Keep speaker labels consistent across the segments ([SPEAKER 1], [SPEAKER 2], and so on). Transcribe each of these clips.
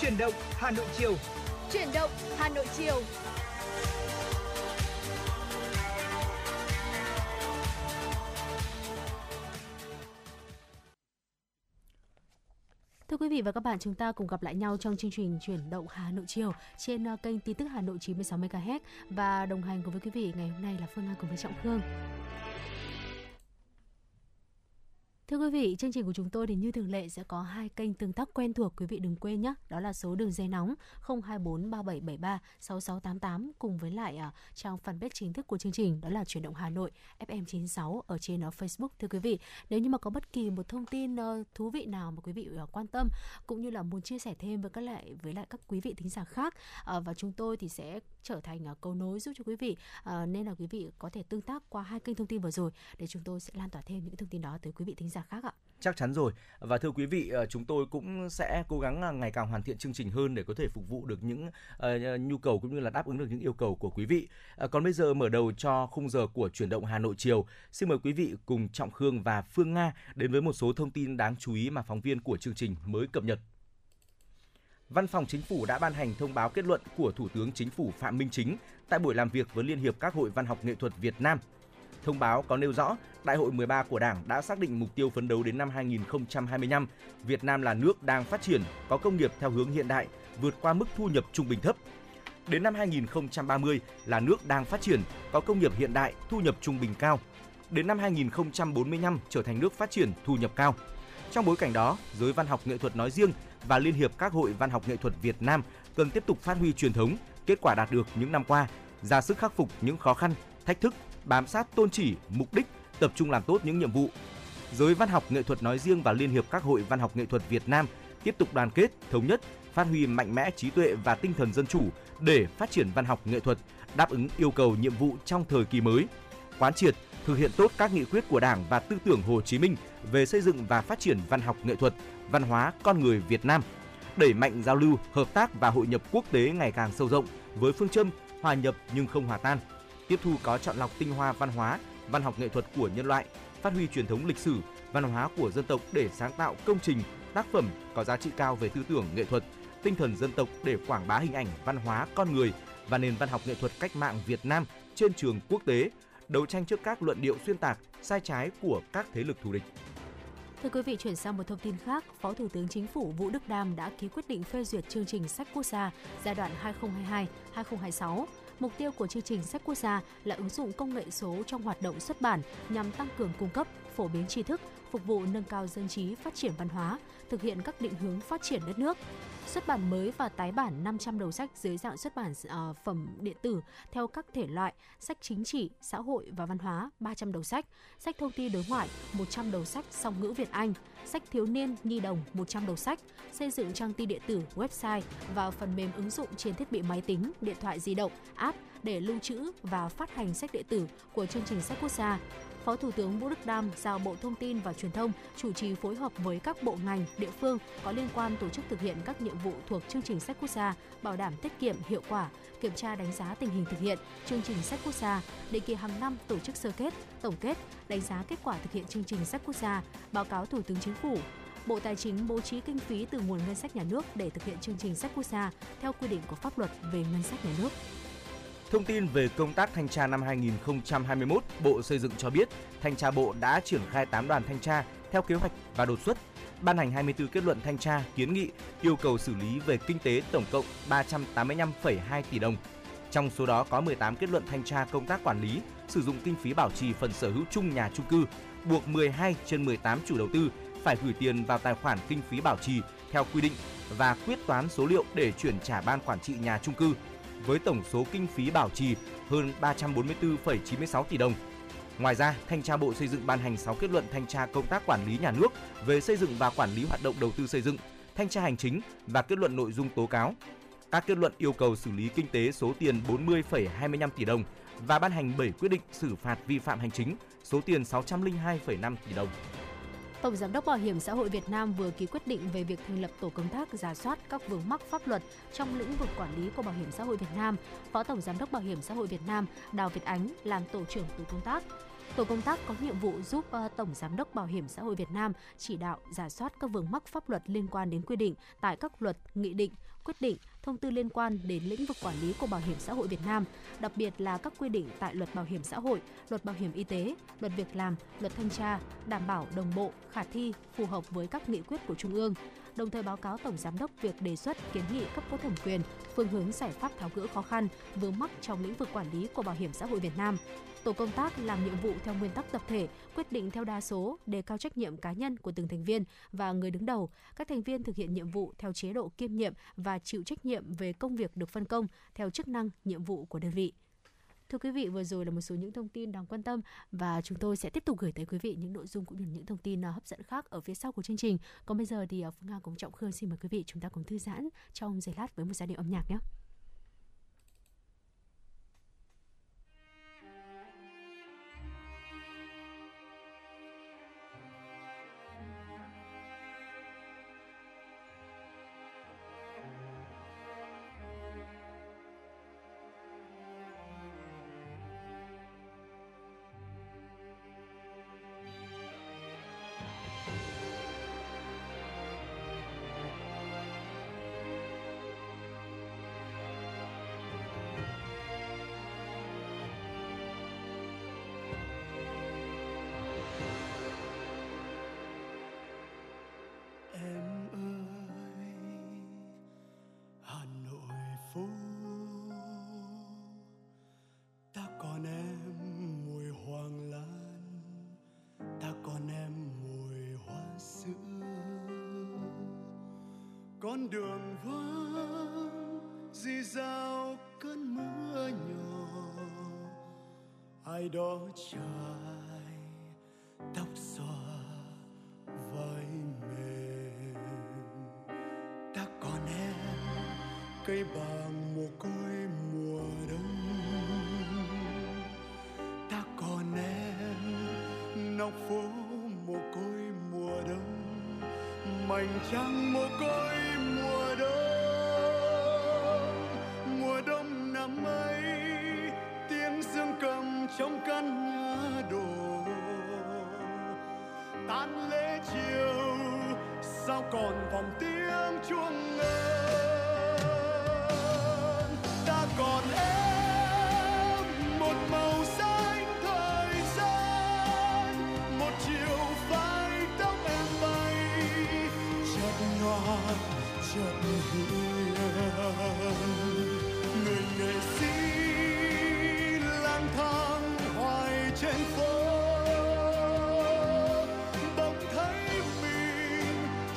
[SPEAKER 1] Chuyển động Hà Nội chiều.
[SPEAKER 2] Chuyển động Hà Nội chiều.
[SPEAKER 3] Thưa quý vị và các bạn, chúng ta cùng gặp lại nhau trong chương trình chuyển động Hà Nội chiều trên ờ, kênh tin tức Hà Nội 96 MHz và đồng hành cùng với quý vị ngày hôm nay là Phương Nga cùng với Trọng Khương. Thưa quý vị, chương trình của chúng tôi thì như thường lệ sẽ có hai kênh tương tác quen thuộc quý vị đừng quên nhé. Đó là số đường dây nóng 024 3773 6688 cùng với lại uh, trang fanpage chính thức của chương trình đó là chuyển động Hà Nội FM96 ở trên uh, Facebook thưa quý vị. Nếu như mà có bất kỳ một thông tin uh, thú vị nào mà quý vị uh, quan tâm cũng như là muốn chia sẻ thêm với các lại với lại các quý vị thính giả khác uh, và chúng tôi thì sẽ trở thành à, cầu nối giúp cho quý vị à, nên là quý vị có thể tương tác qua hai kênh thông tin vừa rồi để chúng tôi sẽ lan tỏa thêm những thông tin đó tới quý vị thính giả khác ạ.
[SPEAKER 4] Chắc chắn rồi. Và thưa quý vị, à, chúng tôi cũng sẽ cố gắng ngày càng hoàn thiện chương trình hơn để có thể phục vụ được những uh, nhu cầu cũng như là đáp ứng được những yêu cầu của quý vị. Uh, còn bây giờ mở đầu cho khung giờ của chuyển động Hà Nội chiều. Xin mời quý vị cùng Trọng Khương và Phương Nga đến với một số thông tin đáng chú ý mà phóng viên của chương trình mới cập nhật. Văn phòng Chính phủ đã ban hành thông báo kết luận của Thủ tướng Chính phủ Phạm Minh Chính tại buổi làm việc với Liên hiệp các hội văn học nghệ thuật Việt Nam Thông báo có nêu rõ, Đại hội 13 của Đảng đã xác định mục tiêu phấn đấu đến năm 2025, Việt Nam là nước đang phát triển, có công nghiệp theo hướng hiện đại, vượt qua mức thu nhập trung bình thấp. Đến năm 2030 là nước đang phát triển, có công nghiệp hiện đại, thu nhập trung bình cao. Đến năm 2045 trở thành nước phát triển, thu nhập cao. Trong bối cảnh đó, giới văn học nghệ thuật nói riêng và Liên hiệp các hội văn học nghệ thuật Việt Nam cần tiếp tục phát huy truyền thống, kết quả đạt được những năm qua, ra sức khắc phục những khó khăn, thách thức bám sát tôn chỉ, mục đích, tập trung làm tốt những nhiệm vụ. Giới văn học nghệ thuật nói riêng và Liên hiệp các hội văn học nghệ thuật Việt Nam tiếp tục đoàn kết, thống nhất, phát huy mạnh mẽ trí tuệ và tinh thần dân chủ để phát triển văn học nghệ thuật, đáp ứng yêu cầu nhiệm vụ trong thời kỳ mới. Quán triệt, thực hiện tốt các nghị quyết của Đảng và tư tưởng Hồ Chí Minh về xây dựng và phát triển văn học nghệ thuật, văn hóa con người Việt Nam, đẩy mạnh giao lưu, hợp tác và hội nhập quốc tế ngày càng sâu rộng với phương châm hòa nhập nhưng không hòa tan, tiếp thu có chọn lọc tinh hoa văn hóa, văn học nghệ thuật của nhân loại, phát huy truyền thống lịch sử, văn hóa của dân tộc để sáng tạo công trình, tác phẩm có giá trị cao về tư tưởng nghệ thuật, tinh thần dân tộc để quảng bá hình ảnh văn hóa con người và nền văn học nghệ thuật cách mạng Việt Nam trên trường quốc tế, đấu tranh trước các luận điệu xuyên tạc, sai trái của các thế lực thù địch.
[SPEAKER 3] Thưa quý vị, chuyển sang một thông tin khác, Phó Thủ tướng Chính phủ Vũ Đức Đam đã ký quyết định phê duyệt chương trình sách quốc gia giai đoạn 2022-2026 Mục tiêu của chương trình sách quốc gia là ứng dụng công nghệ số trong hoạt động xuất bản nhằm tăng cường cung cấp, phổ biến tri thức, phục vụ nâng cao dân trí, phát triển văn hóa, thực hiện các định hướng phát triển đất nước. Xuất bản mới và tái bản 500 đầu sách dưới dạng xuất bản uh, phẩm điện tử theo các thể loại sách chính trị, xã hội và văn hóa 300 đầu sách, sách thông tin đối ngoại 100 đầu sách song ngữ Việt Anh, sách thiếu niên nhi đồng 100 đầu sách, xây dựng trang tin điện tử, website và phần mềm ứng dụng trên thiết bị máy tính, điện thoại di động, app để lưu trữ và phát hành sách điện tử của chương trình sách quốc gia. Phó Thủ tướng Vũ Đức Đam giao Bộ Thông tin và Truyền thông chủ trì phối hợp với các bộ ngành, địa phương có liên quan tổ chức thực hiện các nhiệm vụ thuộc chương trình sách quốc gia, bảo đảm tiết kiệm hiệu quả, kiểm tra đánh giá tình hình thực hiện chương trình sách quốc gia, định kỳ hàng năm tổ chức sơ kết, tổng kết, đánh giá kết quả thực hiện chương trình sách quốc gia, báo cáo Thủ tướng Chính phủ, Bộ Tài chính bố trí kinh phí từ nguồn ngân sách nhà nước để thực hiện chương trình sách quốc gia theo quy định của pháp luật về ngân sách nhà nước.
[SPEAKER 4] Thông tin về công tác thanh tra năm 2021, Bộ Xây dựng cho biết, thanh tra Bộ đã triển khai 8 đoàn thanh tra theo kế hoạch và đột xuất, ban hành 24 kết luận thanh tra, kiến nghị, yêu cầu xử lý về kinh tế tổng cộng 385,2 tỷ đồng. Trong số đó có 18 kết luận thanh tra công tác quản lý, sử dụng kinh phí bảo trì phần sở hữu chung nhà chung cư, buộc 12 trên 18 chủ đầu tư phải gửi tiền vào tài khoản kinh phí bảo trì theo quy định và quyết toán số liệu để chuyển trả ban quản trị nhà chung cư với tổng số kinh phí bảo trì hơn 344,96 tỷ đồng. Ngoài ra, Thanh tra Bộ Xây dựng ban hành 6 kết luận thanh tra công tác quản lý nhà nước về xây dựng và quản lý hoạt động đầu tư xây dựng, thanh tra hành chính và kết luận nội dung tố cáo. Các kết luận yêu cầu xử lý kinh tế số tiền 40,25 tỷ đồng và ban hành 7 quyết định xử phạt vi phạm hành chính số tiền 602,5 tỷ đồng.
[SPEAKER 3] Tổng Giám đốc Bảo hiểm xã hội Việt Nam vừa ký quyết định về việc thành lập tổ công tác giả soát các vướng mắc pháp luật trong lĩnh vực quản lý của Bảo hiểm xã hội Việt Nam. Phó Tổng Giám đốc Bảo hiểm xã hội Việt Nam Đào Việt Ánh làm tổ trưởng tổ công tác. Tổ công tác có nhiệm vụ giúp ờ, Tổng Giám đốc Bảo hiểm xã hội Việt Nam chỉ đạo giả soát các vướng mắc pháp luật liên quan đến quy định tại các luật, nghị định, quyết định, thông tư liên quan đến lĩnh vực quản lý của Bảo hiểm xã hội Việt Nam, đặc biệt là các quy định tại Luật Bảo hiểm xã hội, Luật Bảo hiểm y tế, Luật việc làm, Luật thanh tra, đảm bảo đồng bộ, khả thi, phù hợp với các nghị quyết của Trung ương đồng thời báo cáo Tổng Giám đốc việc đề xuất kiến nghị cấp có thẩm quyền, phương hướng giải pháp tháo gỡ khó khăn, vướng mắc trong lĩnh vực quản lý của Bảo hiểm xã hội Việt Nam. Tổ công tác làm nhiệm vụ theo nguyên tắc tập thể, quyết định theo đa số, đề cao trách nhiệm cá nhân của từng thành viên và người đứng đầu. Các thành viên thực hiện nhiệm vụ theo chế độ kiêm nhiệm và chịu trách nhiệm về công việc được phân công theo chức năng, nhiệm vụ của đơn vị. Thưa quý vị, vừa rồi là một số những thông tin đáng quan tâm và chúng tôi sẽ tiếp tục gửi tới quý vị những nội dung cũng như những thông tin à, hấp dẫn khác ở phía sau của chương trình. Còn bây giờ thì à, Phương Nga cùng Trọng Khương xin mời quý vị chúng ta cùng thư giãn trong giây lát với một giai điệu âm nhạc nhé.
[SPEAKER 1] Trai tóc xòa vai mềm. Ta còn em cây bàng mồ côi mùa đông. Ta còn em nóc phố mồ côi mùa đông. Mảnh trăng mồ côi còn vòng tiếng chuông ngân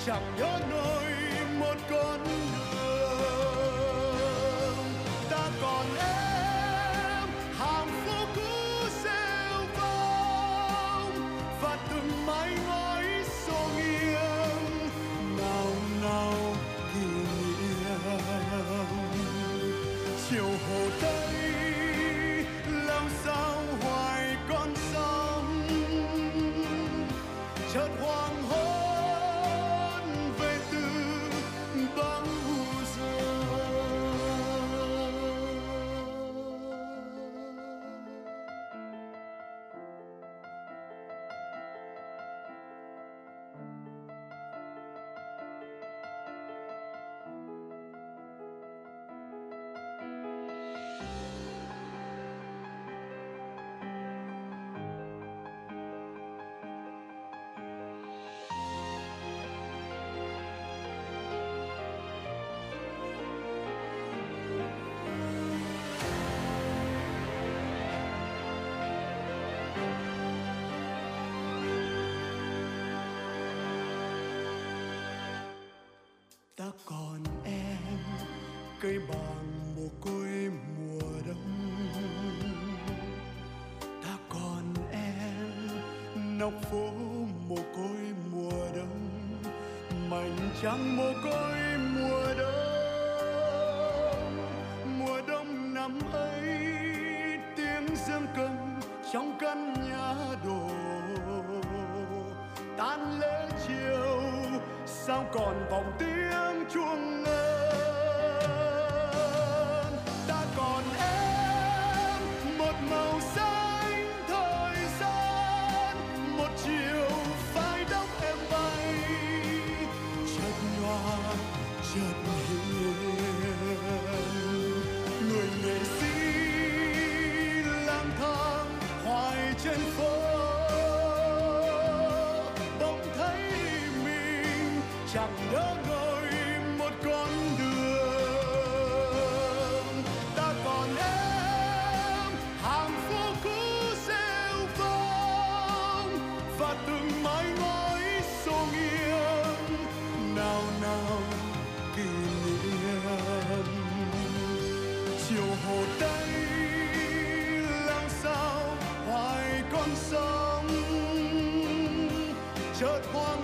[SPEAKER 1] chẳng nhớ nổi một con đường. Ta còn em hàng phố cũ rêu vang. Và từng mái ngói xô nghiêng, nào nào, kỷ niệm. Chiều hồ tây ta còn em, cây bàng mồ côi mùa đông. Ta còn em nóc phố mồ côi mùa đông, mảnh trăng mồ côi mùa đông. Mùa đông năm ấy, tiếng dương cầm trong căn nhà đổ tan lễ chiều, sao còn vòng tiếng đỡ gọi một con đường. Ta còn em, hàng phố cũ rêu vang, và từng mái ngói sô nghiêng, nào nào kỷ niệm. Chiều hồ tây làm sao, hoài con sông, chợt
[SPEAKER 5] hoang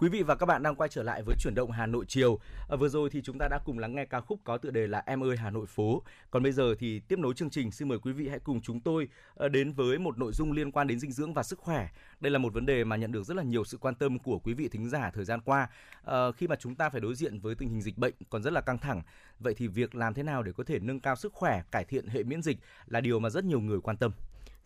[SPEAKER 4] Quý vị và các bạn đang quay trở lại với chuyển động Hà Nội chiều. À, vừa rồi thì chúng ta đã cùng lắng nghe ca khúc có tựa đề là Em ơi Hà Nội phố. Còn bây giờ thì tiếp nối chương trình, xin mời quý vị hãy cùng chúng tôi à, đến với một nội dung liên quan đến dinh dưỡng và sức khỏe. Đây là một vấn đề mà nhận được rất là nhiều sự quan tâm của quý vị thính giả thời gian qua. À, khi mà chúng ta phải đối diện với tình hình dịch bệnh còn rất là căng thẳng, vậy thì việc làm thế nào để có thể nâng cao sức khỏe, cải thiện hệ miễn dịch là điều mà rất nhiều người quan tâm.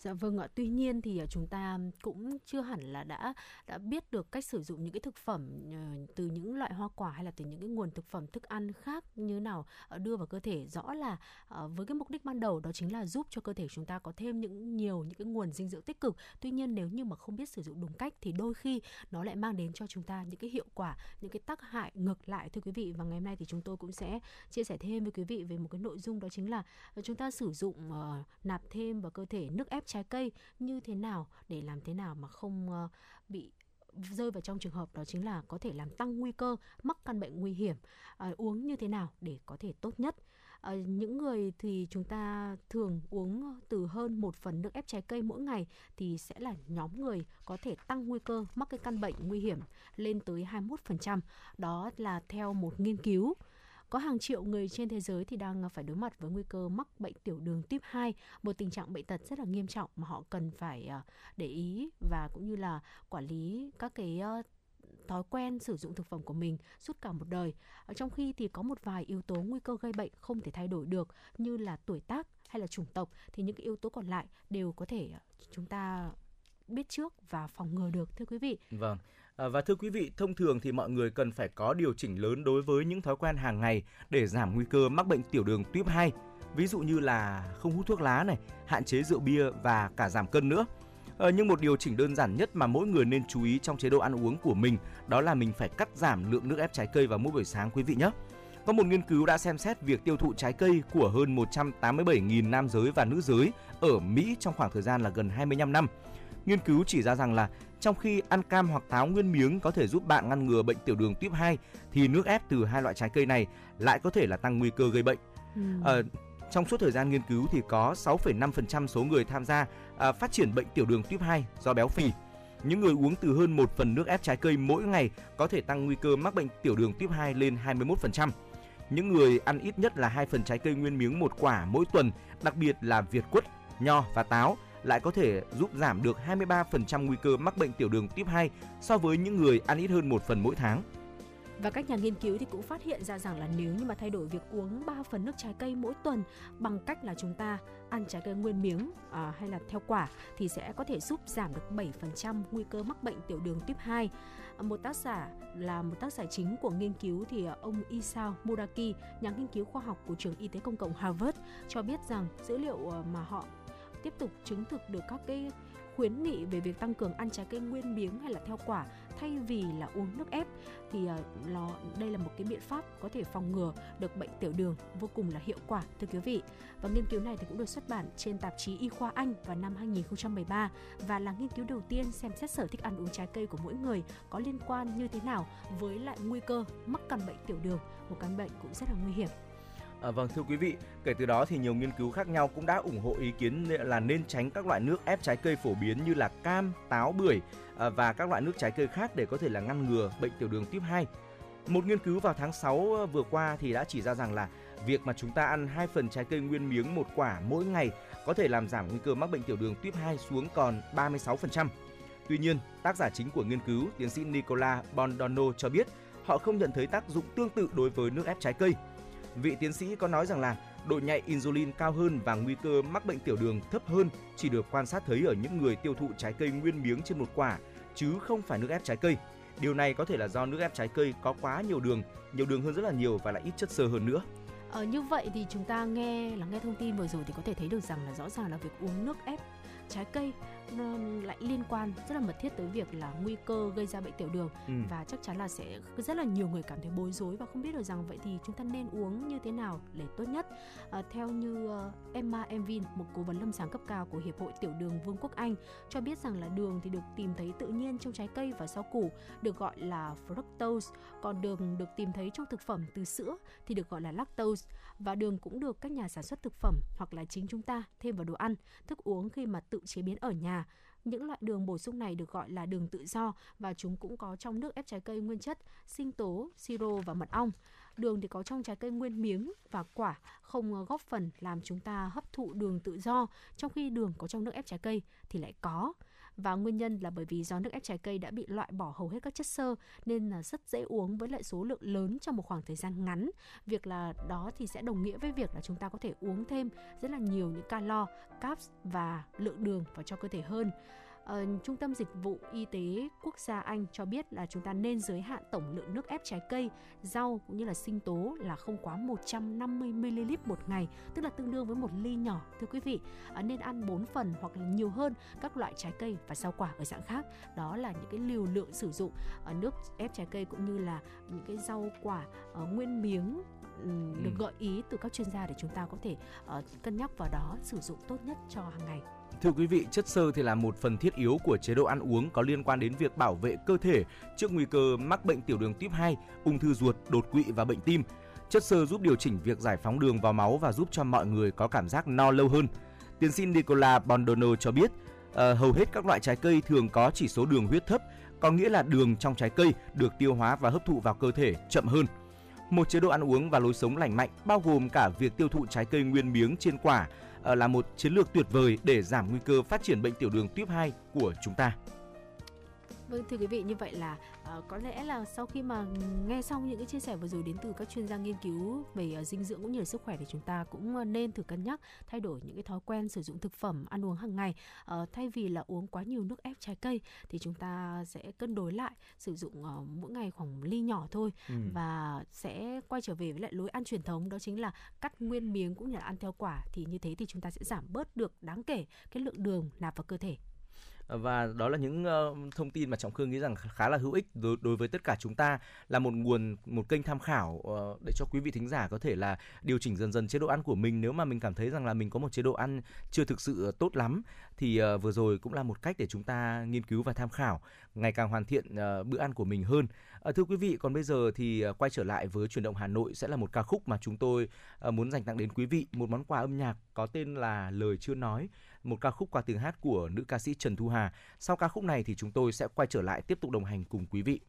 [SPEAKER 3] Dạ vâng ạ. Tuy nhiên thì ờ, chúng ta cũng chưa hẳn là đã đã biết được cách sử dụng những cái thực phẩm ờ, từ những loại hoa quả hay là từ những cái nguồn thực phẩm thức ăn khác như nào ờ, đưa vào cơ thể. Rõ là với cái mục đích ban đầu đó chính là giúp cho cơ thể chúng ta có thêm những nhiều những cái nguồn dinh dưỡng tích cực. Tuy nhiên nếu như mà không biết sử dụng đúng cách thì đôi khi nó lại mang đến cho chúng ta những cái hiệu quả, những cái tác hại ngược lại thưa quý vị. Và ngày hôm nay thì chúng tôi cũng sẽ chia sẻ thêm với quý vị về một cái nội dung đó chính là chúng ta sử dụng uh, nạp thêm vào cơ thể nước ép trái cây như thế nào để làm thế nào mà không ờ, bị rơi vào trong trường hợp đó chính là có thể làm tăng nguy cơ mắc căn bệnh nguy hiểm Ờ, uống như thế nào để có thể tốt nhất Ờ, những người thì chúng ta thường uống từ hơn một phần nước ép trái cây mỗi ngày thì sẽ là nhóm người có thể tăng nguy cơ mắc cái căn bệnh nguy hiểm lên tới 21%. Đó là theo một nghiên cứu có hàng triệu người trên thế giới thì đang phải đối mặt với nguy cơ mắc bệnh tiểu đường tuyếp 2, một tình trạng bệnh tật rất là nghiêm trọng mà họ cần phải à, để ý và cũng như là quản lý các cái ờ, thói quen sử dụng thực phẩm của mình suốt cả một đời. Trong khi thì có một vài yếu tố nguy cơ gây bệnh không thể thay đổi được như là tuổi tác hay là chủng tộc thì những cái yếu tố còn lại đều có thể à, chúng ta biết trước và phòng ngừa được thưa quý vị.
[SPEAKER 4] Vâng. À, và thưa quý vị, thông thường thì mọi người cần phải có điều chỉnh lớn đối với những thói quen hàng ngày để giảm nguy cơ mắc bệnh tiểu đường tuyếp 2. Ví dụ như là không hút thuốc lá này, hạn chế rượu bia và cả giảm cân nữa. Ờ, nhưng một điều chỉnh đơn giản nhất mà mỗi người nên chú ý trong chế độ ăn uống của mình đó là mình phải cắt giảm lượng nước ép trái cây vào mỗi buổi sáng quý vị nhé. Có một nghiên cứu đã xem xét việc tiêu thụ trái cây của hơn 187.000 nam giới và nữ giới ở Mỹ trong khoảng thời gian là gần 25 năm. Nghiên cứu chỉ ra rằng là trong khi ăn cam hoặc táo nguyên miếng có thể giúp bạn ngăn ngừa bệnh tiểu đường tuyếp 2 thì nước ép từ hai loại trái cây này lại có thể là tăng nguy cơ gây bệnh. Ờ, trong suốt thời gian nghiên cứu thì có 6,5% số người tham gia à, phát triển bệnh tiểu đường tuyếp 2 do béo phì. Những người uống từ hơn một phần nước ép trái cây mỗi ngày có thể tăng nguy cơ mắc bệnh tiểu đường tuyếp 2 lên 21%. Những người ăn ít nhất là hai phần trái cây nguyên miếng một quả mỗi tuần, đặc biệt là việt quất, nho và táo lại có thể giúp giảm được 23% nguy cơ mắc bệnh tiểu đường tuyếp 2 so với những người ăn ít hơn một phần mỗi tháng.
[SPEAKER 3] Và các nhà nghiên cứu thì cũng phát hiện ra rằng là nếu như mà thay đổi việc uống 3 phần nước trái cây mỗi tuần bằng cách là chúng ta ăn trái cây nguyên miếng à, hay là theo quả thì sẽ có thể giúp giảm được 7% nguy cơ mắc bệnh tiểu đường tuyếp 2 một tác giả là một tác giả chính của nghiên cứu thì ông Isao Muraki, nhà nghiên cứu khoa học của trường y tế công cộng Harvard cho biết rằng dữ liệu ờ, mà họ tiếp tục chứng thực được các cái khuyến nghị về việc tăng cường ăn trái cây nguyên miếng hay là theo quả thay vì là uống nước ép thì ờ, nó đây là một cái biện pháp có thể phòng ngừa được bệnh tiểu đường vô cùng là hiệu quả thưa quý vị. Và nghiên cứu này thì cũng được xuất bản trên tạp chí Y khoa Anh vào năm 2013 và là nghiên cứu đầu tiên xem xét sở thích ăn uống trái cây của mỗi người có liên quan như thế nào với lại nguy cơ mắc căn bệnh tiểu đường, một căn bệnh cũng rất là nguy hiểm.
[SPEAKER 4] À, vâng thưa quý vị, kể từ đó thì nhiều nghiên cứu khác nhau cũng đã ủng hộ ý kiến là nên tránh các loại nước ép trái cây phổ biến như là cam, táo, bưởi à, và các loại nước trái cây khác để có thể là ngăn ngừa bệnh tiểu đường tuyếp 2. Một nghiên cứu vào tháng 6 à, vừa qua thì đã chỉ ra rằng là việc mà chúng ta ăn hai phần trái cây nguyên miếng một quả mỗi ngày có thể làm giảm nguy cơ mắc bệnh tiểu đường tuyếp 2 xuống còn 36%. Tuy nhiên, tác giả chính của nghiên cứu, tiến sĩ Nicola Bondono cho biết họ không nhận thấy tác dụng tương tự đối với nước ép trái cây. Vị tiến sĩ có nói rằng là độ nhạy insulin cao hơn và nguy cơ mắc bệnh tiểu đường thấp hơn chỉ được quan sát thấy ở những người tiêu thụ trái cây nguyên miếng trên một quả, chứ không phải nước ép trái cây. Điều này có thể là do nước ép trái cây có quá nhiều đường, nhiều đường hơn rất là nhiều và lại ít chất xơ hơn nữa.
[SPEAKER 3] Ờ, như vậy thì chúng ta nghe là nghe thông tin vừa rồi thì có thể thấy được rằng là rõ ràng là việc uống nước ép trái cây lại liên quan rất là mật thiết tới việc là nguy cơ gây ra bệnh tiểu đường. Ừ. và chắc chắn là sẽ rất là nhiều người cảm thấy bối rối và không biết được rằng vậy thì chúng ta nên uống như thế nào để tốt nhất. À, theo như uh, Emma Envin một cố vấn lâm sàng cấp cao của hiệp hội tiểu đường Vương quốc Anh cho biết rằng là đường thì được tìm thấy tự nhiên trong trái cây và rau củ được gọi là fructose. Còn đường được tìm thấy trong thực phẩm từ sữa thì được gọi là lactose và đường cũng được các nhà sản xuất thực phẩm hoặc là chính chúng ta thêm vào đồ ăn thức uống khi mà tự chế biến ở nhà. Những loại đường bổ sung này được gọi là đường tự do và chúng cũng có trong nước ép trái cây nguyên chất, sinh tố, siro và mật ong. Đường thì có trong trái cây nguyên miếng và quả không góp phần làm chúng ta hấp thụ đường tự do, trong khi đường có trong nước ép trái cây thì lại có và nguyên nhân là bởi vì do nước ép trái cây đã bị loại bỏ hầu hết các chất xơ nên là rất dễ uống với lại số lượng lớn trong một khoảng thời gian ngắn. Việc là đó thì sẽ đồng nghĩa với việc là chúng ta có thể uống thêm rất là nhiều những calo, carbs và lượng đường vào cho cơ thể hơn. Uh, Trung tâm Dịch vụ Y tế Quốc gia Anh cho biết là chúng ta nên giới hạn tổng lượng nước ép trái cây, rau cũng như là sinh tố là không quá 150 ml một ngày, tức là tương đương với một ly nhỏ thưa quý vị. Uh, nên ăn 4 phần hoặc là nhiều hơn các loại trái cây và rau quả ở dạng khác. Đó là những cái liều lượng sử dụng uh, nước ép trái cây cũng như là những cái rau quả uh, nguyên miếng được ừ. gợi ý từ các chuyên gia để chúng ta có thể uh, cân nhắc vào đó sử dụng tốt nhất cho hàng ngày.
[SPEAKER 4] Thưa quý vị, chất xơ thì là một phần thiết yếu của chế độ ăn uống có liên quan đến việc bảo vệ cơ thể trước nguy cơ mắc bệnh tiểu đường tuyếp 2, ung thư ruột, đột quỵ và bệnh tim. Chất xơ giúp điều chỉnh việc giải phóng đường vào máu và giúp cho mọi người có cảm giác no lâu hơn. Tiến sĩ Nicola Bondono cho biết, uh, hầu hết các loại trái cây thường có chỉ số đường huyết thấp, có nghĩa là đường trong trái cây được tiêu hóa và hấp thụ vào cơ thể chậm hơn. Một chế độ ăn uống và lối sống lành mạnh bao gồm cả việc tiêu thụ trái cây nguyên miếng trên quả là một chiến lược tuyệt vời để giảm nguy cơ phát triển bệnh tiểu đường tuyếp 2 của chúng ta.
[SPEAKER 3] Vâng thưa quý vị như vậy là uh, có lẽ là sau khi mà nghe xong những cái chia sẻ vừa rồi đến từ các chuyên gia nghiên cứu về uh, dinh dưỡng cũng như là sức khỏe thì chúng ta cũng uh, nên thử cân nhắc thay đổi những cái thói quen sử dụng thực phẩm ăn uống hàng ngày. Uh, thay vì là uống quá nhiều nước ép trái cây thì chúng ta sẽ cân đối lại sử dụng uh, mỗi ngày khoảng ly nhỏ thôi ừ. và sẽ quay trở về với lại lối ăn truyền thống đó chính là cắt nguyên miếng cũng như là ăn theo quả. Thì như thế thì chúng ta sẽ giảm bớt được đáng kể cái lượng đường nạp vào cơ thể Ờ,
[SPEAKER 4] và đó là những uh, thông tin mà trọng khương nghĩ rằng khá là hữu ích đối, đối với tất cả chúng ta là một nguồn một kênh tham khảo uh, để cho quý vị thính giả có thể là điều chỉnh dần dần chế độ ăn của mình. Nếu mà mình cảm thấy rằng là mình có một chế độ ăn chưa thực sự tốt lắm thì uh, vừa rồi cũng là một cách để chúng ta nghiên cứu và tham khảo ngày càng hoàn thiện uh, bữa ăn của mình hơn. À, thưa quý vị còn bây giờ thì à, quay trở lại với chuyển động Hà Nội sẽ là một ca khúc mà chúng tôi à, muốn dành tặng đến quý vị một món quà âm nhạc có tên là lời chưa nói một ca khúc qua tiếng hát của nữ ca sĩ Trần Thu Hà. Sau ca khúc này thì chúng tôi sẽ quay trở lại tiếp tục đồng hành cùng quý vị.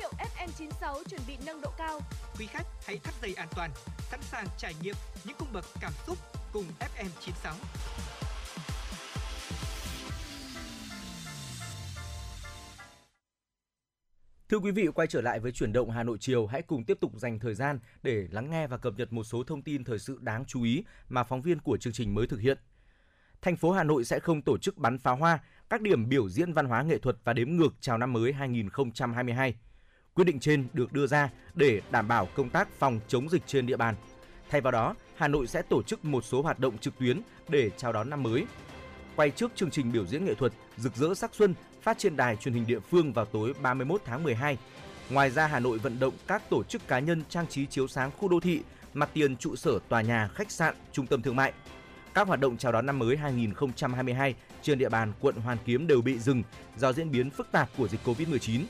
[SPEAKER 2] Hiệu FN96 chuẩn bị nâng độ cao.
[SPEAKER 5] Quý khách hãy thắt dây an toàn, sẵn sàng trải nghiệm những cung bậc cảm xúc cùng FM96.
[SPEAKER 4] Thưa quý vị, quay trở lại với chuyển động Hà Nội chiều, hãy cùng tiếp tục dành thời gian để lắng nghe và cập nhật một số thông tin thời sự đáng chú ý mà phóng viên của chương trình mới thực hiện. Thành phố Hà Nội sẽ không tổ chức bắn pháo hoa, các điểm biểu diễn văn hóa nghệ thuật và đếm ngược chào năm mới 2022. Quyết định trên được đưa ra để đảm bảo công tác phòng chống dịch trên địa bàn. Thay vào đó, Hà Nội sẽ tổ chức một số hoạt động trực tuyến để chào đón năm mới. Quay trước chương trình biểu diễn nghệ thuật Rực rỡ sắc xuân phát trên đài truyền hình địa phương vào tối 31 tháng 12. Ngoài ra, Hà Nội vận động các tổ chức cá nhân trang trí chiếu sáng khu đô thị, mặt tiền trụ sở tòa nhà, khách sạn, trung tâm thương mại. Các hoạt động chào đón năm mới 2022 trên địa bàn quận Hoàn Kiếm đều bị dừng do diễn biến phức tạp của dịch Covid-19.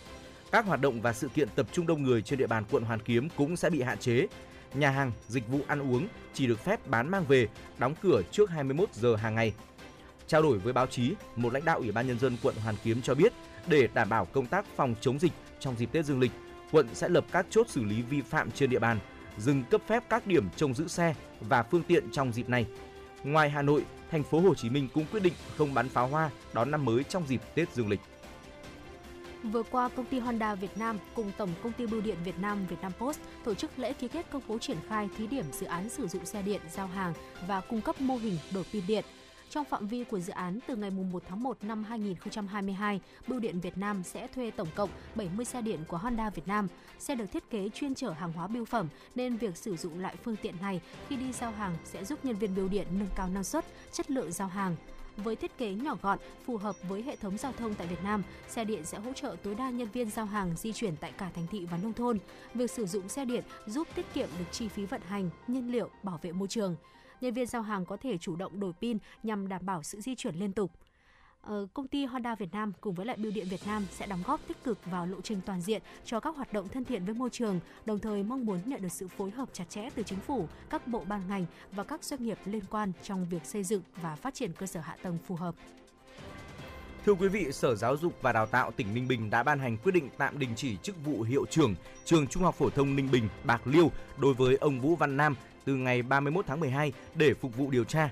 [SPEAKER 4] Các hoạt động và sự kiện tập trung đông người trên địa bàn quận Hoàn Kiếm cũng sẽ bị hạn chế. Nhà hàng, dịch vụ ăn uống chỉ được phép bán mang về, đóng cửa trước 21 giờ hàng ngày. Trao đổi với báo chí, một lãnh đạo Ủy ban nhân dân quận Hoàn Kiếm cho biết, để đảm bảo công tác phòng chống dịch trong dịp Tết Dương lịch, quận sẽ lập các chốt xử lý vi phạm trên địa bàn, dừng cấp phép các điểm trông giữ xe và phương tiện trong dịp này. Ngoài Hà Nội, thành phố Hồ Chí Minh cũng quyết định không bắn pháo hoa đón năm mới trong dịp Tết Dương lịch.
[SPEAKER 3] Vừa qua, công ty Honda Việt Nam cùng Tổng công ty Bưu điện Việt Nam Vietnam Post tổ chức lễ ký kết công bố triển khai thí điểm dự án sử dụng xe điện giao hàng và cung cấp mô hình đổi pin điện. Trong phạm vi của dự án, từ ngày 1 tháng 1 năm 2022, Bưu điện Việt Nam sẽ thuê tổng cộng 70 xe điện của Honda Việt Nam. Xe được thiết kế chuyên chở hàng hóa bưu phẩm, nên việc sử dụng loại phương tiện này khi đi giao hàng sẽ giúp nhân viên bưu điện nâng cao năng suất, chất lượng giao hàng. Với thiết kế nhỏ gọn, phù hợp với hệ thống giao thông tại Việt Nam, xe điện sẽ hỗ trợ tối đa nhân viên giao hàng di chuyển tại cả thành thị và nông thôn. Việc sử dụng xe điện giúp tiết kiệm được chi phí vận hành, nhiên liệu, bảo vệ môi trường. Nhân viên giao hàng có thể chủ động đổi pin nhằm đảm bảo sự di chuyển liên tục. Ờ, công ty Honda Việt Nam cùng với lại Bưu điện Việt Nam sẽ đóng góp tích cực vào lộ trình toàn diện cho các hoạt động thân thiện với môi trường, đồng thời mong muốn nhận được sự phối hợp chặt chẽ từ chính phủ, các bộ ban ngành và các doanh nghiệp liên quan trong việc xây dựng và phát triển cơ sở hạ tầng phù hợp.
[SPEAKER 4] Thưa quý vị, Sở Giáo dục và Đào tạo tỉnh Ninh Bình đã ban hành quyết định tạm đình chỉ chức vụ hiệu trưởng trường Trung học phổ thông Ninh Bình, Bạc Liêu đối với ông Vũ Văn Nam từ ngày 31 tháng 12 để phục vụ điều tra.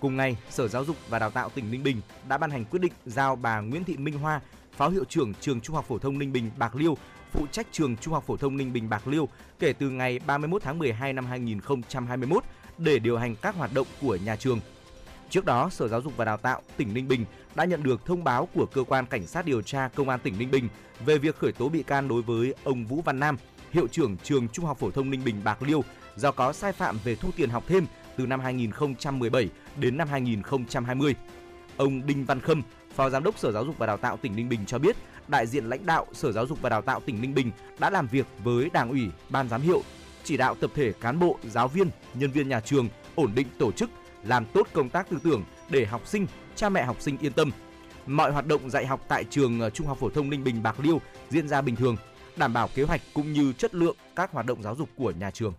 [SPEAKER 4] Cùng ngày, Sở Giáo dục và Đào tạo tỉnh Ninh Bình đã ban hành quyết định giao bà Nguyễn Thị Minh Hoa, Phó hiệu trưởng trường Trung học phổ thông Ninh Bình Bạc Liêu, phụ trách trường Trung học phổ thông Ninh Bình Bạc Liêu kể từ ngày 31 tháng 12 năm 2021 để điều hành các hoạt động của nhà trường. Trước đó, Sở Giáo dục và Đào tạo tỉnh Ninh Bình đã nhận được thông báo của cơ quan cảnh sát điều tra Công an tỉnh Ninh Bình về việc khởi tố bị can đối với ông Vũ Văn Nam, hiệu trưởng trường Trung học phổ thông Ninh Bình Bạc Liêu do có sai phạm về thu tiền học thêm từ năm 2017 đến năm 2020. Ông Đinh Văn Khâm, Phó Giám đốc Sở Giáo dục và Đào tạo tỉnh Ninh Bình cho biết, đại diện lãnh đạo Sở Giáo dục và Đào tạo tỉnh Ninh Bình đã làm việc với Đảng ủy, Ban giám hiệu, chỉ đạo tập thể cán bộ, giáo viên, nhân viên nhà trường ổn định tổ chức, làm tốt công tác tư tưởng để học sinh, cha mẹ học sinh yên tâm. Mọi hoạt động dạy học tại trường ờ, Trung học phổ thông Ninh Bình Bạc Liêu diễn ra bình thường, đảm bảo kế hoạch cũng như chất lượng các hoạt động giáo dục của nhà trường.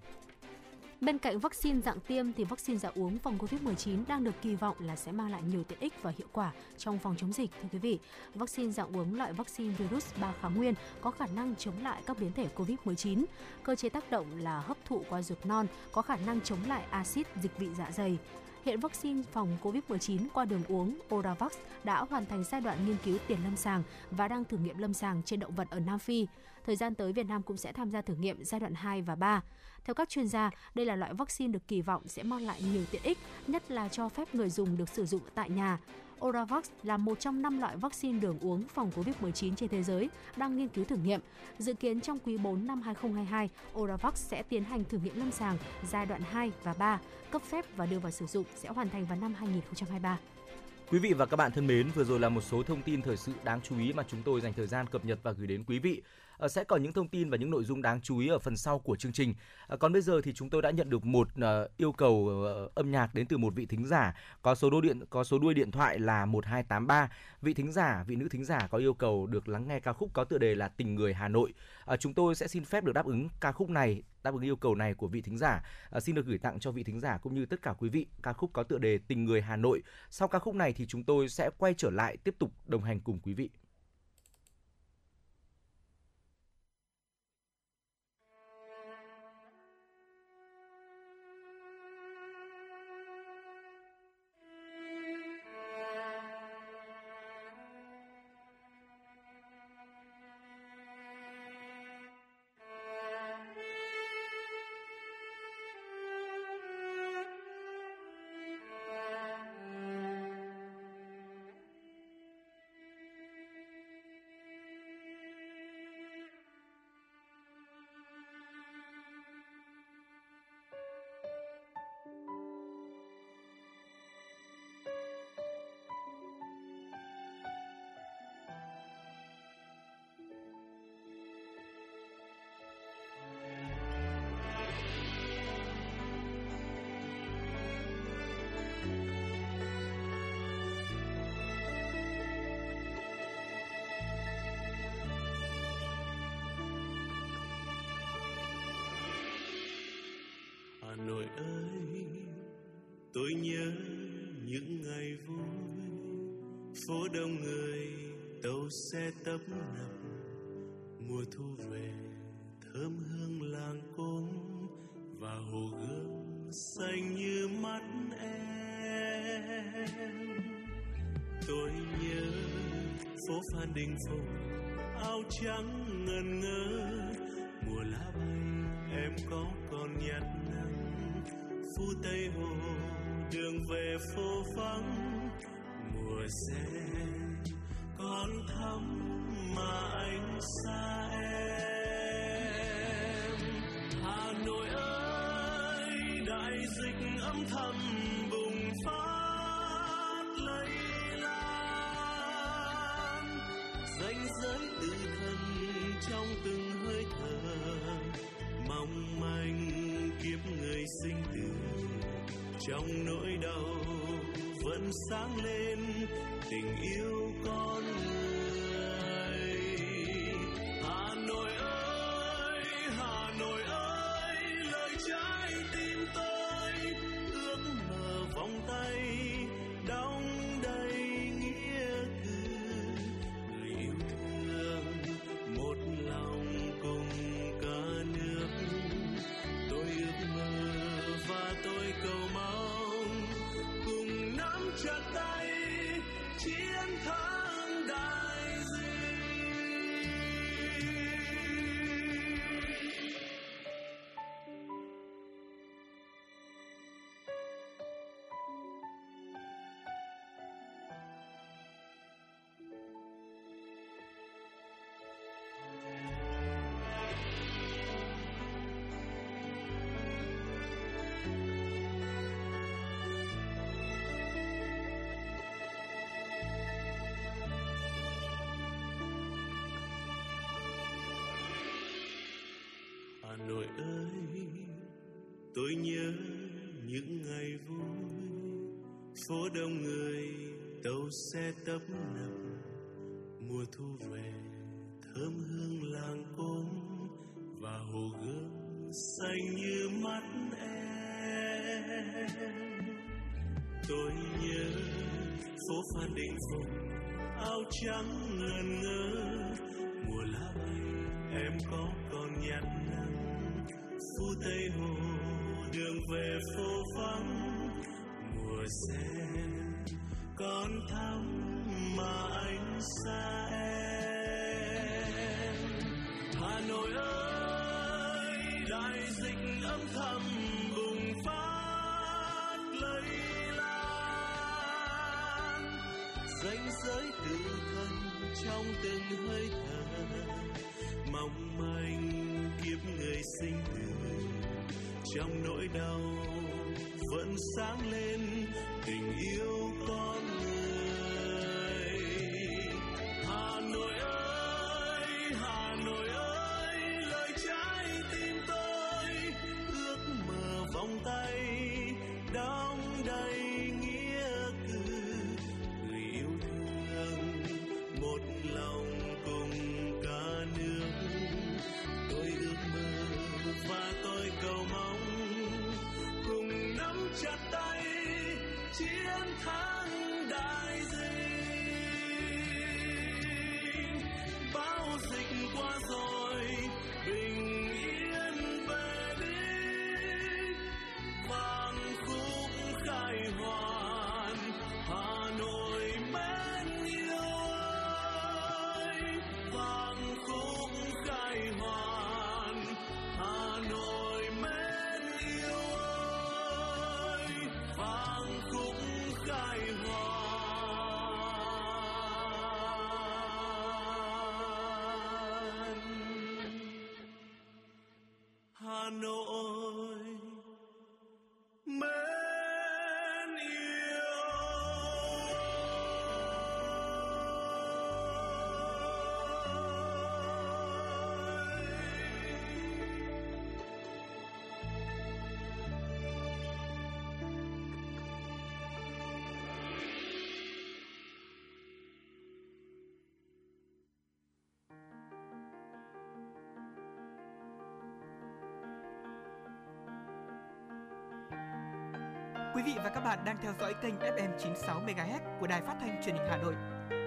[SPEAKER 3] Bên cạnh vaccine dạng tiêm thì vaccine dạng uống phòng Covid-19 đang được kỳ vọng là sẽ mang lại nhiều tiện ích và hiệu quả trong phòng chống dịch thưa quý vị. Vaccine dạng uống loại vaccine virus 3 kháng nguyên có khả năng chống lại các biến thể Covid-19. Cơ chế tác động là hấp thụ qua ruột non, có khả năng chống lại axit dịch vị dạ dày. Hiện vaccine phòng COVID-19 qua đường uống Oravax đã hoàn thành giai đoạn nghiên cứu tiền lâm sàng và đang thử nghiệm lâm sàng trên động vật ở Nam Phi. Thời gian tới Việt Nam cũng sẽ tham gia thử nghiệm giai đoạn 2 và 3. Theo các chuyên gia, đây là loại vaccine được kỳ vọng sẽ mang lại nhiều tiện ích, nhất là cho phép người dùng được sử dụng tại nhà. Oravax là một trong năm loại vaccine đường uống phòng COVID-19 trên thế giới đang nghiên cứu thử nghiệm. Dự kiến trong quý 4 năm 2022, Oravax sẽ tiến hành thử nghiệm lâm sàng giai đoạn 2 và 3, cấp phép và đưa vào sử dụng sẽ hoàn thành vào năm 2023.
[SPEAKER 4] Quý vị và các bạn thân mến, vừa rồi là một số thông tin thời sự đáng chú ý mà chúng tôi dành thời gian cập nhật và gửi đến quý vị. Ờ, sẽ có những thông tin và những nội dung đáng chú ý ở phần sau của chương trình. Ờ, còn bây giờ thì chúng tôi đã nhận được một ờ, yêu cầu âm nhạc đến từ một vị thính giả có số đuôi điện có số đuôi điện thoại là 1283. Vị thính giả, vị nữ thính giả có yêu cầu được lắng nghe ca khúc có tựa đề là Tình người Hà Nội. chúng tôi sẽ xin phép được đáp ứng ca khúc này, đáp ứng yêu cầu này của vị thính giả. xin được gửi tặng cho vị thính giả cũng như tất cả quý vị ca khúc có tựa đề Tình người Hà Nội. Sau ca khúc này thì chúng tôi sẽ quay trở lại tiếp tục đồng hành cùng quý vị.
[SPEAKER 6] Đình phùng áo trắng ngần ngơ. Mùa lá bay, em có còn nhặt nắng. Phu tây hồ, đường về phố vắng. Mùa xe còn thắm mà anh xa em. Hà nội ơi, đại dịch âm thầm. Trong từng hơi thở. Mong manh kiếp người sinh tử, trong nỗi đau vẫn sáng lên. Tình yêu con người tôi nhớ những ngày vui, phố đông người, tàu xe tấp nập, mùa thu về, thơm hương làng cốm và hồ gươm xanh như mắt em. Tôi nhớ phố Phan Đình Phùng, áo trắng ngần ngơ, mùa lá bay em có còn nhặt nắng phu tây hồ đường về phố vắng, mùa sen còn thắm mà anh xa em hà nội ơi, đại dịch âm thầm bùng phát lây lan. Ranh giới tự thân trong từng hơi thở, mong manh kiếp người sinh tử trong nỗi đau vẫn sáng lên tình yêu
[SPEAKER 5] Quý vị và các bạn đang theo dõi kênh FM 96 MHz của đài phát thanh truyền hình Hà Nội.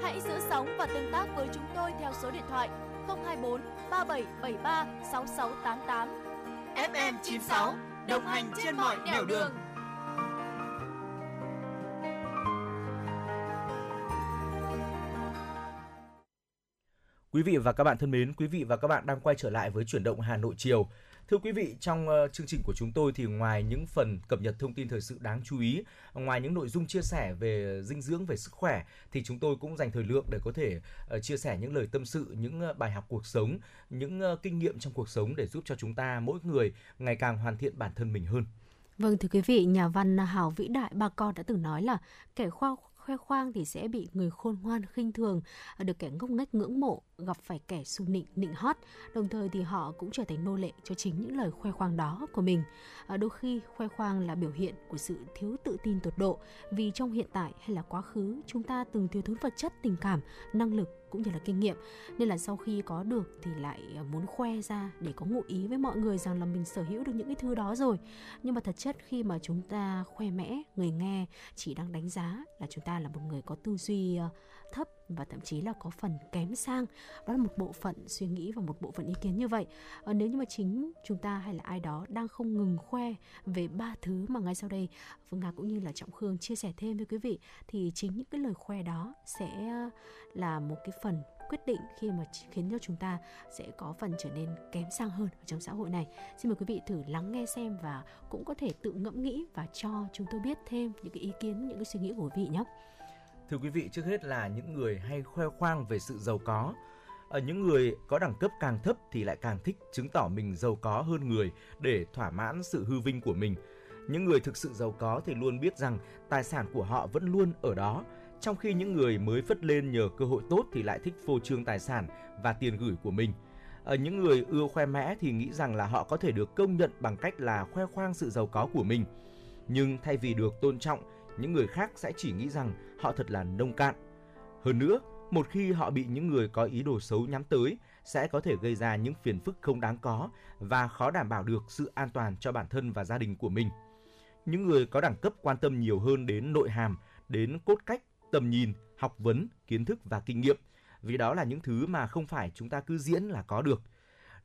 [SPEAKER 2] Hãy giữ sóng và tương tác với chúng tôi theo số điện thoại 024 3773 6688.
[SPEAKER 5] FM 96 đồng hành trên mọi nẻo đường.
[SPEAKER 4] Quý vị và các bạn thân mến, quý vị và các bạn đang quay trở lại với chuyển động Hà Nội chiều. Thưa quý vị, trong uh, chương trình của chúng tôi thì ngoài những phần cập nhật thông tin thời sự đáng chú ý, ngoài những nội dung chia sẻ về dinh dưỡng, về sức khỏe thì chúng tôi cũng dành thời lượng để có thể uh, chia sẻ những lời tâm sự, những uh, bài học cuộc sống, những kinh nghiệm trong cuộc sống để giúp cho chúng ta mỗi người ngày càng hoàn thiện bản thân mình hơn.
[SPEAKER 3] Vâng thưa quý vị, nhà văn Hào Vĩ Đại Ba Con đã từng nói là kẻ khoa khoe khoang thì sẽ bị người khôn ngoan khinh thường, được kẻ ngốc nghếch ngưỡng mộ, gặp phải kẻ su nịnh nịnh hót, đồng thời thì họ cũng trở thành nô lệ cho chính những lời khoe khoang đó của mình. À, đôi khi khoe khoang là biểu hiện của sự thiếu tự tin tột độ, vì trong hiện tại hay là quá khứ chúng ta từng thiếu thốn vật chất, tình cảm, năng lực cũng như là kinh nghiệm nên là sau khi có được thì lại à, muốn khoe ra để có ngụ ý với mọi người rằng là mình sở hữu được những cái thứ đó rồi nhưng mà thật chất khi mà chúng ta khoe mẽ người nghe chỉ đang đánh giá là chúng ta là một người có tư duy à, thấp và thậm chí là có phần kém sang đó là một bộ phận suy nghĩ và một bộ phận ý kiến như vậy à, nếu như mà chính chúng ta hay là ai đó đang không ngừng khoe về ba thứ mà ngay sau đây Phương Nga cũng như là Trọng Khương chia sẻ thêm với quý vị thì chính những cái lời khoe đó sẽ ờ, là một cái phần quyết định khi mà khiến cho chúng ta sẽ có phần trở nên kém sang hơn ở trong xã hội này. Xin mời quý vị thử lắng nghe xem và cũng có thể tự ngẫm nghĩ và cho chúng tôi biết thêm những cái ý kiến, những cái suy nghĩ của quý vị nhé.
[SPEAKER 4] Thưa quý vị, trước hết là những người hay khoe khoang về sự giàu có. Ở những người có đẳng cấp càng thấp thì lại càng thích chứng tỏ mình giàu có hơn người để thỏa mãn sự hư vinh của mình. Những người thực sự giàu có thì luôn biết rằng tài sản của họ vẫn luôn ở đó, trong khi những người mới phất lên nhờ cơ hội tốt thì lại thích phô trương tài sản và tiền gửi của mình. Ở những người ưa khoe mẽ thì nghĩ rằng là họ có thể được công nhận bằng cách là khoe khoang sự giàu có của mình. Nhưng thay vì được tôn trọng, những người khác sẽ chỉ nghĩ rằng họ thật là nông cạn. Hơn nữa, một khi họ bị những người có ý đồ xấu nhắm tới sẽ có thể gây ra những phiền phức không đáng có và khó đảm bảo được sự an toàn cho bản thân và gia đình của mình. Những người có đẳng cấp quan tâm nhiều hơn đến nội hàm, đến cốt cách, tầm nhìn, học vấn, kiến thức và kinh nghiệm, vì đó là những thứ mà không phải chúng ta cứ diễn là có được.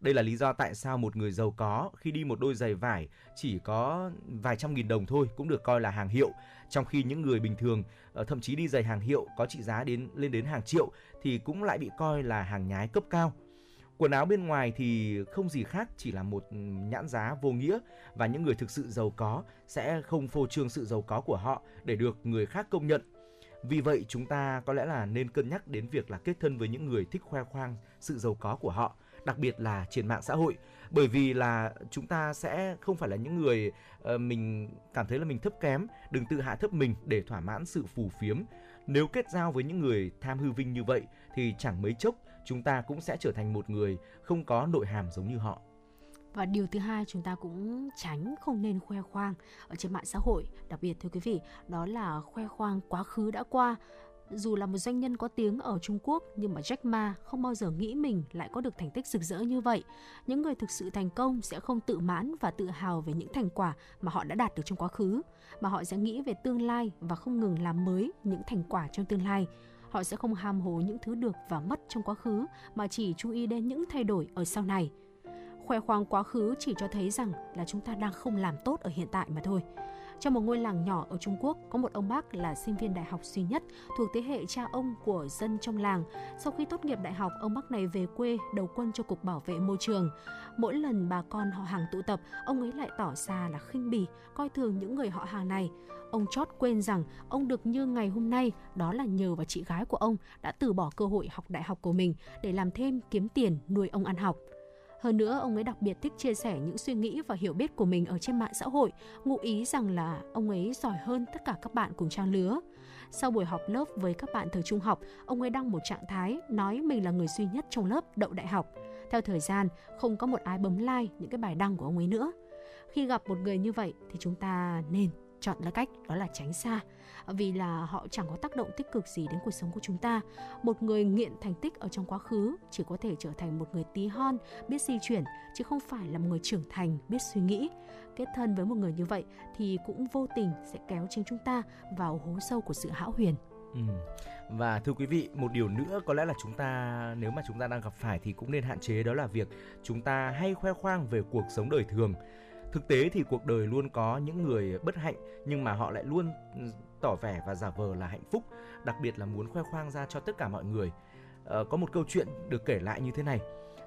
[SPEAKER 4] Đây là lý do tại sao một người giàu có khi đi một đôi giày vải chỉ có vài trăm nghìn đồng thôi cũng được coi là hàng hiệu, trong khi những người bình thường ờ, thậm chí đi giày hàng hiệu có trị giá đến lên đến hàng triệu thì cũng lại bị coi là hàng nhái cấp cao. Quần áo bên ngoài thì không gì khác chỉ là một nhãn giá vô nghĩa và những người thực sự giàu có sẽ không phô trương sự giàu có của họ để được người khác công nhận. Vì vậy chúng ta có lẽ là nên cân nhắc đến việc là kết thân với những người thích khoe khoang sự giàu có của họ, đặc biệt là trên mạng xã hội. Bởi vì là chúng ta sẽ không phải là những người uh, mình cảm thấy là mình thấp kém, đừng tự hạ thấp mình để thỏa mãn sự phù phiếm. Nếu kết giao với những người tham hư vinh như vậy thì chẳng mấy chốc chúng ta cũng sẽ trở thành một người không có nội hàm giống như họ.
[SPEAKER 3] Và điều thứ hai chúng ta cũng tránh không nên khoe khoang ở trên mạng xã hội. Đặc biệt thưa quý vị đó là khoe khoang quá khứ đã qua dù là một doanh nhân có tiếng ở Trung Quốc nhưng mà Jack Ma không bao giờ nghĩ mình lại có được thành tích rực rỡ như vậy. Những người thực sự thành công sẽ không tự mãn và tự hào về những thành quả mà họ đã đạt được trong quá khứ, mà họ sẽ nghĩ về tương lai và không ngừng làm mới những thành quả trong tương lai. Họ sẽ không ham hố những thứ được và mất trong quá khứ mà chỉ chú ý đến những thay đổi ở sau này. Khoe khoang quá khứ chỉ cho thấy rằng là chúng ta đang không làm tốt ở hiện tại mà thôi. Trong một ngôi làng nhỏ ở Trung Quốc, có một ông bác là sinh viên đại học duy nhất thuộc thế hệ cha ông của dân trong làng. Sau khi tốt nghiệp đại học, ông bác này về quê đầu quân cho Cục Bảo vệ Môi trường. Mỗi lần bà con họ hàng tụ tập, ông ấy lại tỏ ra là khinh bỉ, coi thường những người họ hàng này. Ông chót quên rằng ông được như ngày hôm nay đó là nhờ vào chị gái của ông đã từ bỏ cơ hội học đại học của mình để làm thêm kiếm tiền nuôi ông ăn học. Hơn nữa, ông ấy đặc biệt thích chia sẻ những suy nghĩ và hiểu biết của mình ở trên mạng xã hội, ngụ ý rằng là ông ấy giỏi hơn tất cả các bạn cùng trang lứa. Sau buổi họp lớp với các bạn thời trung học, ông ấy đăng một trạng thái nói mình là người duy nhất trong lớp đậu đại học. Theo thời gian, không có một ai bấm like những cái bài đăng của ông ấy nữa. Khi gặp một người như vậy thì chúng ta nên chọn là cách đó là tránh xa vì là họ chẳng có tác động tích cực gì đến cuộc sống của chúng ta. Một người nghiện thành tích ở trong quá khứ chỉ có thể trở thành một người tí hon, biết di chuyển chứ không phải là một người trưởng thành, biết suy nghĩ. Kết thân với một người như vậy thì cũng vô tình sẽ kéo chính chúng ta vào hố sâu của sự hão huyền.
[SPEAKER 4] Ừ. Và thưa quý vị, một điều nữa có lẽ là chúng ta nếu mà chúng ta đang gặp phải thì cũng nên hạn chế đó là việc chúng ta hay khoe khoang về cuộc sống đời thường. Thực tế thì cuộc đời luôn có những người bất hạnh nhưng mà họ lại luôn tỏ vẻ và giả vờ là hạnh phúc, đặc biệt là muốn khoe khoang ra cho tất cả mọi người. Ờ, có một câu chuyện được kể lại như thế này.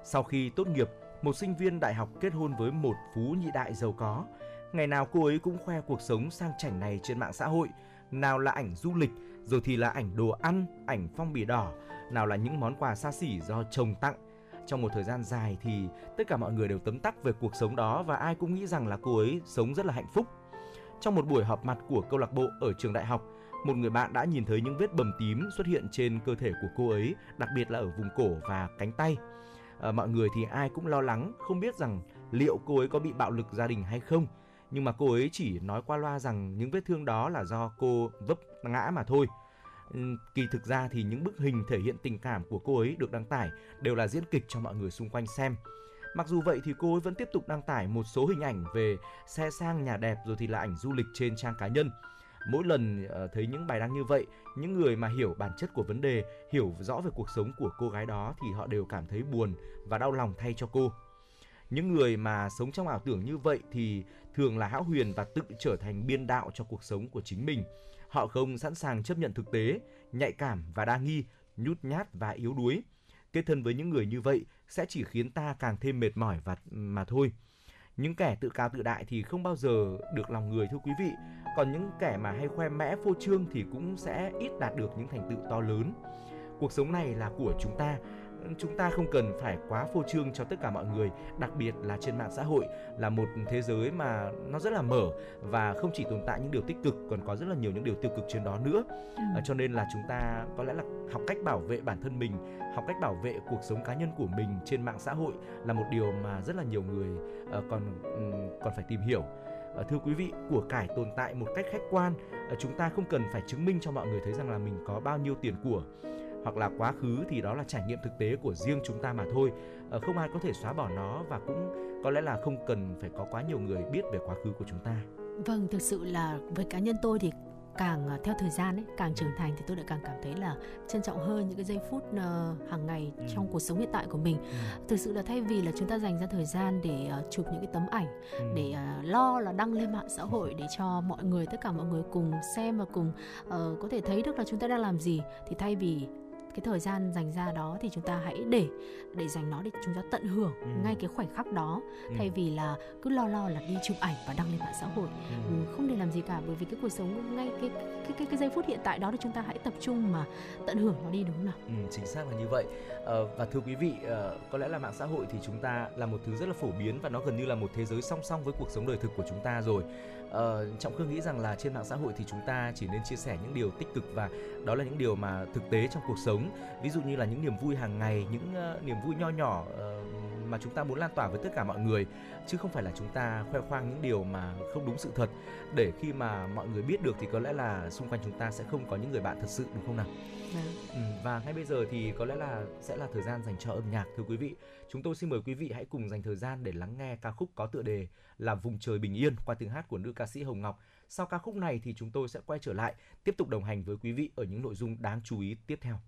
[SPEAKER 4] Sau khi tốt nghiệp, một sinh viên đại học kết hôn với một phú nhị đại giàu có. Ngày nào cô ấy cũng khoe cuộc sống sang chảnh này trên mạng xã hội, nào là ảnh du lịch, rồi thì là ảnh đồ ăn, ảnh phong bì đỏ, nào là những món quà xa xỉ do chồng tặng. Trong một thời gian dài thì tất cả mọi người đều tấm tắc về cuộc sống đó và ai cũng nghĩ rằng là cô ấy sống rất là hạnh phúc. Trong một buổi họp mặt của câu lạc bộ ở trường đại học, một người bạn đã nhìn thấy những vết bầm tím xuất hiện trên cơ thể của cô ấy, đặc biệt là ở vùng cổ và cánh tay. À, mọi người thì ai cũng lo lắng, không biết rằng liệu cô ấy có bị bạo lực gia đình hay không. Nhưng mà cô ấy chỉ nói qua loa rằng những vết thương đó là do cô vấp ngã mà thôi. Ừ, kỳ thực ra thì những bức hình thể hiện tình cảm của cô ấy được đăng tải đều là diễn kịch cho mọi người xung quanh xem. Mặc dù vậy thì cô ấy vẫn tiếp tục đăng tải một số hình ảnh về xe sang nhà đẹp rồi thì là ảnh du lịch trên trang cá nhân. Mỗi lần ờ, thấy những bài đăng như vậy, những người mà hiểu bản chất của vấn đề, hiểu rõ về cuộc sống của cô gái đó thì họ đều cảm thấy buồn và đau lòng thay cho cô. Những người mà sống trong ảo tưởng như vậy thì thường là hão huyền và tự trở thành biên đạo cho cuộc sống của chính mình. Họ không sẵn sàng chấp nhận thực tế, nhạy cảm và đa nghi, nhút nhát và yếu đuối. Kết thân với những người như vậy sẽ chỉ khiến ta càng thêm mệt mỏi và mà thôi. Những kẻ tự cao tự đại thì không bao giờ được lòng người thưa quý vị. Còn những kẻ mà hay khoe mẽ phô trương thì cũng sẽ ít đạt được những thành tựu to lớn. Cuộc sống này là của chúng ta, chúng ta không cần phải quá phô trương cho tất cả mọi người, đặc biệt là trên mạng xã hội là một thế giới mà nó rất là mở và không chỉ tồn tại những điều tích cực còn có rất là nhiều những điều tiêu cực trên đó nữa. À, cho nên là chúng ta có lẽ là học cách bảo vệ bản thân mình, học cách bảo vệ cuộc sống cá nhân của mình trên mạng xã hội là một điều mà rất là nhiều người ờ, còn ừm, còn phải tìm hiểu. Ờ, thưa quý vị, của cải tồn tại một cách khách quan, Ờ, chúng ta không cần phải chứng minh cho mọi người thấy rằng là mình có bao nhiêu tiền của hoặc là quá khứ thì đó là trải nghiệm thực tế của riêng chúng ta mà thôi Ờ, không ai có thể xóa bỏ nó và cũng có lẽ là không cần phải có quá nhiều người biết về quá khứ của chúng ta
[SPEAKER 3] Vâng, thực sự là với cá nhân tôi thì càng à, theo thời gian ấy, càng trưởng thành thì tôi lại càng cảm thấy là trân trọng hơn những cái giây phút ờ, hàng ngày
[SPEAKER 4] Ừ.
[SPEAKER 3] trong cuộc sống hiện tại của mình. Thực sự là thay vì là chúng ta dành ra thời gian để ờ, chụp những cái tấm ảnh
[SPEAKER 4] Ừ.
[SPEAKER 3] để à, lo là đăng lên mạng xã hội để cho mọi người tất cả mọi người cùng xem và cùng ờ, có thể thấy được là chúng ta đang làm gì thì thay vì cái thời gian dành ra đó thì chúng ta hãy để để dành nó để chúng ta tận hưởng
[SPEAKER 4] Ừ.
[SPEAKER 3] ngay cái khoảnh khắc đó
[SPEAKER 4] Ừ.
[SPEAKER 3] thay vì là cứ lo lo là đi chụp ảnh và đăng lên mạng xã hội
[SPEAKER 4] Ừ.
[SPEAKER 3] Không để làm gì cả bởi vì cái cuộc sống ngay cái cái cái, cái giây phút hiện tại đó thì chúng ta hãy tập trung mà tận hưởng nó đi đúng không nào?
[SPEAKER 4] Ừ, chính xác là như vậy. À, và thưa quý vị à, có lẽ là mạng xã hội thì chúng ta là một thứ rất là phổ biến và nó gần như là một thế giới song song với cuộc sống đời thực của chúng ta rồi. À, trọng khương nghĩ rằng là trên mạng xã hội thì chúng ta chỉ nên chia sẻ những điều tích cực và đó là những điều mà thực tế trong cuộc sống. Ví dụ như là những niềm vui hàng ngày những uh, niềm vui nho nhỏ uh, mà chúng ta muốn lan tỏa với tất cả mọi người chứ không phải là chúng ta khoe khoang những điều mà không đúng sự thật để khi mà mọi người biết được thì có lẽ là xung quanh chúng ta sẽ không có những người bạn thật sự đúng không nào Ừ, và ngay bây giờ thì có lẽ là sẽ là thời gian dành cho âm nhạc thưa quý vị. Chúng tôi xin mời quý vị hãy cùng dành thời gian để lắng nghe ca khúc có tựa đề là Vùng trời bình yên qua tiếng hát của nữ ca sĩ Hồng Ngọc. Sau ca khúc này thì chúng tôi sẽ quay trở lại tiếp tục đồng hành với quý vị ở những nội dung đáng chú ý tiếp theo.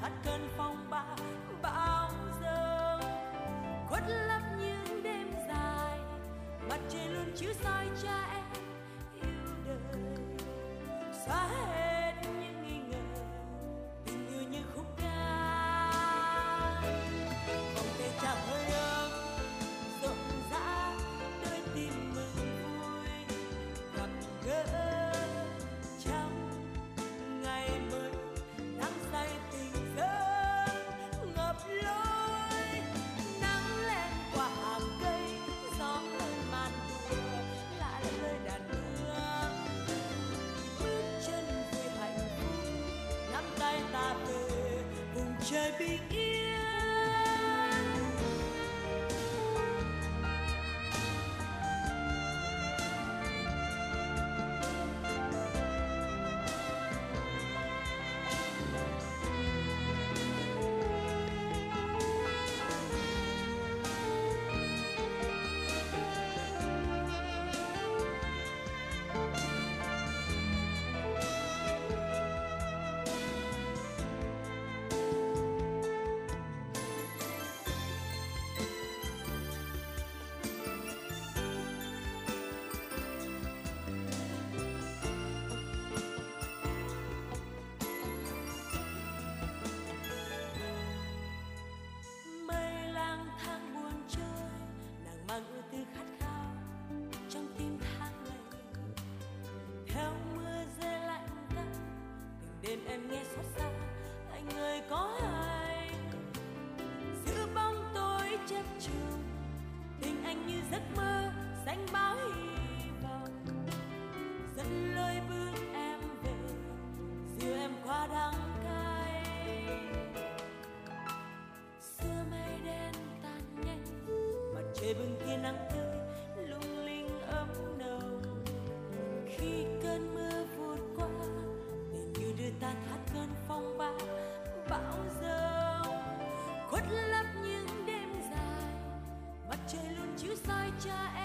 [SPEAKER 7] khát khát tia nắng tươi lung linh ấm nồng. Khi cơn mưa vụt qua tình như đưa ta thoát cơn phong ba, bão giông. Khuất lấp những đêm dài, mặt trời luôn chiếu soi cha em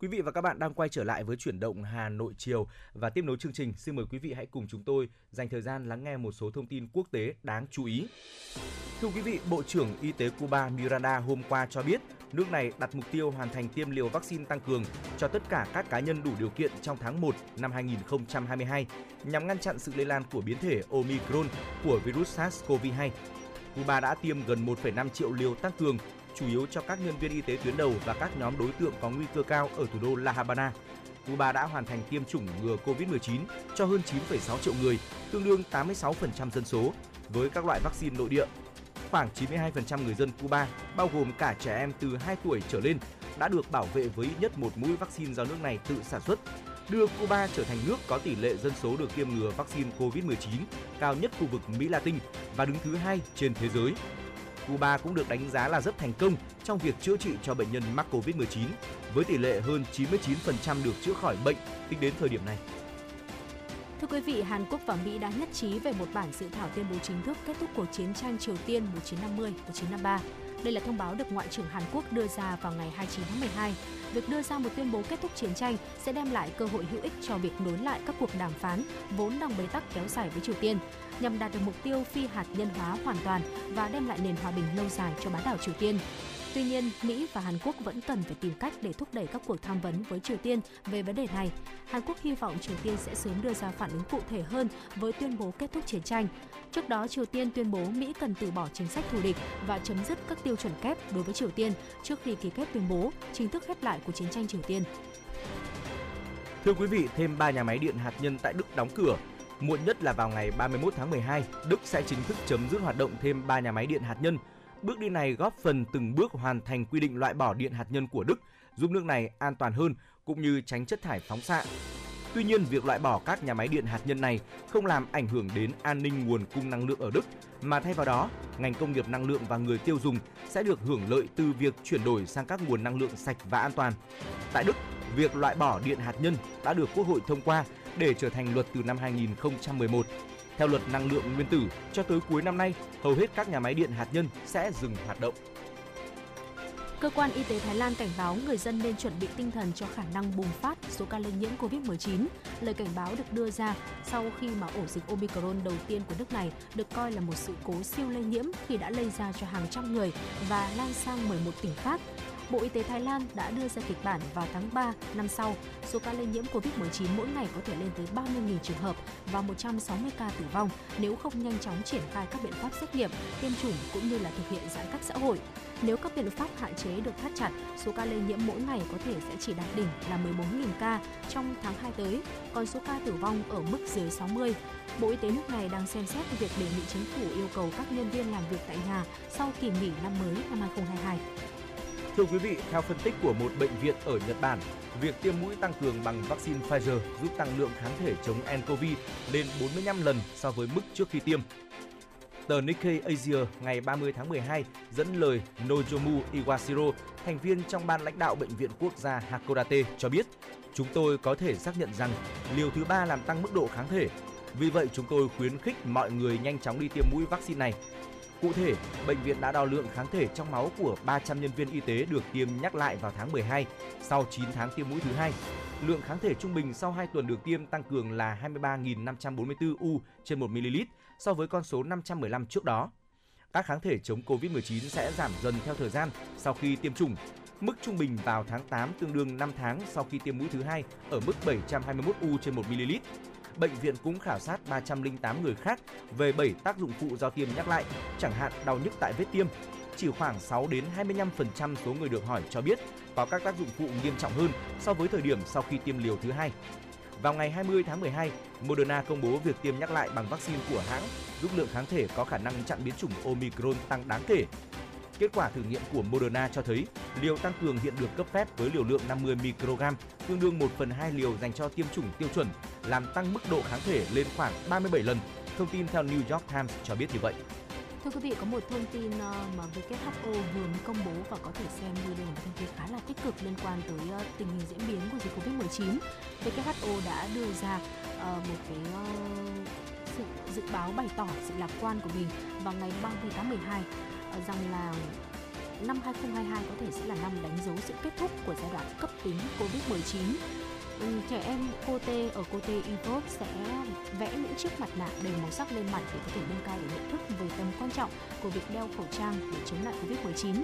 [SPEAKER 4] Quý vị và các bạn đang quay trở lại với chuyển động Hà Nội chiều và tiếp nối chương trình, xin mời quý vị hãy cùng chúng tôi dành thời gian lắng nghe một số thông tin quốc tế đáng chú ý. Thưa quý vị, Bộ trưởng Y tế Cuba Miranda hôm qua cho biết nước này đặt mục tiêu hoàn thành tiêm liều vaccine tăng cường cho tất cả các cá nhân đủ điều kiện trong tháng 1 năm 2022 nhằm ngăn chặn sự lây lan của biến thể Omicron của virus SARS-CoV-2. Cuba đã tiêm gần 1,5 triệu liều tăng cường chủ yếu cho các nhân viên y tế tuyến đầu và các nhóm đối tượng có nguy cơ cao ở thủ đô La Habana. Cuba đã hoàn thành tiêm chủng ngừa COVID-19 cho hơn 9,6 triệu người, tương đương 86% dân số, với các loại vaccine nội địa. Khoảng 92% người dân Cuba, bao gồm cả trẻ em từ 2 tuổi trở lên, đã được bảo vệ với ít nhất một mũi vaccine do nước này tự sản xuất, đưa Cuba trở thành nước có tỷ lệ dân số được tiêm ngừa vaccine COVID-19 cao nhất khu vực Mỹ Latin và đứng thứ hai trên thế giới. Cuba cũng được đánh giá là rất thành công trong việc chữa trị cho bệnh nhân mắc COVID-19, với tỷ lệ hơn 99% được chữa khỏi bệnh tính đến thời điểm này.
[SPEAKER 3] Thưa quý vị, Hàn Quốc và Mỹ đã nhất trí về một bản dự thảo tuyên bố chính thức kết thúc cuộc chiến tranh Triều Tiên 1950-1953. Đây là thông báo được Ngoại trưởng Hàn Quốc đưa ra vào ngày 29 tháng 12. Việc đưa ra một tuyên bố kết thúc chiến tranh sẽ đem lại cơ hội hữu ích cho việc nối lại các cuộc đàm phán vốn đang bế tắc kéo dài với Triều Tiên, nhằm đạt được mục tiêu phi hạt nhân hóa hoàn toàn và đem lại nền hòa bình lâu dài cho bán đảo Triều Tiên. Tuy nhiên, Mỹ và Hàn Quốc vẫn cần phải tìm cách để thúc đẩy các cuộc tham vấn với Triều Tiên về vấn đề này. Hàn Quốc hy vọng Triều Tiên sẽ sớm đưa ra phản ứng cụ thể hơn với tuyên bố kết thúc chiến tranh. Trước đó, Triều Tiên tuyên bố Mỹ cần từ bỏ chính sách thù địch và chấm dứt các tiêu chuẩn kép đối với Triều Tiên trước khi ký kết tuyên bố chính thức khép lại cuộc chiến tranh Triều Tiên.
[SPEAKER 4] Thưa quý vị, thêm 3 nhà máy điện hạt nhân tại Đức đóng cửa. Muộn nhất là vào ngày 31 tháng 12, Đức sẽ chính thức chấm dứt hoạt động thêm 3 nhà máy điện hạt nhân. Bước đi này góp phần từng bước hoàn thành quy định loại bỏ điện hạt nhân của Đức, giúp nước này an toàn hơn cũng như tránh chất thải phóng xạ. Tuy nhiên, việc loại bỏ các nhà máy điện hạt nhân này không làm ảnh hưởng đến an ninh nguồn cung năng lượng ở Đức, mà thay vào đó, ngành công nghiệp năng lượng và người tiêu dùng sẽ được hưởng lợi từ việc chuyển đổi sang các nguồn năng lượng sạch và an toàn. Tại Đức, việc loại bỏ điện hạt nhân đã được Quốc hội thông qua để trở thành luật từ năm 2011. Theo luật năng lượng nguyên tử, cho tới cuối năm nay, hầu hết các nhà máy điện hạt nhân sẽ dừng hoạt động.
[SPEAKER 3] Cơ quan y tế Thái Lan cảnh báo người dân nên chuẩn bị tinh thần cho khả năng bùng phát số ca lây nhiễm COVID-19. Lời cảnh báo được đưa ra sau khi mà ổ dịch Omicron đầu tiên của nước này được coi là một sự cố siêu lây nhiễm khi đã lây ra cho hàng trăm người và lan sang 11 tỉnh khác. Bộ Y tế Thái Lan đã đưa ra kịch bản vào tháng 3 năm sau, số ca lây nhiễm COVID-19 mỗi ngày có thể lên tới 30.000 trường hợp và 160 ca tử vong nếu không nhanh chóng triển khai các biện pháp xét nghiệm, tiêm chủng cũng như là thực hiện giãn cách xã hội. Nếu các biện pháp hạn chế được thắt chặt, số ca lây nhiễm mỗi ngày có thể sẽ chỉ đạt đỉnh là 14.000 ca trong tháng 2 tới, còn số ca tử vong ở mức dưới 60. Bộ Y tế nước này đang xem xét việc đề nghị chính phủ yêu cầu các nhân viên làm việc tại nhà sau kỳ nghỉ năm mới năm 2022.
[SPEAKER 4] Thưa quý vị, theo phân tích của một bệnh viện ở Nhật Bản, việc tiêm mũi tăng cường bằng vaccine Pfizer giúp tăng lượng kháng thể chống nCoV lên 45 lần so với mức trước khi tiêm. Tờ Nikkei Asia ngày 30 tháng 12 dẫn lời Nojomu Iwashiro, thành viên trong ban lãnh đạo Bệnh viện Quốc gia Hakodate cho biết, chúng tôi có thể xác nhận rằng liều thứ ba làm tăng mức độ kháng thể. Vì vậy, chúng tôi khuyến khích mọi người nhanh chóng đi tiêm mũi vaccine này. Cụ thể, bệnh viện đã đo lượng kháng thể trong máu của 300 nhân viên y tế được tiêm nhắc lại vào tháng 12 sau 9 tháng tiêm mũi thứ hai. Lượng kháng thể trung bình sau 2 tuần được tiêm tăng cường là 23.544 U trên 1 ml so với con số 515 trước đó. Các kháng thể chống COVID-19 sẽ giảm dần theo thời gian sau khi tiêm chủng. Mức trung bình vào tháng 8 tương đương 5 tháng sau khi tiêm mũi thứ hai ở mức 721 U trên 1 ml. Bệnh viện cũng khảo sát 308 người khác về 7 tác dụng phụ do tiêm nhắc lại, chẳng hạn đau nhức tại vết tiêm. Chỉ khoảng 6 đến 25% số người được hỏi cho biết có các tác dụng phụ nghiêm trọng hơn so với thời điểm sau khi tiêm liều thứ hai. Vào ngày 20 tháng 12, Moderna công bố việc tiêm nhắc lại bằng vaccine của hãng giúp lượng kháng thể có khả năng chặn biến chủng Omicron tăng đáng kể. Kết quả thử nghiệm của Moderna cho thấy liều tăng cường hiện được cấp phép với liều lượng 50 microgram, tương đương 1 phần 2 liều dành cho tiêm chủng tiêu chuẩn, làm tăng mức độ kháng thể lên khoảng 37 lần. Thông tin theo New York Times cho biết như vậy.
[SPEAKER 3] Thưa quý vị, có một thông tin ờ, mà WHO vừa mới công bố và có thể xem như đây là một thông tin khá là tích cực liên quan tới ờ, tình hình diễn biến của dịch Covid-19. WHO đã đưa ra ờ, một cái sự dự báo bày tỏ sự lạc quan của mình vào ngày 30 tháng 12 rằng là năm 2022 có thể sẽ là năm đánh dấu sự kết thúc của giai đoạn cấp tính Covid-19 Ừ, trẻ em cô tê ở cô tê Evot sẽ vẽ những chiếc mặt nạ đầy màu sắc lên mặt để có thể nâng cao được nhận thức về tầm quan trọng của việc đeo khẩu trang để chống lại Covid-19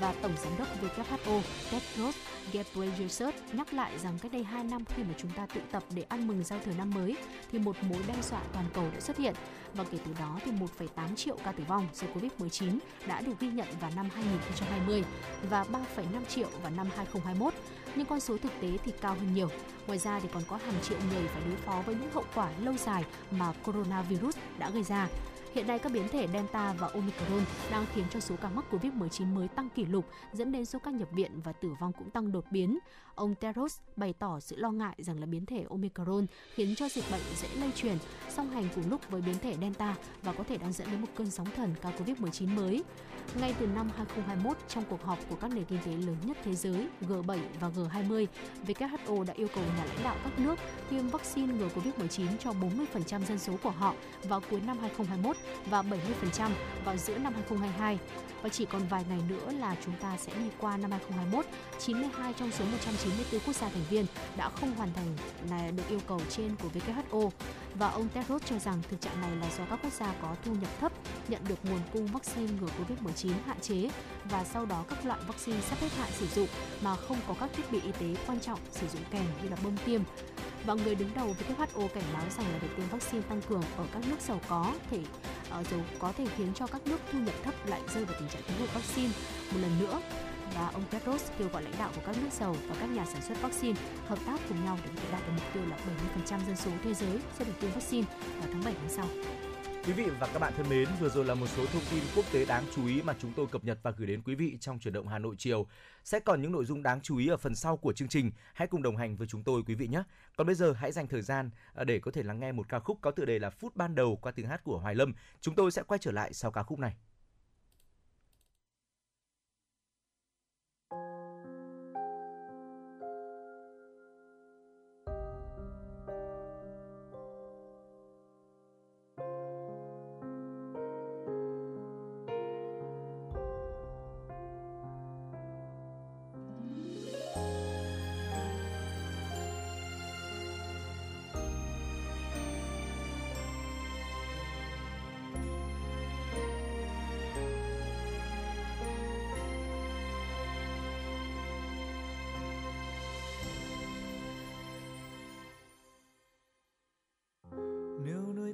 [SPEAKER 3] và Tổng Giám đốc WHO Tedros Ghebreyesus nhắc lại rằng cách đây 2 năm khi mà chúng ta tụ tập để ăn mừng giao thừa năm mới thì một mối đe dọa toàn cầu đã xuất hiện. Và kể từ đó thì 1,8 triệu ca tử vong do Covid-19 đã được ghi nhận vào năm 2020 và 3,5 triệu vào năm 2021 nhưng con số thực tế thì cao hơn nhiều. Ngoài ra thì còn có hàng triệu người phải đối phó với những hậu quả lâu dài mà coronavirus đã gây ra. Hiện nay các biến thể Delta và Omicron đang khiến cho số ca mắc COVID-19 mới tăng kỷ lục, dẫn đến số ca nhập viện và tử vong cũng tăng đột biến. Ông Teros bày tỏ sự lo ngại rằng là biến thể Omicron khiến cho dịch bệnh dễ lây truyền, song hành cùng lúc với biến thể Delta và có thể đang dẫn đến một cơn sóng thần ca COVID-19 mới. Ngay từ năm 2021, trong cuộc họp của các nền kinh tế lớn nhất thế giới G7 và G20, WHO đã yêu cầu nhà lãnh đạo các nước tiêm vaccine ngừa COVID-19 cho 40% dân số của họ vào cuối năm 2021 và 70% vào giữa năm 2022. Và chỉ còn vài ngày nữa là chúng ta sẽ đi qua năm 2021, 92 trong số 194 quốc gia thành viên đã không hoàn thành là được yêu cầu trên của WHO. Và ông Tedros cho rằng thực trạng này là do các quốc gia có thu nhập thấp nhận được nguồn cung vaccine ngừa Covid-19 hạn chế và sau đó các loại vaccine sắp hết hạn sử dụng mà không có các thiết bị y tế quan trọng sử dụng kèm như là bơm tiêm và người đứng đầu WHO cảnh báo rằng là việc tiêm vaccine tăng cường ở các nước giàu có thể ờ, uh, dầu có thể khiến cho các nước thu nhập thấp lại rơi vào tình trạng thiếu hụt vaccine một lần nữa và ông Tedros kêu gọi lãnh đạo của các nước giàu và các nhà sản xuất vaccine hợp tác cùng nhau để có thể đạt được mục tiêu là 70% dân số thế giới sẽ được tiêm vaccine vào tháng 7 năm sau.
[SPEAKER 4] Quý vị và các bạn thân mến, vừa rồi là một số thông tin quốc tế đáng chú ý mà chúng tôi cập nhật và gửi đến quý vị trong chuyển động Hà Nội chiều. Sẽ còn những nội dung đáng chú ý ở phần sau của chương trình. Hãy cùng đồng hành với chúng tôi quý vị nhé. Còn bây giờ hãy dành thời gian à, để có thể lắng nghe một ca khúc có tựa đề là Phút ban đầu qua tiếng hát của Hoài Lâm. Chúng tôi sẽ quay trở lại sau ca khúc này.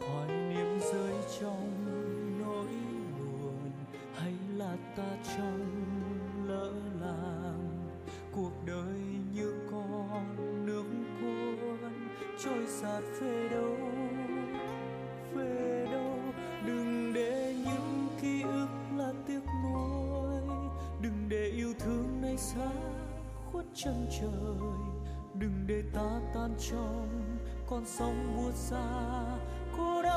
[SPEAKER 7] hoài niệm rơi trong nỗi buồn hay là ta trong lỡ làng? Cuộc đời như con nước cuốn trôi sạt về đâu? Về đâu? Đừng để những ký ức là tiếc nuối. Đừng để yêu thương này xa khuất chân trời. Đừng để ta tan trong con sóng buốt xa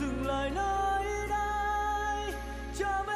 [SPEAKER 7] dừng lại nơi đây. Cho
[SPEAKER 8] mình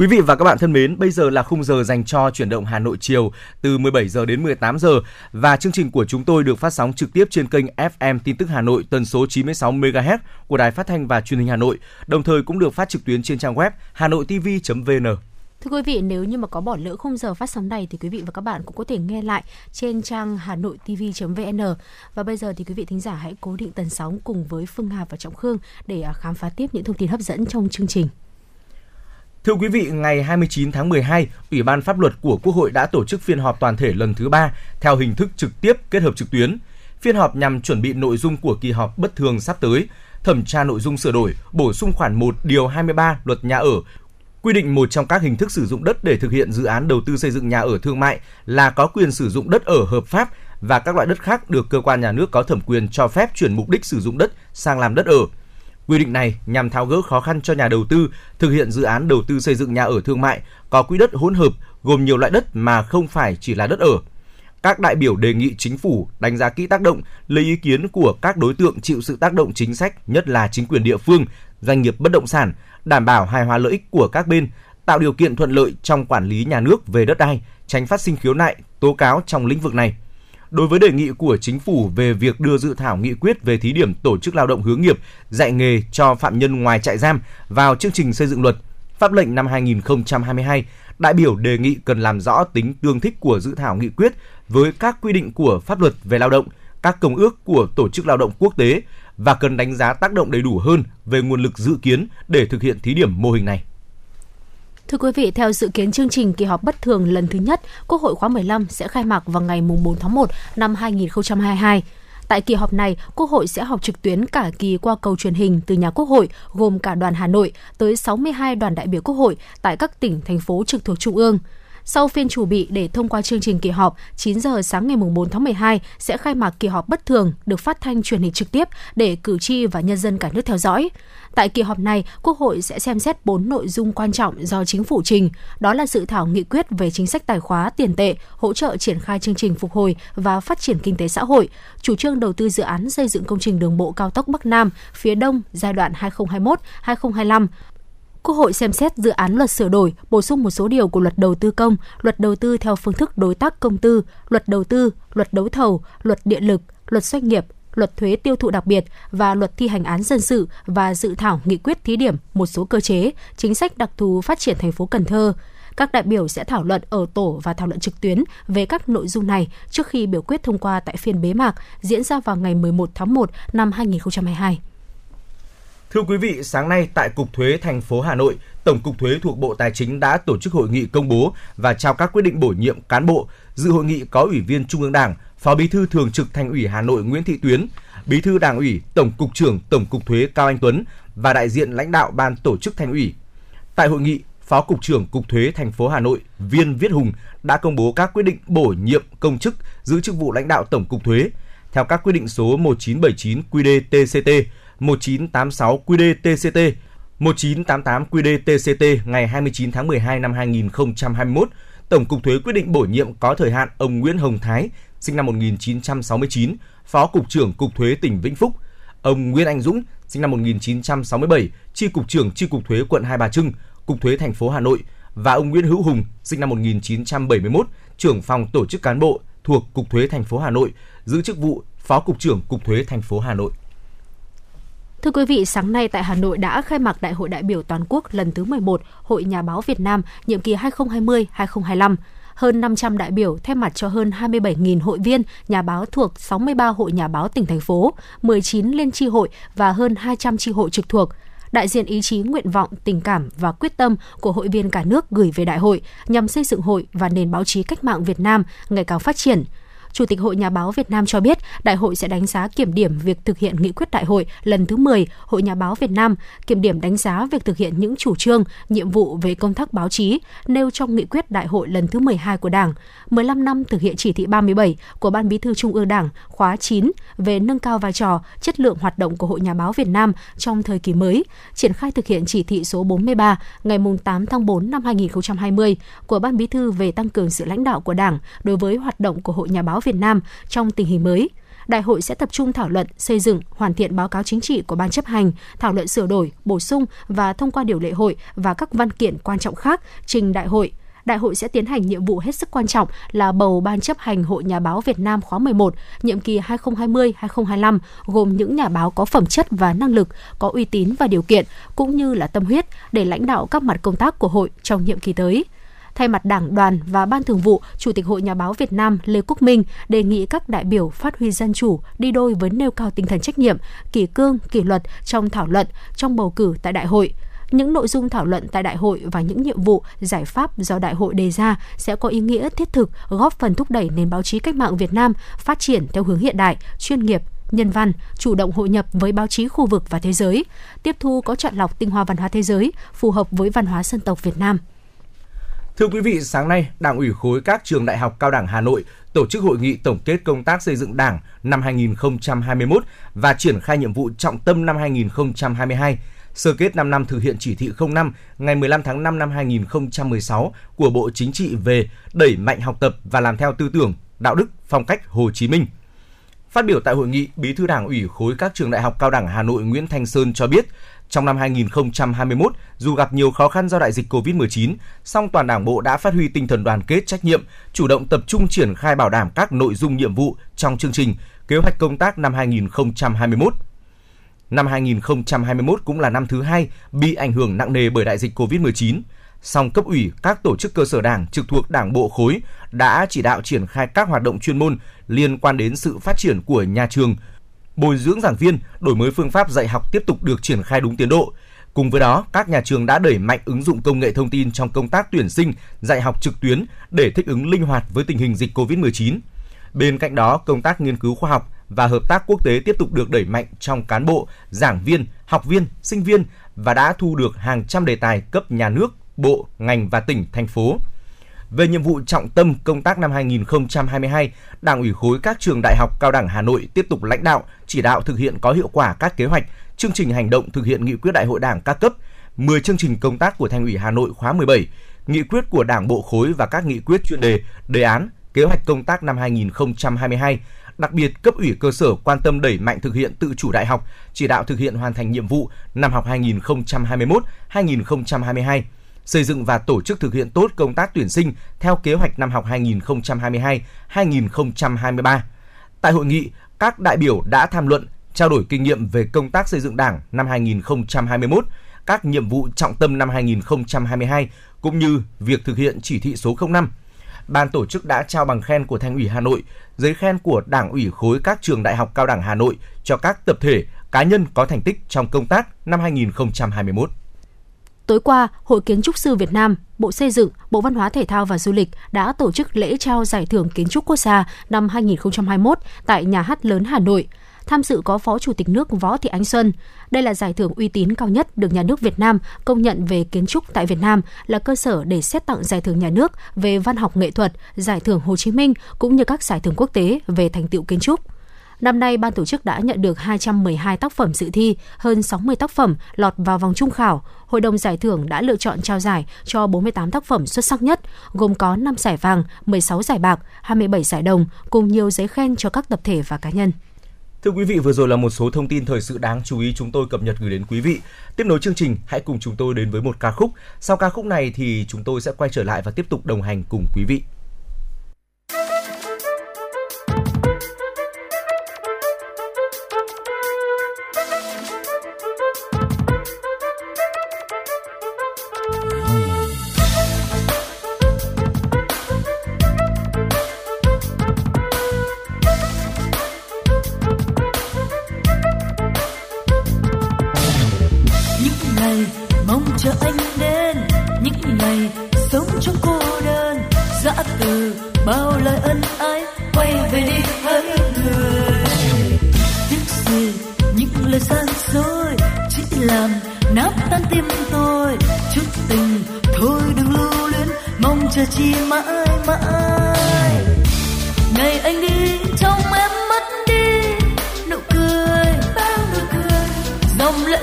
[SPEAKER 4] Quý vị và các bạn thân mến, bây giờ là khung giờ dành cho chuyển động Hà Nội chiều từ 17 giờ đến 18 giờ và chương trình của chúng tôi được phát sóng trực tiếp trên kênh FM tin tức Hà Nội tần số 96 MHz của Đài Phát thanh và Truyền hình Hà Nội, đồng thời cũng được phát trực tuyến trên trang web hanoitv.vn.
[SPEAKER 3] Thưa quý vị, nếu như mà có bỏ lỡ khung giờ phát sóng này thì quý vị và các bạn cũng có thể nghe lại trên trang hà nội tv.vn. Và bây giờ thì quý vị thính giả hãy cố định tần sóng cùng với Phương Hà và Trọng Khương để à, khám phá tiếp những thông tin hấp dẫn trong chương trình.
[SPEAKER 4] Thưa quý vị, ngày 29 tháng 12, Ủy ban Pháp luật của Quốc hội đã tổ chức phiên họp toàn thể lần thứ ba theo hình thức trực tiếp kết hợp trực tuyến. Phiên họp nhằm chuẩn bị nội dung của kỳ họp bất thường sắp tới, thẩm tra nội dung sửa đổi, bổ sung khoản 1 điều 23 Luật Nhà ở quy định một trong các hình thức sử dụng đất để thực hiện dự án đầu tư xây dựng nhà ở thương mại là có quyền sử dụng đất ở hợp pháp và các loại đất khác được cơ quan nhà nước có thẩm quyền cho phép chuyển mục đích sử dụng đất sang làm đất ở. Quy định này nhằm tháo gỡ khó khăn cho nhà đầu tư thực hiện dự án đầu tư xây dựng nhà ở thương mại có quỹ đất hỗn hợp gồm nhiều loại đất mà không phải chỉ là đất ở. Các đại biểu đề nghị chính phủ đánh giá kỹ tác động, lấy ý kiến của các đối tượng chịu sự tác động chính sách, nhất là chính quyền địa phương, doanh nghiệp bất động sản, đảm bảo hài hòa lợi ích của các bên, tạo điều kiện thuận lợi trong quản lý nhà nước về đất đai, tránh phát sinh khiếu nại, tố cáo trong lĩnh vực này. Đối với đề nghị của chính phủ về việc đưa dự thảo nghị quyết về thí điểm tổ chức lao động hướng nghiệp, dạy nghề cho phạm nhân ngoài trại giam vào chương trình xây dựng luật, pháp lệnh năm 2022, đại biểu đề nghị cần làm rõ tính tương thích của dự thảo nghị quyết với các quy định của pháp luật về lao động, các công ước của Tổ chức Lao động Quốc tế và cần đánh giá tác động đầy đủ hơn về nguồn lực dự kiến để thực hiện thí điểm mô hình này.
[SPEAKER 3] Thưa quý vị, theo dự kiến chương trình kỳ họp bất thường lần thứ nhất, Quốc hội khóa 15 sẽ khai mạc vào ngày 4 tháng 1 năm 2022. Tại kỳ họp này, Quốc hội sẽ họp trực tuyến cả kỳ qua cầu truyền hình từ nhà Quốc hội, gồm cả đoàn Hà Nội tới 62 đoàn đại biểu Quốc hội tại các tỉnh, thành phố trực thuộc Trung ương. Sau phiên chủ bị để thông qua chương trình kỳ họp, 9 giờ sáng ngày 4 tháng 12 sẽ khai mạc kỳ họp bất thường được phát thanh truyền hình trực tiếp để cử tri và nhân dân cả nước theo dõi. Tại kỳ họp này, Quốc hội sẽ xem xét 4 nội dung quan trọng do chính phủ trình, đó là dự thảo nghị quyết về chính sách tài khóa tiền tệ, hỗ trợ triển khai chương trình phục hồi và phát triển kinh tế xã hội, chủ trương đầu tư dự án xây dựng công trình đường bộ cao tốc Bắc Nam phía Đông giai đoạn 2021-2025, Quốc hội xem xét dự án luật sửa đổi, bổ sung một số điều của luật đầu tư công, luật đầu tư theo phương thức đối tác công tư, luật đầu tư, luật đấu thầu, luật điện lực, luật doanh nghiệp, luật thuế tiêu thụ đặc biệt và luật thi hành án dân sự và dự thảo nghị quyết thí điểm một số cơ chế, chính sách đặc thù phát triển thành phố Cần Thơ. Các đại biểu sẽ thảo luận ở tổ và thảo luận trực tuyến về các nội dung này trước khi biểu quyết thông qua tại phiên bế mạc diễn ra vào ngày 11 tháng 1 năm 2022.
[SPEAKER 4] Thưa quý vị, sáng nay tại Cục Thuế thành phố Hà Nội, Tổng cục Thuế thuộc Bộ Tài chính đã tổ chức hội nghị công bố và trao các quyết định bổ nhiệm cán bộ. Dự hội nghị có Ủy viên Trung ương Đảng, Phó Bí thư Thường trực Thành ủy Hà Nội Nguyễn Thị Tuyến, Bí thư Đảng ủy, Tổng cục trưởng Tổng cục Thuế Cao Anh Tuấn và đại diện lãnh đạo ban tổ chức Thành ủy. Tại hội nghị, Phó cục trưởng Cục Thuế thành phố Hà Nội Viên Viết Hùng đã công bố các quyết định bổ nhiệm công chức giữ chức vụ lãnh đạo Tổng cục Thuế theo các quyết định số 1979 QĐ-TCT 1986 QĐ-TCT, 1988 QĐ-TCT ngày 29 tháng 12 năm 2021, Tổng cục Thuế quyết định bổ nhiệm có thời hạn ông Nguyễn Hồng Thái, sinh năm 1969, Phó cục trưởng Cục Thuế tỉnh Vĩnh Phúc, ông Nguyễn Anh Dũng, sinh năm 1967, Chi cục trưởng Chi cục Thuế quận Hai Bà Trưng, Cục Thuế thành phố Hà Nội. Và ông Nguyễn Hữu Hùng, sinh năm 1971, trưởng phòng tổ chức cán bộ thuộc Cục Thuế thành phố Hà Nội, giữ chức vụ Phó cục trưởng Cục Thuế thành phố Hà Nội.
[SPEAKER 3] Thưa quý vị, sáng nay tại Hà Nội đã khai mạc Đại hội đại biểu toàn quốc lần thứ 11 Hội Nhà báo Việt Nam nhiệm kỳ 2020-2025 hơn 500 đại biểu thay mặt cho hơn 27.000 hội viên, nhà báo thuộc 63 hội nhà báo tỉnh thành phố, 19 liên tri hội và hơn 200 tri hội trực thuộc. Đại diện ý chí, nguyện vọng, tình cảm và quyết tâm của hội viên cả nước gửi về đại hội nhằm xây dựng hội và nền báo chí cách mạng Việt Nam ngày càng phát triển, Chủ tịch Hội Nhà báo Việt Nam cho biết, đại hội sẽ đánh giá kiểm điểm việc thực hiện nghị quyết đại hội lần thứ 10 Hội Nhà báo Việt Nam, kiểm điểm đánh giá việc thực hiện những chủ trương, nhiệm vụ về công tác báo chí nêu trong nghị quyết đại hội lần thứ 12 của Đảng, 15 năm thực hiện chỉ thị 37 của Ban Bí thư Trung ương Đảng khóa 9 về nâng cao vai trò, chất lượng hoạt động của Hội Nhà báo Việt Nam trong thời kỳ mới, triển khai thực hiện chỉ thị số 43 ngày 8 tháng 4 năm 2020 của Ban Bí thư về tăng cường sự lãnh đạo của Đảng đối với hoạt động của Hội Nhà báo Việt Nam trong tình hình mới. đại hội sẽ tập trung thảo luận, xây dựng, hoàn thiện báo cáo chính trị của ban chấp hành, thảo luận sửa đổi, bổ sung và thông qua điều lệ hội và các văn kiện quan trọng khác trình đại hội đại hội sẽ tiến hành nhiệm vụ hết sức quan trọng là bầu Ban chấp hành Hội Nhà báo Việt Nam khóa 11, nhiệm kỳ 2020-2025, gồm những nhà báo có phẩm chất và năng lực, có uy tín và điều kiện, cũng như là tâm huyết để lãnh đạo các mặt công tác của hội trong nhiệm kỳ tới. Thay mặt Đảng, đoàn và Ban Thường vụ, Chủ tịch Hội Nhà báo Việt Nam Lê Quốc Minh đề nghị các đại biểu phát huy dân chủ, đi đôi với nêu cao tinh thần trách nhiệm, kỷ cương, kỷ luật trong thảo luận, trong bầu cử tại đại hội – những nội dung thảo luận tại đại hội và những nhiệm vụ, giải pháp do đại hội đề ra sẽ có ý nghĩa thiết thực, góp phần thúc đẩy nền báo chí cách mạng Việt Nam phát triển theo hướng hiện đại, chuyên nghiệp, nhân văn, chủ động hội nhập với báo chí khu vực và thế giới, tiếp thu có chọn lọc tinh hoa văn hóa thế giới phù hợp với văn hóa dân tộc Việt Nam.
[SPEAKER 4] Thưa quý vị, sáng nay, Đảng ủy khối các trường đại học cao đẳng Hà Nội tổ chức hội nghị tổng kết công tác xây dựng Đảng năm 2021 và triển khai nhiệm vụ trọng tâm năm 2022 sơ kết 5 năm thực hiện chỉ thị 05 ngày 15 tháng 5 năm 2016 của Bộ Chính trị về đẩy mạnh học tập và làm theo tư tưởng, đạo đức, phong cách Hồ Chí Minh. Phát biểu tại hội nghị, Bí thư Đảng ủy khối các trường đại học cao đẳng Hà Nội Nguyễn Thanh Sơn cho biết, trong năm 2021, dù gặp nhiều khó khăn do đại dịch COVID-19, song toàn Đảng bộ đã phát huy tinh thần đoàn kết trách nhiệm, chủ động tập trung triển khai bảo đảm các nội dung nhiệm vụ trong chương trình, kế hoạch công tác năm 2021 Năm 2021 cũng là năm thứ hai bị ảnh hưởng nặng nề bởi đại dịch COVID-19. Song cấp ủy các tổ chức cơ sở đảng trực thuộc đảng bộ khối đã chỉ đạo triển khai các hoạt động chuyên môn liên quan đến sự phát triển của nhà trường, bồi dưỡng giảng viên, đổi mới phương pháp dạy học tiếp tục được triển khai đúng tiến độ. Cùng với đó, các nhà trường đã đẩy mạnh ứng dụng công nghệ thông tin trong công tác tuyển sinh, dạy học trực tuyến để thích ứng linh hoạt với tình hình dịch COVID-19. Bên cạnh đó, công tác nghiên cứu khoa học, và hợp tác quốc tế tiếp tục được đẩy mạnh trong cán bộ, giảng viên, học viên, sinh viên và đã thu được hàng trăm đề tài cấp nhà nước, bộ, ngành và tỉnh, thành phố. Về nhiệm vụ trọng tâm công tác năm 2022, Đảng ủy khối các trường đại học cao đẳng Hà Nội tiếp tục lãnh đạo, chỉ đạo thực hiện có hiệu quả các kế hoạch, chương trình hành động thực hiện nghị quyết đại hội Đảng các cấp, 10 chương trình công tác của Thành ủy Hà Nội khóa 17, nghị quyết của Đảng bộ khối và các nghị quyết chuyên đề, đề án, kế hoạch công tác năm 2022 Đặc biệt, cấp ủy cơ sở quan tâm đẩy mạnh thực hiện tự chủ đại học, chỉ đạo thực hiện hoàn thành nhiệm vụ năm học 2021-2022 xây dựng và tổ chức thực hiện tốt công tác tuyển sinh theo kế hoạch năm học 2022-2023. Tại hội nghị, các đại biểu đã tham luận, trao đổi kinh nghiệm về công tác xây dựng Đảng năm 2021, các nhiệm vụ trọng tâm năm 2022 cũng như việc thực hiện chỉ thị số 05 ban tổ chức đã trao bằng khen của Thành ủy Hà Nội, giấy khen của Đảng ủy khối các trường đại học cao đẳng Hà Nội cho các tập thể, cá nhân có thành tích trong công tác năm 2021.
[SPEAKER 3] Tối qua, Hội Kiến trúc sư Việt Nam, Bộ Xây dựng, Bộ Văn hóa Thể thao và Du lịch đã tổ chức lễ trao giải thưởng kiến trúc quốc gia năm 2021 tại Nhà hát lớn Hà Nội. Tham dự có Phó Chủ tịch nước Võ Thị Ánh Xuân. Đây là giải thưởng uy tín cao nhất được nhà nước Việt Nam công nhận về kiến trúc tại Việt Nam, là cơ sở để xét tặng giải thưởng nhà nước về văn học nghệ thuật, giải thưởng Hồ Chí Minh cũng như các giải thưởng quốc tế về thành tựu kiến trúc. Năm nay, ban tổ chức đã nhận được 212 tác phẩm dự thi, hơn 60 tác phẩm lọt vào vòng trung khảo. Hội đồng giải thưởng đã lựa chọn trao giải cho 48 tác phẩm xuất sắc nhất, gồm có 5 giải vàng, 16 giải bạc, 27 giải đồng, cùng nhiều giấy khen cho các tập thể và cá nhân.
[SPEAKER 4] Thưa quý vị, vừa rồi là một số thông tin thời sự đáng chú ý chúng tôi cập nhật gửi đến quý vị. Tiếp nối chương trình, hãy cùng chúng tôi đến với một ca khúc. Sau ca khúc này thì chúng tôi sẽ quay trở lại và tiếp tục đồng hành cùng quý vị.
[SPEAKER 7] Bao lời ân ái, quay về đi hỡi người. Tiếc gì, những lời gian dối chỉ làm nát tan tim tôi. Chút tình thôi đừng lưu luyến, mong chờ chi mãi mãi. Ngày anh đi trong em mất đi nụ cười, bao nụ cười. Dòng lệ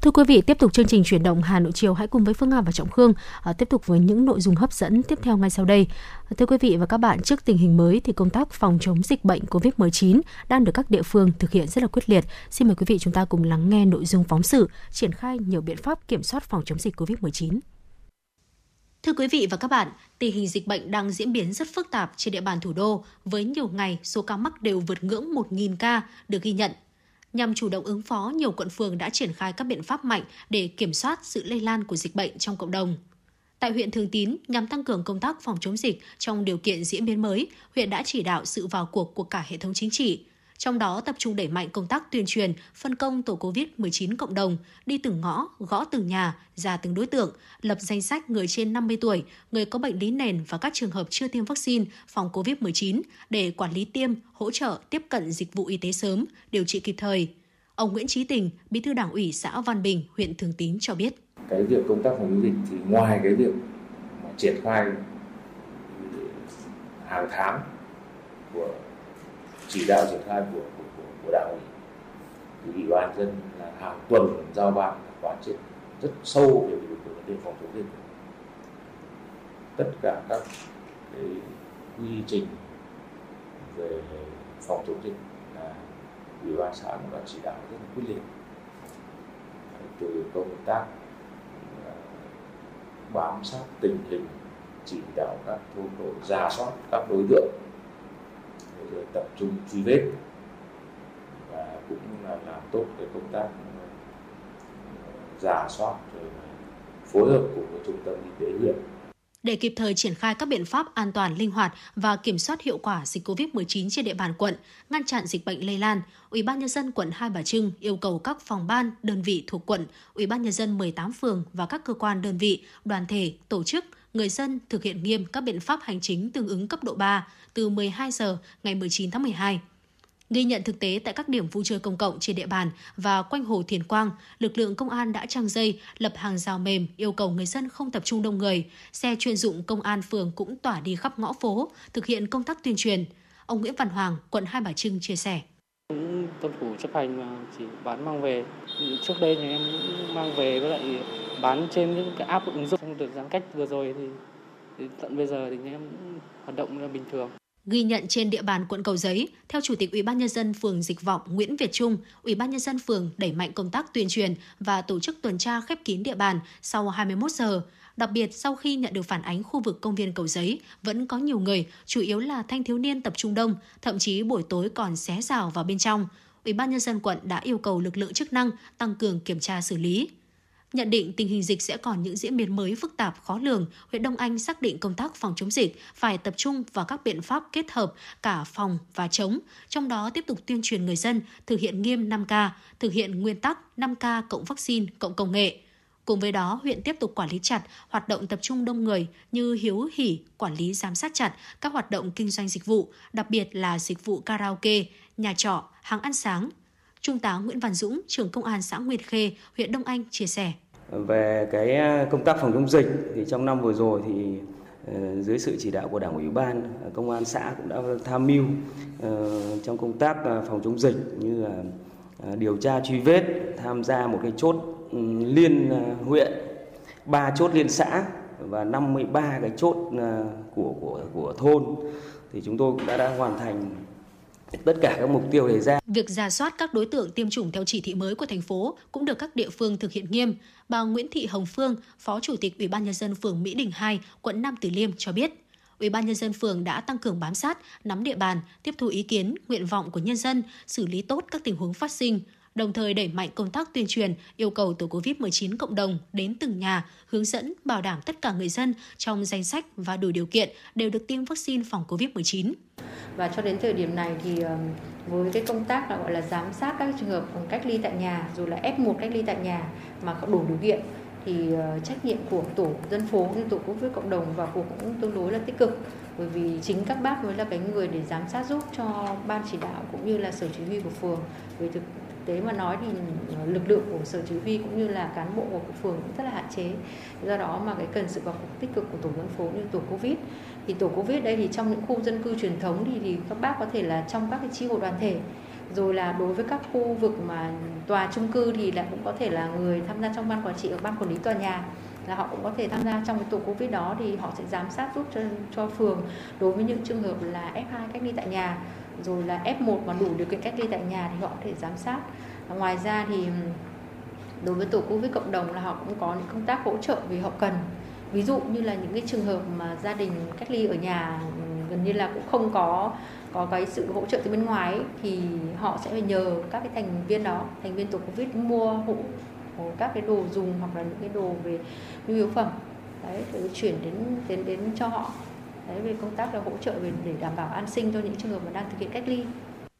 [SPEAKER 3] Thưa quý vị, tiếp tục chương trình chuyển động Hà Nội chiều hãy cùng với Phương Hà và Trọng Khương à, tiếp tục với những nội dung hấp dẫn tiếp theo ngay sau đây. À, thưa quý vị và các bạn, trước tình hình mới thì công tác phòng chống dịch bệnh COVID-19 đang được các địa phương thực hiện rất là quyết liệt. Xin mời quý vị chúng ta cùng lắng nghe nội dung phóng sự triển khai nhiều biện pháp kiểm soát phòng chống dịch COVID-19. Thưa quý vị và các bạn, tình hình dịch bệnh đang diễn biến rất phức tạp trên địa bàn thủ đô với nhiều ngày số ca mắc đều vượt ngưỡng 1.000 ca được ghi nhận. Nhằm chủ động ứng phó, nhiều quận phường đã triển khai các biện pháp mạnh để kiểm soát sự lây lan của dịch bệnh trong cộng đồng. Tại huyện Thường Tín, nhằm tăng cường công tác phòng chống dịch trong điều kiện diễn biến mới, huyện đã chỉ đạo sự vào cuộc của cả hệ thống chính trị. Trong đó tập trung đẩy mạnh công tác tuyên truyền, phân công tổ COVID-19 cộng đồng, đi từng ngõ, gõ từng nhà, ra từng đối tượng, lập danh sách người trên 50 tuổi, người có bệnh lý nền và các trường hợp chưa tiêm vaccine phòng COVID-19 để quản lý tiêm, hỗ trợ tiếp cận dịch vụ y tế sớm, điều trị kịp thời. Ông Nguyễn Trí Tình, Bí thư Đảng ủy xã Văn Bình, huyện Thường Tín cho biết.
[SPEAKER 9] cái việc công tác phòng chống dịch thì ngoài cái việc triển khai hàng tháng của chỉ đạo triển khai của của, của, của đảng ủy. Thì ủy ban dân là hàng tuần giao ban quán triệt rất sâu về việc vấn đề phòng chống dịch tất cả các cái quy trình về phòng chống dịch là ủy ban xã cũng đã chỉ đạo rất là quyết liệt. Từ công tác ờ, bám sát tình hình chỉ đạo các thôn đội ra soát các đối tượng rồi tập trung truy vết và cũng là làm tốt cái công tác ờ, giả soát rồi phối hợp cùng với trung tâm y tế huyện.
[SPEAKER 3] Để kịp thời triển khai các biện pháp an toàn, linh hoạt và kiểm soát hiệu quả dịch COVID-19 trên địa bàn quận, ngăn chặn dịch bệnh lây lan, Ủy ban nhân dân quận Hai Bà Trưng yêu cầu các phòng ban, đơn vị thuộc quận, Ủy ban nhân dân 18 phường và các cơ quan đơn vị, đoàn thể, tổ chức người dân thực hiện nghiêm các biện pháp hành chính tương ứng cấp độ 3 từ 12 giờ ngày 19 tháng 12. Ghi nhận thực tế tại các điểm vui chơi công cộng trên địa bàn và quanh hồ Thiền Quang, lực lượng công an đã trang dây, lập hàng rào mềm yêu cầu người dân không tập trung đông người. Xe chuyên dụng công an phường cũng tỏa đi khắp ngõ phố, thực hiện công tác tuyên truyền. Ông Nguyễn Văn Hoàng, quận Hai Bà Trưng chia sẻ
[SPEAKER 10] cũng tuân thủ chấp hành mà chỉ bán mang về. Trước đây thì em cũng mang về với lại bán trên những cái app ứng dụng. Trong đợt giãn cách vừa rồi thì, thì tận bây giờ thì em hoạt động là bình thường.
[SPEAKER 3] Ghi nhận trên địa bàn quận Cầu Giấy, theo Chủ tịch Ủy ban nhân dân phường Dịch Vọng Nguyễn Việt Trung, Ủy ban nhân dân phường đẩy mạnh công tác tuyên truyền và tổ chức tuần tra khép kín địa bàn sau 21 giờ. Đặc biệt sau khi nhận được phản ánh khu vực công viên Cầu Giấy vẫn có nhiều người, chủ yếu là thanh thiếu niên tập trung đông, thậm chí buổi tối còn xé rào vào bên trong. Ủy ban nhân dân quận đã yêu cầu lực lượng chức năng tăng cường kiểm tra xử lý. Nhận định tình hình dịch sẽ còn những diễn biến mới phức tạp khó lường, huyện Đông Anh xác định công tác phòng chống dịch phải tập trung vào các biện pháp kết hợp cả phòng và chống, trong đó tiếp tục tuyên truyền người dân thực hiện nghiêm 5K, thực hiện nguyên tắc 5K cộng vaccine cộng công nghệ. Cùng với đó, huyện tiếp tục quản lý chặt hoạt động tập trung đông người như hiếu hỉ, quản lý giám sát chặt các hoạt động kinh doanh dịch vụ, đặc biệt là dịch vụ karaoke, nhà trọ, hàng ăn sáng. Trung tá Nguyễn Văn Dũng, trưởng công an xã Nguyệt Khê, huyện Đông Anh chia sẻ.
[SPEAKER 11] Về cái à, công tác phòng chống dịch thì trong năm vừa rồi thì ờ, dưới sự chỉ đạo của Đảng ủy ban, à, công an xã cũng đã tham mưu ờ, trong công tác à, phòng chống dịch như là điều tra truy vết, tham gia một cái chốt liên à, huyện, ba chốt liên xã và 53 cái chốt à, của của của thôn thì chúng tôi cũng đã đã hoàn thành tất cả các mục tiêu đề ra.
[SPEAKER 3] Việc ra soát các đối tượng tiêm chủng theo chỉ thị mới của thành phố cũng được các địa phương thực hiện nghiêm. Bà Nguyễn Thị Hồng Phương, Phó Chủ tịch Ủy ban nhân dân phường Mỹ Đình 2, quận Nam Từ Liêm cho biết, Ủy ban nhân dân phường đã tăng cường bám sát, nắm địa bàn, tiếp thu ý kiến, nguyện vọng của nhân dân, xử lý tốt các tình huống phát sinh, đồng thời đẩy mạnh công tác tuyên truyền, yêu cầu tổ COVID-19 cộng đồng đến từng nhà, hướng dẫn bảo đảm tất cả người dân trong danh sách và đủ điều kiện đều được tiêm vaccine phòng COVID-19.
[SPEAKER 12] và cho đến thời điểm này thì với cái công tác là gọi là giám sát các trường hợp cách ly tại nhà dù là F1 cách ly tại nhà mà có đủ điều kiện thì ờ, trách nhiệm của tổ dân phố như tổ covid cộng đồng và cuộc cũng tương đối là tích cực bởi vì chính các bác mới là cái người để giám sát giúp cho ban chỉ đạo cũng như là sở chỉ huy của phường về thực tế mà nói thì ờ, lực lượng của sở chỉ huy cũng như là cán bộ của phường cũng rất là hạn chế. Do đó mà cái cần sự vào cuộc tích cực của tổ dân phố như tổ covid. Thì tổ covid đây thì trong những khu dân cư truyền thống thì, thì các bác có thể là trong các cái chi hội đoàn thể. Rồi là đối với các khu vực mà tòa chung cư thì là cũng có thể là người tham gia trong ban quản trị ở ban quản lý tòa nhà là họ cũng có thể tham gia trong cái tổ covid đó thì họ sẽ giám sát giúp cho cho phường đối với những trường hợp là F2 cách ly tại nhà rồi là F1 mà đủ điều kiện cách ly tại nhà thì họ có thể giám sát. Và ngoài ra thì đối với tổ covid cộng đồng là họ cũng có những công tác hỗ trợ về hậu cần. Ví dụ như là những cái trường hợp mà gia đình cách ly ở nhà gần như là cũng không có có cái sự hỗ trợ từ bên ngoài ấy, thì họ sẽ phải nhờ các cái thành viên đó thành viên tổ covid mua hộ các cái đồ dùng hoặc là những cái đồ về nhu yếu phẩm. Đấy để chuyển đến đến đến cho họ đấy về công tác là hỗ trợ về để đảm bảo an sinh cho những trường hợp mà đang thực hiện cách ly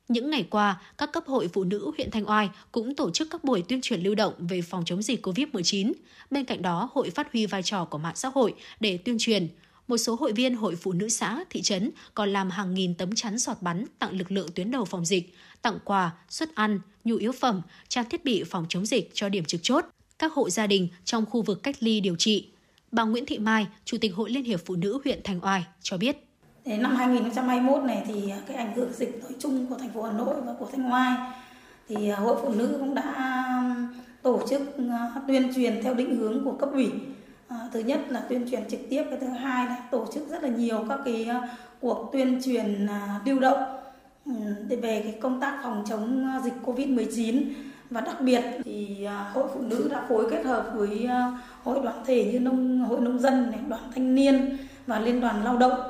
[SPEAKER 3] Những ngày qua, các cấp hội phụ nữ huyện Thanh Oai cũng tổ chức các buổi tuyên truyền lưu động về phòng chống dịch COVID-19. Bên cạnh đó, hội phát huy vai trò của mạng xã hội để tuyên truyền. Một số hội viên hội phụ nữ xã, thị trấn còn làm hàng nghìn tấm chắn giọt bắn tặng lực lượng tuyến đầu phòng dịch, tặng quà, suất ăn, nhu yếu phẩm, trang thiết bị phòng chống dịch cho điểm trực chốt, các hộ gia đình trong khu vực cách ly điều trị. Bà Nguyễn Thị Mai, Chủ tịch Hội Liên hiệp Phụ nữ huyện Thanh Oai cho biết.
[SPEAKER 13] Năm 2021 này thì cái ảnh hưởng dịch nói chung của thành phố Hà Nội và của Thanh Oai thì hội phụ nữ cũng đã tổ chức ờ, tuyên truyền theo định hướng của cấp ủy. À, Thứ nhất là tuyên truyền trực tiếp, cái thứ hai là tổ chức rất là nhiều các cái ờ, cuộc tuyên truyền à, lưu động để về cái công tác phòng chống dịch Covid-19 và đặc biệt thì à, hội phụ nữ đã phối kết hợp với à, hội đoàn thể như nông hội nông dân này, đoàn thanh niên và liên đoàn lao động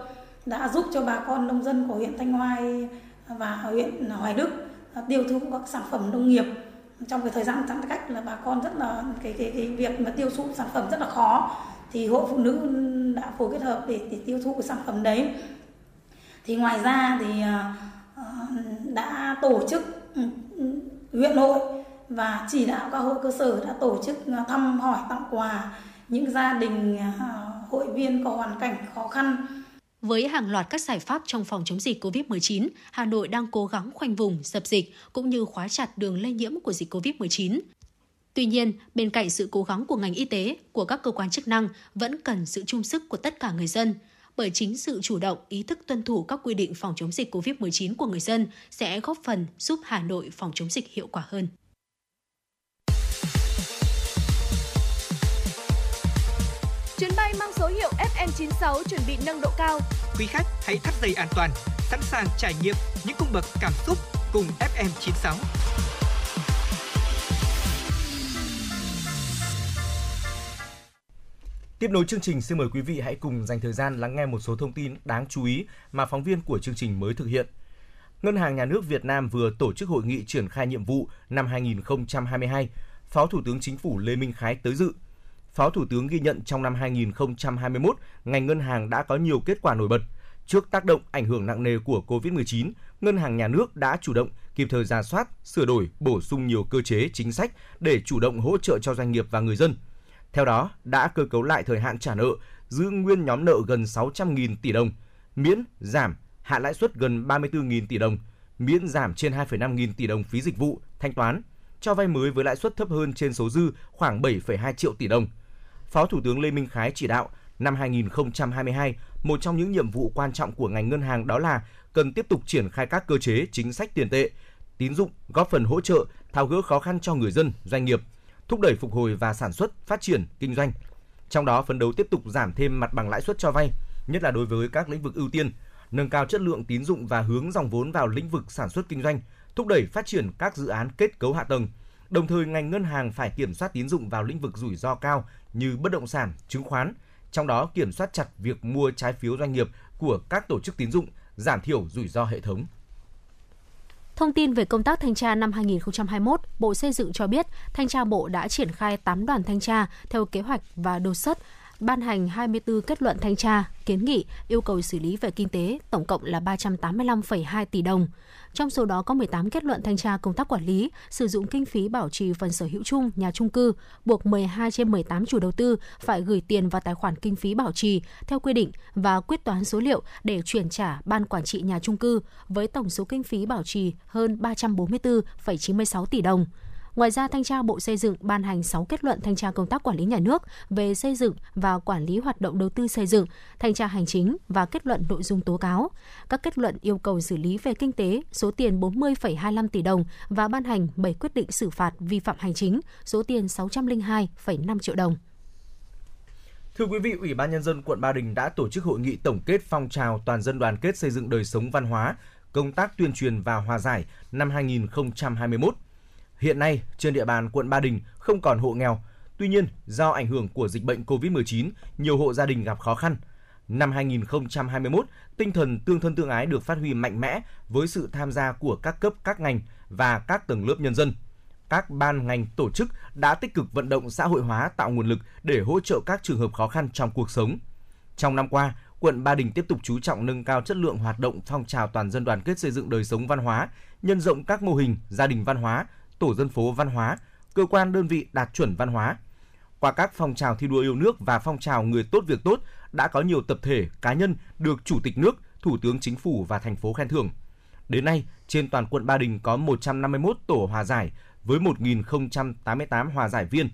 [SPEAKER 13] đã giúp cho bà con nông dân của huyện Thanh Hoai và huyện Hoài Đức à, tiêu thụ các sản phẩm nông nghiệp. Trong cái thời gian giãn cách là bà con rất là cái cái cái việc mà tiêu thụ sản phẩm rất là khó. Thì hội phụ nữ đã phối kết hợp để, để tiêu thụ cái sản phẩm đấy. Thì ngoài ra thì đã tổ chức ừ, ừ, huyện hội và chỉ đạo các hội cơ sở đã tổ chức à, thăm hỏi tặng quà những gia đình à, hội viên có hoàn cảnh khó khăn.
[SPEAKER 3] Với hàng loạt các giải pháp trong phòng chống dịch COVID-19, Hà Nội đang cố gắng khoanh vùng, dập dịch cũng như khóa chặt đường lây nhiễm của dịch COVID-19. Tuy nhiên, bên cạnh sự cố gắng của ngành y tế, của các cơ quan chức năng vẫn cần sự chung sức của tất cả người dân. Bởi chính sự chủ động, ý thức tuân thủ các quy định phòng chống dịch COVID-19 của người dân sẽ góp phần giúp Hà Nội phòng chống dịch hiệu quả hơn.
[SPEAKER 2] Chuyến bay mang số hiệu FM96 chuẩn bị nâng độ cao.
[SPEAKER 5] Quý khách hãy thắt dây an toàn, sẵn sàng trải nghiệm những cung bậc cảm xúc cùng FM96.
[SPEAKER 4] Tiếp nối chương trình, xin mời quý vị hãy cùng dành thời gian lắng nghe một số thông tin đáng chú ý mà phóng viên của chương trình mới thực hiện. Ngân hàng Nhà nước Việt Nam vừa tổ chức hội nghị triển khai nhiệm vụ năm 2022. Phó Thủ tướng Chính phủ Lê Minh Khái tới dự. Phó Thủ tướng ghi nhận trong năm 2021, ngành ngân hàng đã có nhiều kết quả nổi bật. Trước tác động ảnh hưởng nặng nề của COVID-19, Ngân hàng Nhà nước đã chủ động kịp thời ra soát, sửa đổi, bổ sung nhiều cơ chế, chính sách để chủ động hỗ trợ cho doanh nghiệp và người dân – theo đó, đã cơ cấu lại thời hạn trả nợ, giữ nguyên nhóm nợ gần 600.000 tỷ đồng, miễn, giảm, hạ lãi suất gần 34.000 tỷ đồng, miễn giảm trên 2,5 nghìn tỷ đồng phí dịch vụ, thanh toán, cho vay mới với lãi suất thấp hơn trên số dư khoảng 7,2 triệu tỷ đồng. Phó Thủ tướng Lê Minh Khái chỉ đạo năm 2022, một trong những nhiệm vụ quan trọng của ngành ngân hàng đó là cần tiếp tục triển khai các cơ chế chính sách tiền tệ, tín dụng góp phần hỗ trợ tháo gỡ khó khăn cho người dân, doanh nghiệp, thúc đẩy phục hồi và sản xuất, phát triển, kinh doanh. Trong đó phấn đấu tiếp tục giảm thêm mặt bằng lãi suất cho vay, nhất là đối với các lĩnh vực ưu tiên, nâng cao chất lượng tín dụng và hướng dòng vốn vào lĩnh vực sản xuất kinh doanh, thúc đẩy phát triển các dự án kết cấu hạ tầng. Đồng thời ngành ngân hàng phải kiểm soát tín dụng vào lĩnh vực rủi ro cao như bất động sản, chứng khoán, trong đó kiểm soát chặt việc mua trái phiếu doanh nghiệp của các tổ chức tín dụng, giảm thiểu rủi ro hệ thống.
[SPEAKER 3] Thông tin về công tác thanh tra năm 2021, Bộ Xây dựng cho biết thanh tra Bộ đã triển khai 8 đoàn thanh tra theo kế hoạch và đột xuất ban hành 24 kết luận thanh tra, kiến nghị, yêu cầu xử lý về kinh tế, tổng cộng là 385,2 tỷ đồng. Trong số đó có 18 kết luận thanh tra công tác quản lý, sử dụng kinh phí bảo trì phần sở hữu chung nhà trung cư, buộc 12 trên 18 chủ đầu tư phải gửi tiền vào tài khoản kinh phí bảo trì theo quy định và quyết toán số liệu để chuyển trả ban quản trị nhà trung cư với tổng số kinh phí bảo trì hơn 344,96 tỷ đồng. Ngoài ra, Thanh tra Bộ Xây dựng ban hành 6 kết luận thanh tra công tác quản lý nhà nước về xây dựng và quản lý hoạt động đầu tư xây dựng, thanh tra hành chính và kết luận nội dung tố cáo. Các kết luận yêu cầu xử lý về kinh tế số tiền 40,25 tỷ đồng và ban hành 7 quyết định xử phạt vi phạm hành chính số tiền 602,5 triệu đồng.
[SPEAKER 4] Thưa quý vị, Ủy ban Nhân dân quận Ba Đình đã tổ chức hội nghị tổng kết phong trào toàn dân đoàn kết xây dựng đời sống văn hóa, công tác tuyên truyền và hòa giải năm 2021. Hiện nay, trên địa bàn quận Ba Đình không còn hộ nghèo. Tuy nhiên, do ảnh hưởng của dịch bệnh COVID-19, nhiều hộ gia đình gặp khó khăn. Năm 2021, tinh thần tương thân tương ái được phát huy mạnh mẽ với sự tham gia của các cấp các ngành và các tầng lớp nhân dân. Các ban ngành tổ chức đã tích cực vận động xã hội hóa tạo nguồn lực để hỗ trợ các trường hợp khó khăn trong cuộc sống. Trong năm qua, quận Ba Đình tiếp tục chú trọng nâng cao chất lượng hoạt động phong trào toàn dân đoàn kết xây dựng đời sống văn hóa, nhân rộng các mô hình gia đình văn hóa, tổ dân phố văn hóa, cơ quan đơn vị đạt chuẩn văn hóa. Qua các phong trào thi đua yêu nước và phong trào người tốt việc tốt, đã có nhiều tập thể, cá nhân được Chủ tịch nước, Thủ tướng Chính phủ và thành phố khen thưởng. Đến nay, trên toàn quận Ba Đình có 151 tổ hòa giải với 1.088 hòa giải viên.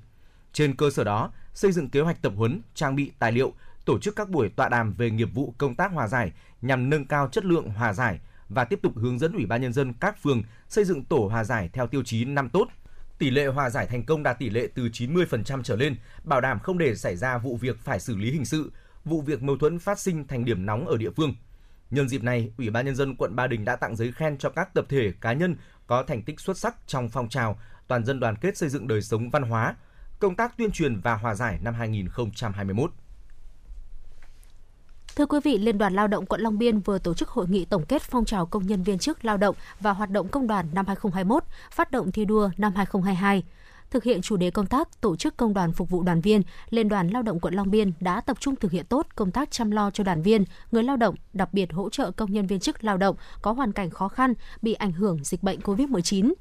[SPEAKER 4] Trên cơ sở đó, xây dựng kế hoạch tập huấn, trang bị tài liệu, tổ chức các buổi tọa đàm về nghiệp vụ công tác hòa giải nhằm nâng cao chất lượng hòa giải, và tiếp tục hướng dẫn Ủy ban nhân dân các phường xây dựng tổ hòa giải theo tiêu chí năm tốt. Tỷ lệ hòa giải thành công đạt tỷ lệ từ 90% trở lên, bảo đảm không để xảy ra vụ việc phải xử lý hình sự, vụ việc mâu thuẫn phát sinh thành điểm nóng ở địa phương. Nhân dịp này, Ủy ban nhân dân quận Ba Đình đã tặng giấy khen cho các tập thể cá nhân có thành tích xuất sắc trong phong trào toàn dân đoàn kết xây dựng đời sống văn hóa, công tác tuyên truyền và hòa giải năm 2021.
[SPEAKER 3] Thưa quý vị, Liên đoàn Lao động quận Long Biên vừa tổ chức hội nghị tổng kết phong trào công nhân viên chức lao động và hoạt động công đoàn năm 2021, phát động thi đua năm 2022 thực hiện chủ đề công tác tổ chức công đoàn phục vụ đoàn viên, Liên đoàn Lao động quận Long Biên đã tập trung thực hiện tốt công tác chăm lo cho đoàn viên, người lao động, đặc biệt hỗ trợ công nhân viên chức lao động có hoàn cảnh khó khăn bị ảnh hưởng dịch bệnh COVID-19.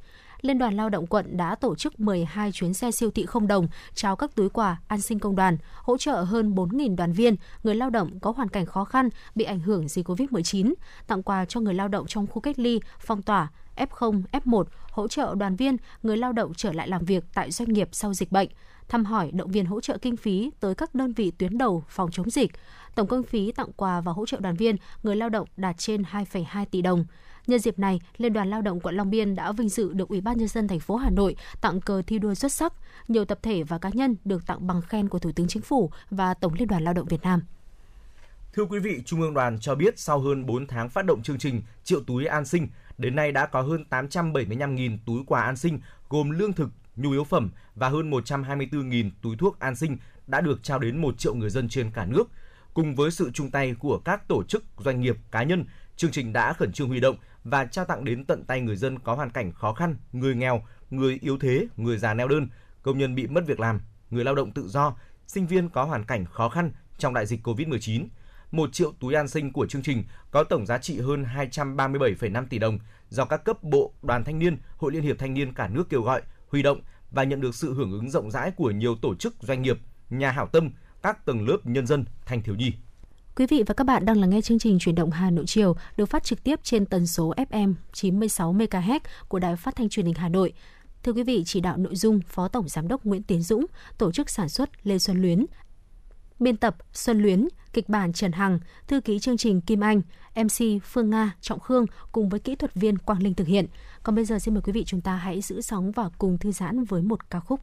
[SPEAKER 3] Liên đoàn Lao động quận đã tổ chức 12 chuyến xe siêu thị không đồng trao các túi quà an sinh công đoàn, hỗ trợ hơn 4.000 đoàn viên, người lao động có hoàn cảnh khó khăn bị ảnh hưởng dịch COVID-19, tặng quà cho người lao động trong khu cách ly, phong tỏa, F0, F1, hỗ trợ đoàn viên, người lao động trở lại làm việc tại doanh nghiệp sau dịch bệnh, thăm hỏi động viên hỗ trợ kinh phí tới các đơn vị tuyến đầu phòng chống dịch. Tổng kinh phí tặng quà và hỗ trợ đoàn viên, người lao động đạt trên 2,2 tỷ đồng. Nhân dịp này, Liên đoàn Lao động quận Long Biên đã vinh dự được Ủy ban nhân dân thành phố Hà Nội tặng cờ thi đua xuất sắc. Nhiều tập thể và cá nhân được tặng bằng khen của Thủ tướng Chính phủ và Tổng Liên đoàn Lao động Việt Nam.
[SPEAKER 4] Thưa quý vị, Trung ương đoàn cho biết sau hơn 4 tháng phát động chương trình Triệu túi an sinh, đến nay đã có hơn 875.000 túi quà an sinh gồm lương thực, nhu yếu phẩm và hơn 124.000 túi thuốc an sinh đã được trao đến 1 triệu người dân trên cả nước. Cùng với sự chung tay của các tổ chức, doanh nghiệp, cá nhân, chương trình đã khẩn trương huy động và trao tặng đến tận tay người dân có hoàn cảnh khó khăn, người nghèo, người yếu thế, người già neo đơn, công nhân bị mất việc làm, người lao động tự do, sinh viên có hoàn cảnh khó khăn trong đại dịch COVID-19. 1 triệu túi an sinh của chương trình có tổng giá trị hơn 237,5 tỷ đồng do các cấp bộ, đoàn thanh niên, hội liên hiệp thanh niên cả nước kêu gọi, huy động và nhận được sự hưởng ứng rộng rãi của nhiều tổ chức doanh nghiệp, nhà hảo tâm, các tầng lớp nhân dân, thanh thiếu nhi.
[SPEAKER 3] Quý vị và các bạn đang lắng nghe chương trình Chuyển động Hà Nội chiều được phát trực tiếp trên tần số FM 96 MHz của Đài Phát thanh Truyền hình Hà Nội. Thưa quý vị, chỉ đạo nội dung Phó Tổng Giám đốc Nguyễn Tiến Dũng, tổ chức sản xuất Lê Xuân Luyến, biên tập Xuân Luyến, kịch bản Trần Hằng, thư ký chương trình Kim Anh, MC Phương Nga, Trọng Khương cùng với kỹ thuật viên Quang Linh thực hiện. Còn bây giờ xin mời quý vị chúng ta hãy giữ sóng và cùng thư giãn với một ca khúc.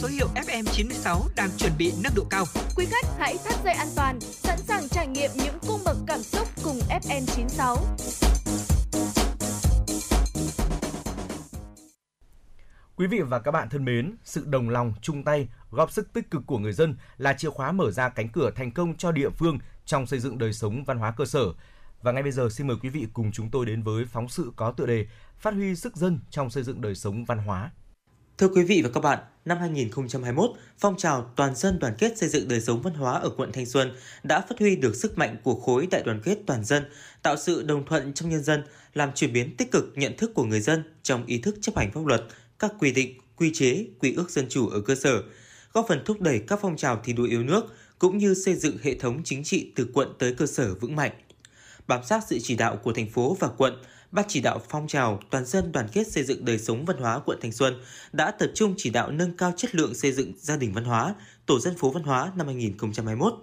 [SPEAKER 5] Số hiệu FM96 đang chuẩn bị nâng độ cao.
[SPEAKER 2] Quý khách hãy thắt dây an toàn, sẵn sàng trải nghiệm những cung bậc cảm xúc cùng FN96.
[SPEAKER 4] Quý vị và các bạn thân mến, sự đồng lòng, chung tay, góp sức tích cực của người dân là chìa khóa mở ra cánh cửa thành công cho địa phương trong xây dựng đời sống văn hóa cơ sở. Và ngay bây giờ xin mời quý vị cùng chúng tôi đến với phóng sự có tựa đề Phát huy sức dân trong xây dựng đời sống văn hóa.
[SPEAKER 14] Thưa quý vị và các bạn, năm 2021, phong trào toàn dân đoàn kết xây dựng đời sống văn hóa ở quận Thanh Xuân đã phát huy được sức mạnh của khối đại đoàn kết toàn dân, tạo sự đồng thuận trong nhân dân, làm chuyển biến tích cực nhận thức của người dân trong ý thức chấp hành pháp luật, các quy định, quy chế, quy ước dân chủ ở cơ sở, góp phần thúc đẩy các phong trào thi đua yêu nước cũng như xây dựng hệ thống chính trị từ quận tới cơ sở vững mạnh. Bám sát sự chỉ đạo của thành phố và quận, Ban chỉ đạo phong trào toàn dân đoàn kết xây dựng đời sống văn hóa quận Thanh Xuân đã tập trung chỉ đạo nâng cao chất lượng xây dựng gia đình văn hóa, tổ dân phố văn hóa năm 2021.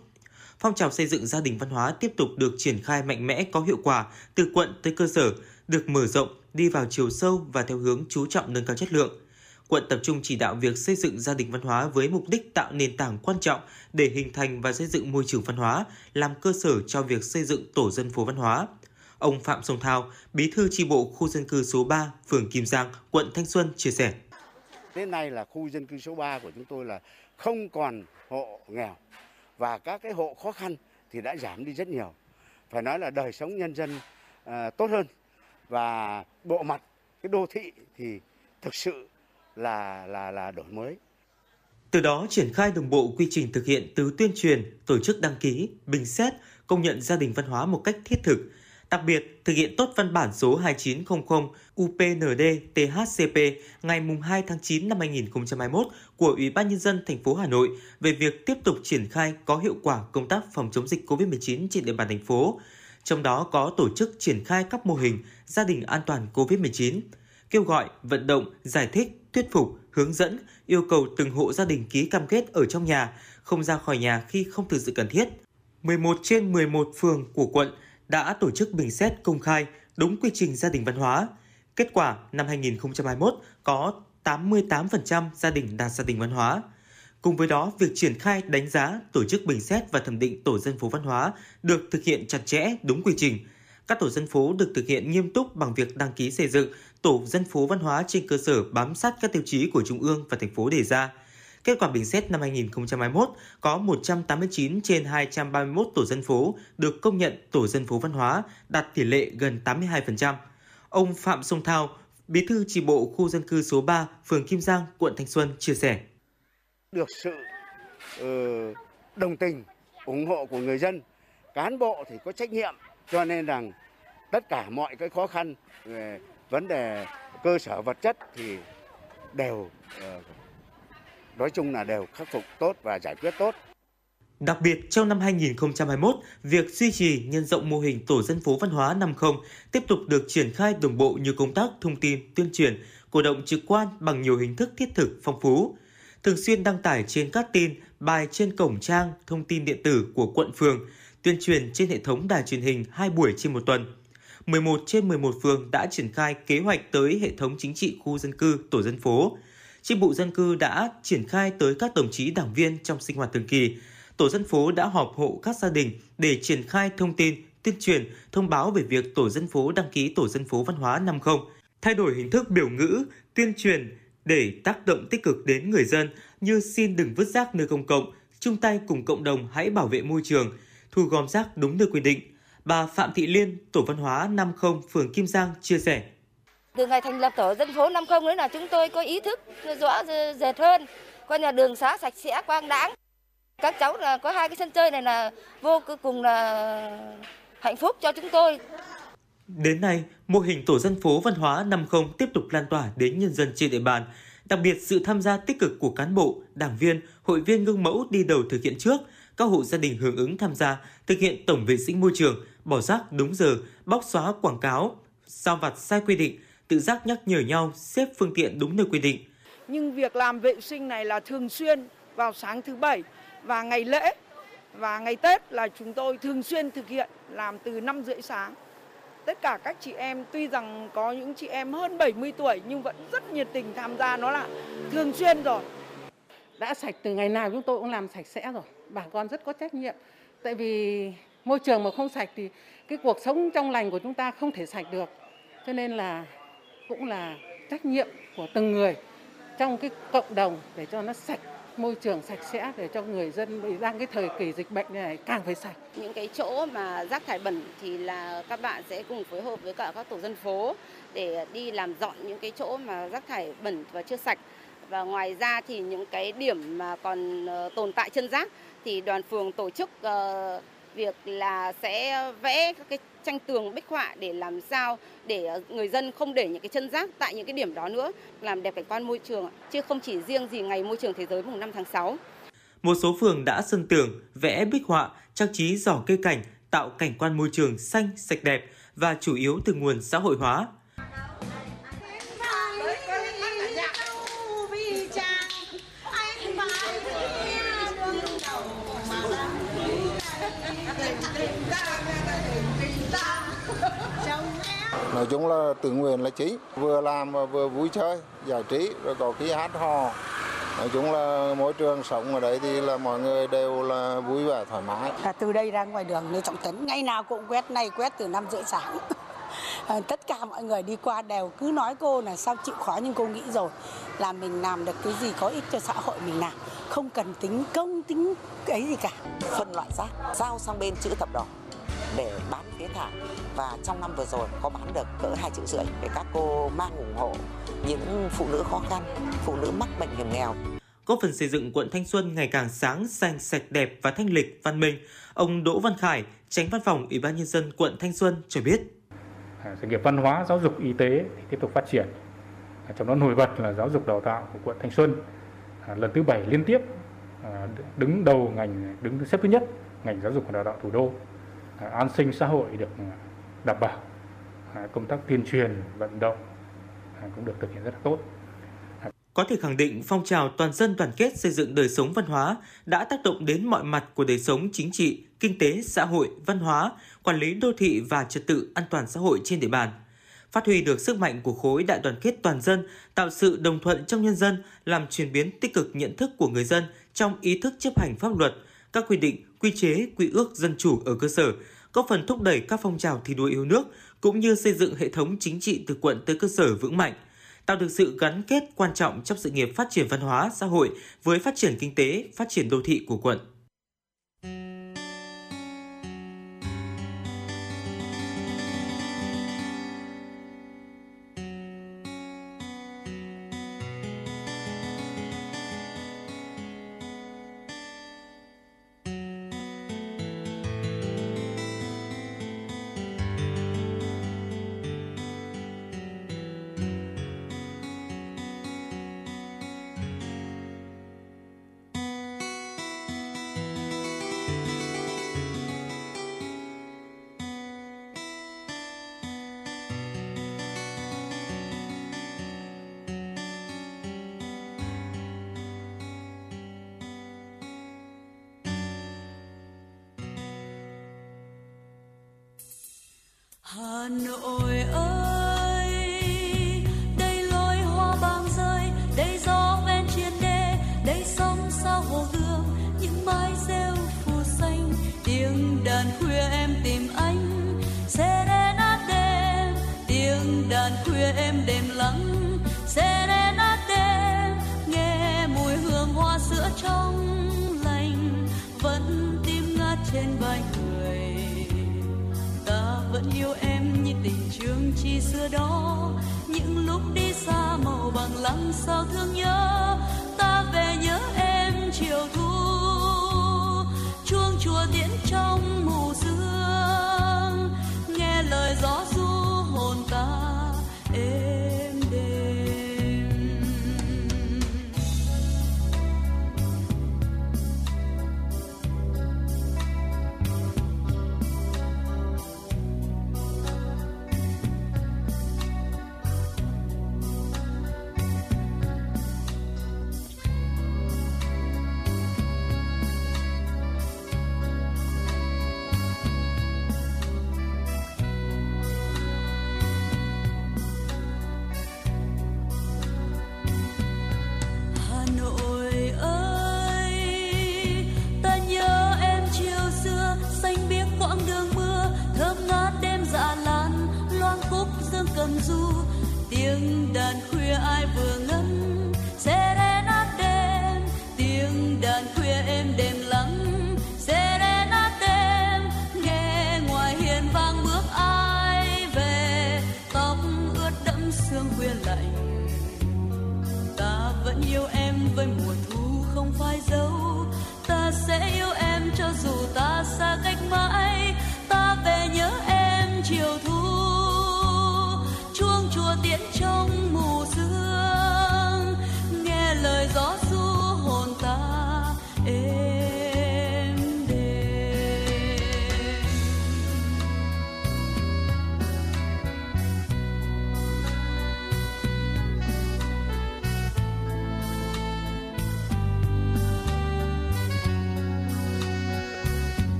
[SPEAKER 14] Phong trào xây dựng gia đình văn hóa tiếp tục được triển khai mạnh mẽ có hiệu quả từ quận tới cơ sở, được mở rộng, đi vào chiều sâu và theo hướng chú trọng nâng cao chất lượng. Quận tập trung chỉ đạo việc xây dựng gia đình văn hóa với mục đích tạo nền tảng quan trọng để hình thành và xây dựng môi trường văn hóa, làm cơ sở cho việc xây dựng tổ dân phố văn hóa. Ông Phạm Sông Thao, bí thư chi bộ khu dân cư số 3, phường Kim Giang, quận Thanh Xuân chia sẻ.
[SPEAKER 15] Đến nay là khu dân cư số 3 của chúng tôi là không còn hộ nghèo và các cái hộ khó khăn thì đã giảm đi rất nhiều. Phải nói là đời sống nhân dân uh, tốt hơn và bộ mặt cái đô thị thì thực sự là là là đổi mới.
[SPEAKER 14] Từ đó triển khai đồng bộ quy trình thực hiện từ tuyên truyền, tổ chức đăng ký, bình xét, công nhận gia đình văn hóa một cách thiết thực, Đặc biệt, thực hiện tốt văn bản số 2900 UPND THCP ngày 2 tháng 9 năm 2021 của Ủy ban Nhân dân thành phố Hà Nội về việc tiếp tục triển khai có hiệu quả công tác phòng chống dịch COVID-19 trên địa bàn thành phố, trong đó có tổ chức triển khai các mô hình gia đình an toàn COVID-19, kêu gọi, vận động, giải thích, thuyết phục, hướng dẫn, yêu cầu từng hộ gia đình ký cam kết ở trong nhà, không ra khỏi nhà khi không thực sự cần thiết. 11 trên 11 phường của quận đã tổ chức bình xét công khai đúng quy trình gia đình văn hóa. Kết quả năm 2021 có 88% gia đình đạt gia đình văn hóa. Cùng với đó, việc triển khai đánh giá, tổ chức bình xét và thẩm định tổ dân phố văn hóa được thực hiện chặt chẽ, đúng quy trình. Các tổ dân phố được thực hiện nghiêm túc bằng việc đăng ký xây dựng tổ dân phố văn hóa trên cơ sở bám sát các tiêu chí của Trung ương và thành phố đề ra – Kết quả bình xét năm 2021 có 189 trên 231 tổ dân phố được công nhận tổ dân phố văn hóa, đạt tỷ lệ gần 82%. Ông Phạm Sông Thao, Bí thư chi bộ khu dân cư số 3, phường Kim Giang, quận Thanh Xuân chia sẻ.
[SPEAKER 15] Được sự uh, đồng tình, ủng hộ của người dân, cán bộ thì có trách nhiệm, cho nên rằng tất cả mọi cái khó khăn về vấn đề cơ sở vật chất thì đều uh, nói chung là đều khắc phục tốt và giải quyết tốt.
[SPEAKER 14] Đặc biệt, trong năm 2021, việc duy trì nhân rộng mô hình tổ dân phố văn hóa 50 tiếp tục được triển khai đồng bộ như công tác thông tin, tuyên truyền, cổ động trực quan bằng nhiều hình thức thiết thực phong phú. Thường xuyên đăng tải trên các tin, bài trên cổng trang, thông tin điện tử của quận phường, tuyên truyền trên hệ thống đài truyền hình 2 buổi trên một tuần. 11 trên 11 phường đã triển khai kế hoạch tới hệ thống chính trị khu dân cư, tổ dân phố, Tri bộ dân cư đã triển khai tới các đồng chí đảng viên trong sinh hoạt thường kỳ. Tổ dân phố đã họp hộ các gia đình để triển khai thông tin, tuyên truyền, thông báo về việc tổ dân phố đăng ký tổ dân phố văn hóa 50, thay đổi hình thức biểu ngữ, tuyên truyền để tác động tích cực đến người dân như xin đừng vứt rác nơi công cộng, chung tay cùng cộng đồng hãy bảo vệ môi trường, thu gom rác đúng nơi quy định. Bà Phạm Thị Liên, Tổ văn hóa 50, phường Kim Giang chia sẻ.
[SPEAKER 16] Từ ngày thành lập tổ dân phố 50 đấy là chúng tôi có ý thức rõ rệt hơn, coi là đường xá sạch sẽ quang đãng. Các cháu là có hai cái sân chơi này là vô cùng là hạnh phúc cho chúng tôi.
[SPEAKER 14] Đến nay, mô hình tổ dân phố văn hóa 50 tiếp tục lan tỏa đến nhân dân trên địa bàn. Đặc biệt sự tham gia tích cực của cán bộ, đảng viên, hội viên gương mẫu đi đầu thực hiện trước, các hộ gia đình hưởng ứng tham gia thực hiện tổng vệ sinh môi trường, bỏ rác đúng giờ, bóc xóa quảng cáo, sao vặt sai quy định, tự giác nhắc nhở nhau xếp phương tiện đúng nơi quy định.
[SPEAKER 17] Nhưng việc làm vệ sinh này là thường xuyên vào sáng thứ bảy và ngày lễ và ngày Tết là chúng tôi thường xuyên thực hiện làm từ 5 rưỡi sáng. Tất cả các chị em tuy rằng có những chị em hơn 70 tuổi nhưng vẫn rất nhiệt tình tham gia nó là thường xuyên rồi.
[SPEAKER 18] đã sạch từ ngày nào chúng tôi cũng làm sạch sẽ rồi. Bà con rất có trách nhiệm. Tại vì môi trường mà không sạch thì cái cuộc sống trong lành của chúng ta không thể sạch được. Cho nên là cũng là trách nhiệm của từng người trong cái cộng đồng để cho nó sạch, môi trường sạch sẽ, để cho người dân bị đang cái thời kỳ dịch bệnh này càng phải sạch.
[SPEAKER 19] Những cái chỗ mà rác thải bẩn thì là các bạn sẽ cùng phối hợp với cả các tổ dân phố để đi làm dọn những cái chỗ mà rác thải bẩn và chưa sạch. Và ngoài ra thì những cái điểm mà còn ờ, tồn tại chân rác thì đoàn phường tổ chức ờ, việc là sẽ vẽ các cái tranh tường bích họa để làm sao để ờ, người dân không để những cái chân rác tại những cái điểm đó nữa, làm đẹp cảnh quan môi trường chứ không chỉ riêng gì ngày môi trường thế giới mùng 5 tháng 6.
[SPEAKER 14] Một số phường đã sơn tường, vẽ bích họa, trang trí giỏ cây cảnh, tạo cảnh quan môi trường xanh, sạch đẹp và chủ yếu từ nguồn xã hội hóa.
[SPEAKER 20] Nói chung là tự nguyện là chính vừa làm và vừa vui chơi giải trí rồi có khi hát hò. Nói chung là môi trường sống ở đấy thì là mọi người đều là vui vẻ thoải mái.
[SPEAKER 21] À, từ đây ra ngoài đường Lê Trọng Tấn ngày nào cũng quét này quét từ năm rưỡi sáng. À, tất cả mọi người đi qua đều cứ nói cô là sao chịu khó nhưng cô nghĩ rồi là mình làm được cái gì có ích cho xã hội mình làm. Không cần tính công tính ấy gì cả
[SPEAKER 22] phân loại rác giao sang bên chữ thập đỏ để bán phế thải và trong năm vừa rồi có bán được cỡ hai triệu rưỡi để các cô mang ủng hộ những phụ nữ khó khăn phụ nữ mắc bệnh hiểm nghèo
[SPEAKER 14] góp phần xây dựng quận Thanh Xuân ngày càng sáng, xanh, sạch đẹp và thanh lịch, văn minh. Ông Đỗ Văn Khải, tránh văn phòng Ủy ban nhân dân quận Thanh Xuân cho biết.
[SPEAKER 23] À, sự nghiệp văn hóa, giáo dục, y tế thì tiếp tục phát triển. À, Trong đó nổi bật là giáo dục đào tạo của quận Thanh Xuân à, lần thứ bảy liên tiếp đứng đầu ngành đứng xếp thứ nhất ngành giáo dục và đào tạo thủ đô. An sinh xã hội được à, đảm bảo, à, công tác tuyên truyền, vận động à, cũng được thực hiện rất là tốt.
[SPEAKER 14] Có thể khẳng định phong trào toàn dân đoàn kết xây dựng đời sống văn hóa đã tác động đến mọi mặt của đời sống chính trị, kinh tế, xã hội, văn hóa, quản lý đô thị và trật tự an toàn xã hội trên địa bàn. Phát huy được sức mạnh của khối đại đoàn kết toàn dân, tạo sự đồng thuận trong nhân dân, làm chuyển biến tích cực nhận thức của người dân trong ý thức chấp hành pháp luật, các quy định, quy chế, quy ước dân chủ ở cơ sở, góp phần thúc đẩy các phong trào thi đua yêu nước cũng như xây dựng hệ thống chính trị từ quận tới cơ sở vững mạnh tạo được sự gắn kết quan trọng trong sự nghiệp phát triển văn hóa xã hội với phát triển kinh tế, phát triển đô thị của quận.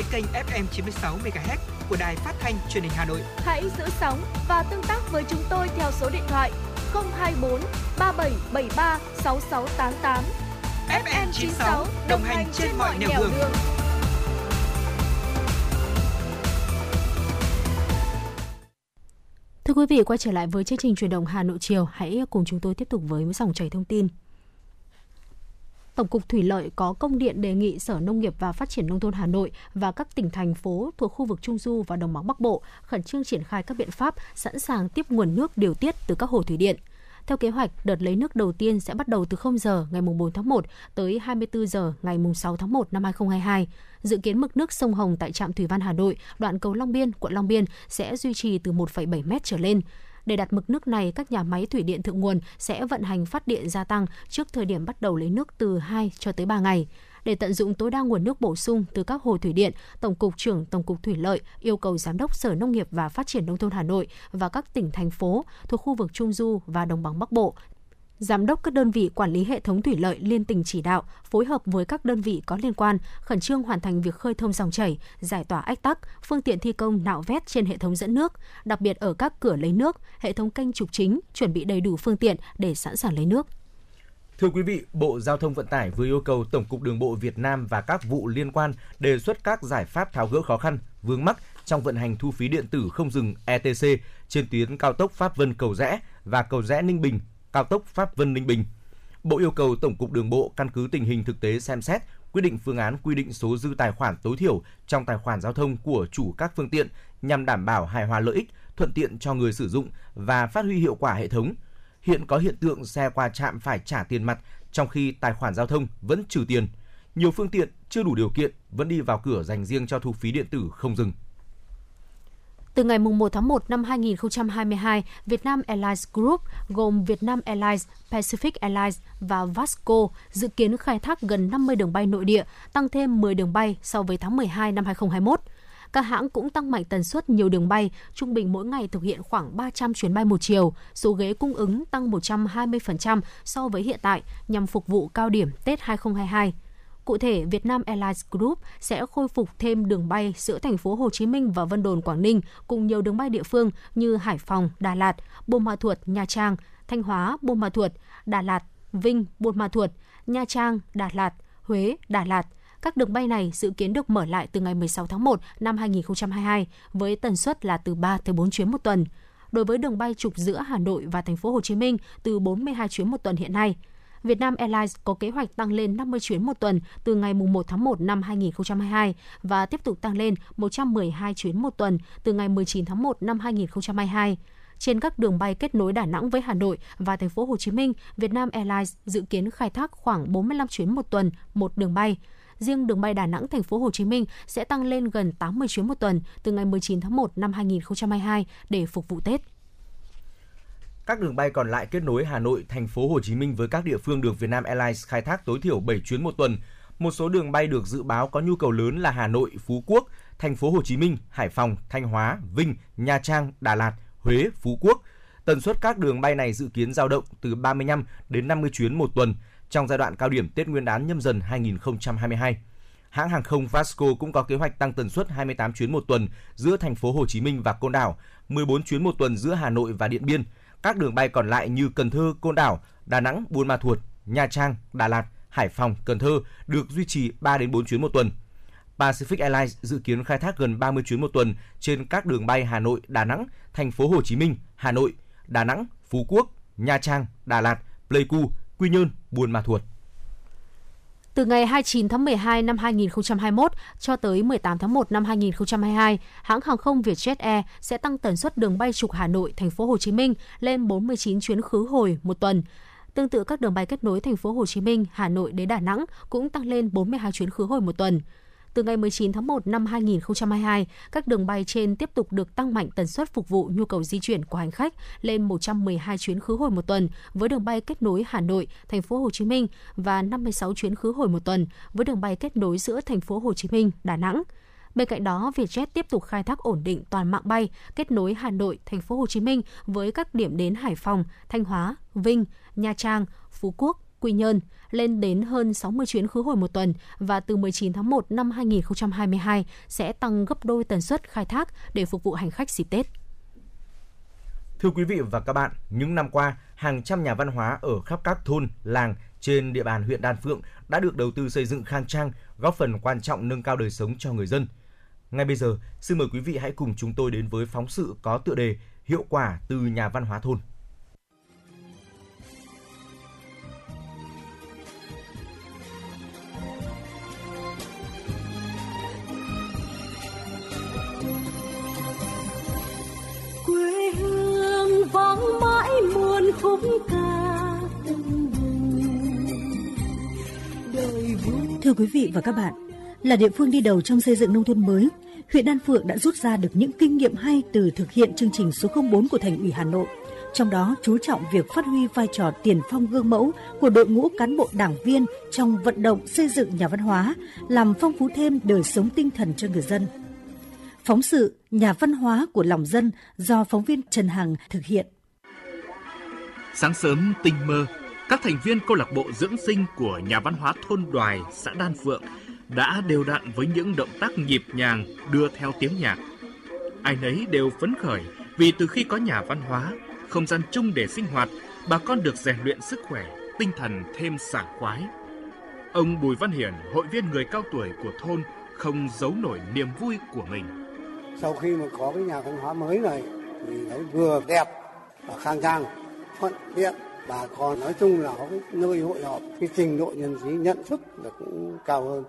[SPEAKER 5] Dõi kênh FM 96 MHz của đài phát thanh truyền hình Hà Nội.
[SPEAKER 2] Hãy giữ sóng và tương tác với chúng tôi theo số điện thoại 024 3773 6688.
[SPEAKER 5] FM 96 đồng hành trên mọi nẻo đường.
[SPEAKER 3] Thưa quý vị, quay trở lại với chương trình truyền động Hà Nội chiều, hãy cùng chúng tôi tiếp tục với dòng chảy thông tin. Tổng cục Thủy lợi có công điện đề nghị Sở Nông nghiệp và Phát triển Nông thôn Hà Nội và các tỉnh thành phố thuộc khu vực Trung Du và Đồng bằng Bắc Bộ khẩn trương triển khai các biện pháp sẵn sàng tiếp nguồn nước điều tiết từ các hồ thủy điện. Theo kế hoạch, đợt lấy nước đầu tiên sẽ bắt đầu từ 0 giờ ngày 4 tháng 1 tới 24 giờ ngày 6 tháng 1 năm 2022. Dự kiến mực nước sông Hồng tại trạm Thủy văn Hà Nội, đoạn cầu Long Biên, quận Long Biên sẽ duy trì từ 1,7 m trở lên. Để đạt mực nước này, các nhà máy thủy điện thượng nguồn sẽ vận hành phát điện gia tăng trước thời điểm bắt đầu lấy nước từ 2 cho tới 3 ngày. Để tận dụng tối đa nguồn nước bổ sung từ các hồ thủy điện, Tổng cục trưởng Tổng cục Thủy lợi yêu cầu Giám đốc Sở Nông nghiệp và Phát triển Nông thôn Hà Nội và các tỉnh, thành phố thuộc khu vực Trung Du và Đồng bằng Bắc Bộ Giám đốc các đơn vị quản lý hệ thống thủy lợi liên tỉnh chỉ đạo phối hợp với các đơn vị có liên quan khẩn trương hoàn thành việc khơi thông dòng chảy, giải tỏa ách tắc, phương tiện thi công nạo vét trên hệ thống dẫn nước, đặc biệt ở các cửa lấy nước, hệ thống kênh trục chính, chuẩn bị đầy đủ phương tiện để sẵn sàng lấy nước.
[SPEAKER 4] Thưa quý vị, Bộ Giao thông Vận tải vừa yêu cầu Tổng cục Đường bộ Việt Nam và các vụ liên quan đề xuất các giải pháp tháo gỡ khó khăn, vướng mắc trong vận hành thu phí điện tử không dừng ETC trên tuyến cao tốc Pháp Vân Cầu Rẽ và Cầu Rẽ Ninh Bình, cao tốc Pháp Vân Ninh Bình. Bộ yêu cầu Tổng cục Đường bộ căn cứ tình hình thực tế xem xét, quyết định phương án quy định số dư tài khoản tối thiểu trong tài khoản giao thông của chủ các phương tiện nhằm đảm bảo hài hòa lợi ích, thuận tiện cho người sử dụng và phát huy hiệu quả hệ thống. Hiện có hiện tượng xe qua trạm phải trả tiền mặt trong khi tài khoản giao thông vẫn trừ tiền. Nhiều phương tiện chưa đủ điều kiện vẫn đi vào cửa dành riêng cho thu phí điện tử không dừng.
[SPEAKER 3] Từ ngày 1 tháng 1 năm 2022, Vietnam Airlines Group gồm Vietnam Airlines, Pacific Airlines và Vasco dự kiến khai thác gần 50 đường bay nội địa, tăng thêm 10 đường bay so với tháng 12 năm 2021. Các hãng cũng tăng mạnh tần suất nhiều đường bay, trung bình mỗi ngày thực hiện khoảng 300 chuyến bay một chiều, số ghế cung ứng tăng 120% so với hiện tại nhằm phục vụ cao điểm Tết 2022. Cụ thể, Vietnam Airlines Group sẽ khôi phục thêm đường bay giữa thành phố Hồ Chí Minh và Vân Đồn, Quảng Ninh cùng nhiều đường bay địa phương như Hải Phòng, Đà Lạt, Buôn Ma Thuột, Nha Trang, Thanh Hóa, Buôn Ma Thuột, Đà Lạt, Vinh, Buôn Ma Thuột, Nha Trang, Đà Lạt, Huế, Đà Lạt. Các đường bay này dự kiến được mở lại từ ngày 16 tháng 1 năm 2022 với tần suất là từ 3 tới 4 chuyến một tuần. Đối với đường bay trục giữa Hà Nội và thành phố Hồ Chí Minh từ 42 chuyến một tuần hiện nay, Việt Nam Airlines có kế hoạch tăng lên 50 chuyến một tuần từ ngày 1 tháng 1 năm 2022 và tiếp tục tăng lên 112 chuyến một tuần từ ngày 19 tháng 1 năm 2022. Trên các đường bay kết nối Đà Nẵng với Hà Nội và thành phố Hồ Chí Minh, Vietnam Airlines dự kiến khai thác khoảng 45 chuyến một tuần một đường bay. Riêng đường bay Đà Nẵng thành phố Hồ Chí Minh sẽ tăng lên gần 80 chuyến một tuần từ ngày 19 tháng 1 năm 2022 để phục vụ Tết.
[SPEAKER 4] Các đường bay còn lại kết nối Hà Nội, thành phố Hồ Chí Minh với các địa phương được Vietnam Airlines khai thác tối thiểu 7 chuyến một tuần. Một số đường bay được dự báo có nhu cầu lớn là Hà Nội, Phú Quốc, thành phố Hồ Chí Minh, Hải Phòng, Thanh Hóa, Vinh, Nha Trang, Đà Lạt, Huế, Phú Quốc. Tần suất các đường bay này dự kiến dao động từ 35 đến 50 chuyến một tuần trong giai đoạn cao điểm Tết Nguyên đán nhâm dần 2022. hãng hàng không Vasco cũng có kế hoạch tăng tần suất 28 chuyến một tuần giữa thành phố Hồ Chí Minh và Côn Đảo, 14 chuyến một tuần giữa Hà Nội và Điện Biên. Các đường bay còn lại như Cần Thơ, Côn Đảo, Đà Nẵng, Buôn Ma Thuột, Nha Trang, Đà Lạt, Hải Phòng, Cần Thơ được duy trì 3 đến 4 chuyến một tuần. Pacific Airlines dự kiến khai thác gần 30 chuyến một tuần trên các đường bay Hà Nội, Đà Nẵng, thành phố Hồ Chí Minh, Hà Nội, Đà Nẵng, Phú Quốc, Nha Trang, Đà Lạt, Pleiku, Quy Nhơn, Buôn Ma Thuột.
[SPEAKER 3] Từ ngày 29 tháng 12 năm 2021 cho tới 18 tháng 1 năm 2022, hãng hàng không Vietjet Air sẽ tăng tần suất đường bay trục Hà Nội, thành phố Hồ Chí Minh lên 49 chuyến khứ hồi một tuần. Tương tự các đường bay kết nối thành phố Hồ Chí Minh, Hà Nội đến Đà Nẵng cũng tăng lên 42 chuyến khứ hồi một tuần. Từ ngày 19 tháng 1 năm 2022, các đường bay trên tiếp tục được tăng mạnh tần suất phục vụ nhu cầu di chuyển của hành khách lên 112 chuyến khứ hồi một tuần với đường bay kết nối Hà Nội, thành phố Hồ Chí Minh và 56 chuyến khứ hồi một tuần với đường bay kết nối giữa thành phố Hồ Chí Minh, Đà Nẵng. Bên cạnh đó, Vietjet tiếp tục khai thác ổn định toàn mạng bay kết nối Hà Nội, thành phố Hồ Chí Minh với các điểm đến Hải Phòng, Thanh Hóa, Vinh, Nha Trang, Phú Quốc, Quy Nhơn lên đến hơn 60 chuyến khứ hồi một tuần và từ 19 tháng 1 năm 2022 sẽ tăng gấp đôi tần suất khai thác để phục vụ hành khách dịp Tết.
[SPEAKER 4] Thưa quý vị và các bạn, những năm qua, hàng trăm nhà văn hóa ở khắp các thôn, làng trên địa bàn huyện Đan Phượng đã được đầu tư xây dựng khang trang, góp phần quan trọng nâng cao đời sống cho người dân. Ngay bây giờ, xin mời quý vị hãy cùng chúng tôi đến với phóng sự có tựa đề Hiệu quả từ nhà văn hóa thôn.
[SPEAKER 24] Thưa quý vị và các bạn, là địa phương đi đầu trong xây dựng nông thôn mới, huyện Đan Phượng đã rút ra được những kinh nghiệm hay từ thực hiện chương trình số 04 của Thành ủy Hà Nội. Trong đó chú trọng việc phát huy vai trò tiền phong gương mẫu của đội ngũ cán bộ đảng viên trong vận động xây dựng nhà văn hóa, làm phong phú thêm đời sống tinh thần cho người dân. Phóng sự Nhà văn hóa của lòng dân do phóng viên Trần Hằng thực hiện.
[SPEAKER 25] Sáng sớm tinh mơ, các thành viên câu lạc bộ dưỡng sinh của nhà văn hóa thôn Đoài, xã Đan Phượng đã đều đặn với những động tác nhịp nhàng đưa theo tiếng nhạc. Ai nấy đều phấn khởi vì từ khi có nhà văn hóa, không gian chung để sinh hoạt, bà con được rèn luyện sức khỏe, tinh thần thêm sảng khoái. Ông Bùi Văn Hiển, hội viên người cao tuổi của thôn, không giấu nổi niềm vui của mình.
[SPEAKER 26] sau khi mà có cái nhà văn hóa mới này thì thấy vừa đẹp và khang trang thuận tiện bà con nói chung là cái nơi hội họp cái trình độ nhân trí nhận thức là cũng cao hơn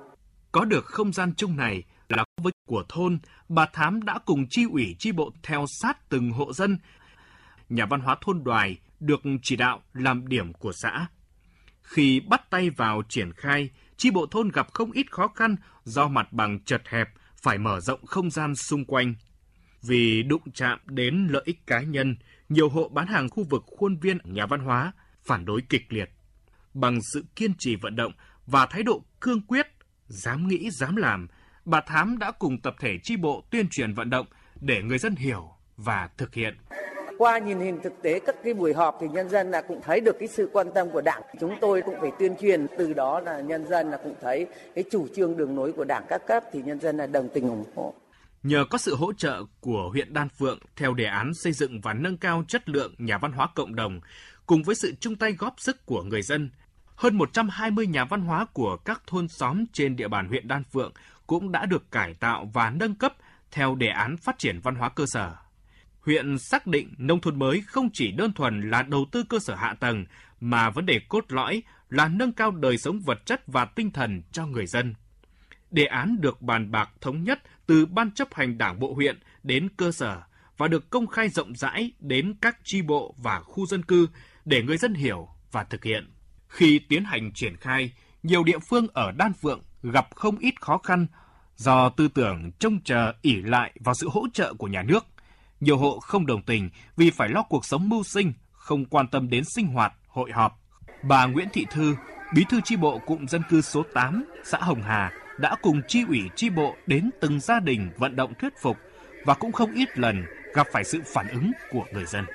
[SPEAKER 25] Có được không gian chung này là với của thôn, bà Thám đã cùng chi ủy chi bộ theo sát từng hộ dân. Nhà văn hóa thôn Đoài được chỉ đạo làm điểm của xã. Khi bắt tay vào triển khai, chi bộ thôn gặp không ít khó khăn do mặt bằng chật hẹp, phải mở rộng không gian xung quanh. Vì đụng chạm đến lợi ích cá nhân, nhiều hộ bán hàng khu vực khuôn viên nhà văn hóa phản đối kịch liệt. Bằng sự kiên trì vận động và thái độ cương quyết, dám nghĩ dám làm, bà Thám đã cùng tập thể chi bộ tuyên truyền vận động để người dân hiểu và thực hiện.
[SPEAKER 27] Qua nhìn hình thực tế các cái buổi họp thì nhân dân là cũng thấy được cái sự quan tâm của Đảng. Chúng tôi cũng phải tuyên truyền từ đó là nhân dân là cũng thấy cái chủ trương đường lối của Đảng các cấp thì nhân dân là đồng tình ủng hộ.
[SPEAKER 25] Nhờ có sự hỗ trợ của huyện Đan Phượng theo đề án xây dựng và nâng cao chất lượng nhà văn hóa cộng đồng, cùng với sự chung tay góp sức của người dân, hơn 120 nhà văn hóa của các thôn xóm trên địa bàn huyện Đan Phượng cũng đã được cải tạo và nâng cấp theo đề án phát triển văn hóa cơ sở. Huyện xác định nông thôn mới không chỉ đơn thuần là đầu tư cơ sở hạ tầng, mà vấn đề cốt lõi là nâng cao đời sống vật chất và tinh thần cho người dân. Đề án được bàn bạc thống nhất từ Ban chấp hành Đảng bộ huyện đến cơ sở và được công khai rộng rãi đến các chi bộ và khu dân cư để người dân hiểu và thực hiện. Khi tiến hành triển khai, nhiều địa phương ở Đan Phượng gặp không ít khó khăn do tư tưởng trông chờ ỉ lại vào sự hỗ trợ của nhà nước. Nhiều hộ không đồng tình vì phải lo cuộc sống mưu sinh, không quan tâm đến sinh hoạt, hội họp. Bà Nguyễn Thị Thư, bí thư chi bộ cụm dân cư số 8, xã Hồng Hà, đã cùng chi ủy chi bộ đến từng gia đình vận động thuyết phục và cũng không ít lần gặp phải sự phản ứng của người dân.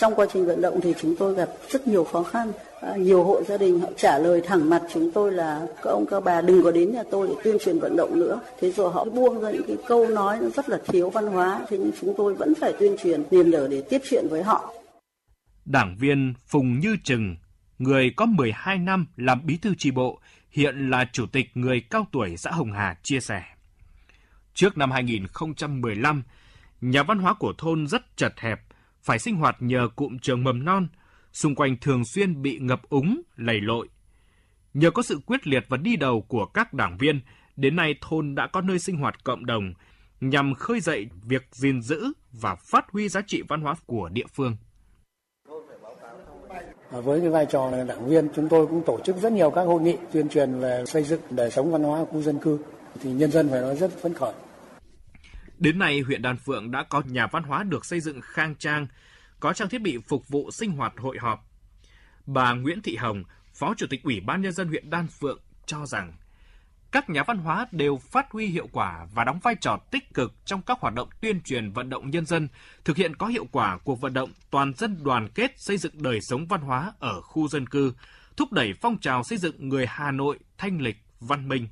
[SPEAKER 28] Trong quá trình vận động thì chúng tôi gặp rất nhiều khó khăn. À, nhiều hộ gia đình họ trả lời thẳng mặt chúng tôi là các ông các bà đừng có đến nhà tôi để tuyên truyền vận động nữa. Thế rồi họ buông ra những cái câu nói nó rất là thiếu văn hóa. Thế nhưng chúng tôi vẫn phải tuyên truyền niềm nở để tiếp chuyện với họ.
[SPEAKER 25] Đảng viên Phùng Như Trừng, người có 12 năm làm bí thư tri bộ, hiện là chủ tịch người cao tuổi xã Hồng Hà chia sẻ. Trước năm 2015, nhà văn hóa của thôn rất chật hẹp, phải sinh hoạt nhờ cụm trường mầm non, xung quanh thường xuyên bị ngập úng, lầy lội. Nhờ có sự quyết liệt và đi đầu của các đảng viên, đến nay thôn đã có nơi sinh hoạt cộng đồng nhằm khơi dậy việc gìn giữ và phát huy giá trị văn hóa của địa phương.
[SPEAKER 29] Với cái vai trò là đảng viên, chúng tôi cũng tổ chức rất nhiều các hội nghị tuyên truyền về xây dựng đời sống văn hóa khu dân cư. Thì nhân dân phải nói rất phấn khởi.
[SPEAKER 25] Đến nay, huyện Đan Phượng đã có nhà văn hóa được xây dựng khang trang, có trang thiết bị phục vụ sinh hoạt hội họp. Bà Nguyễn Thị Hồng, Phó Chủ tịch Ủy ban Nhân dân huyện Đan Phượng cho rằng, các nhà văn hóa đều phát huy hiệu quả và đóng vai trò tích cực trong các hoạt động tuyên truyền vận động nhân dân, thực hiện có hiệu quả cuộc vận động toàn dân đoàn kết xây dựng đời sống văn hóa ở khu dân cư, thúc đẩy phong trào xây dựng người Hà Nội thanh lịch, văn minh.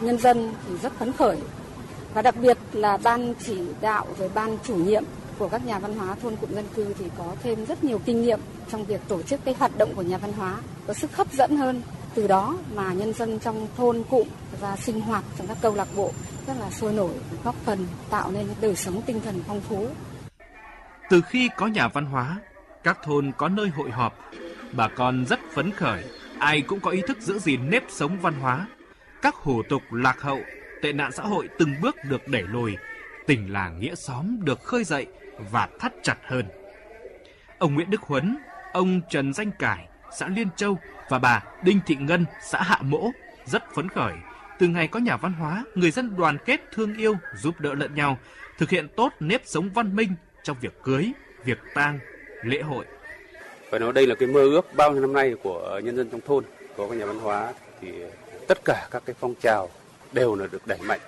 [SPEAKER 30] Nhân dân thì rất phấn khởi và đặc biệt là ban chỉ đạo rồi ban chủ nhiệm của các nhà văn hóa thôn cụm dân cư thì có thêm rất nhiều kinh nghiệm trong việc tổ chức cái hoạt động của nhà văn hóa có sức hấp dẫn hơn từ đó mà nhân dân trong thôn cụm và sinh hoạt trong các câu lạc bộ rất là sôi nổi góp phần tạo nên đời sống tinh thần phong phú
[SPEAKER 25] Từ khi có nhà văn hóa, các thôn có nơi hội họp, bà con rất phấn khởi, ai cũng có ý thức giữ gìn nếp sống văn hóa. Các hủ tục lạc hậu, tệ nạn xã hội từng bước được đẩy lùi, tình làng nghĩa xóm được khơi dậy và thắt chặt hơn. Ông Nguyễn Đức Huấn, ông Trần Danh Cải, xã Liên Châu và bà Đinh Thị Ngân, xã Hạ Mỗ rất phấn khởi. Từ ngày có nhà văn hóa, người dân đoàn kết thương yêu, giúp đỡ lẫn nhau, thực hiện tốt nếp sống văn minh trong việc cưới, việc tang, lễ hội.
[SPEAKER 31] Phải nói đây là cái mơ ước bao nhiêu năm nay của nhân dân trong thôn có cái nhà văn hóa thì tất cả các cái phong trào đều là được đẩy mạnh.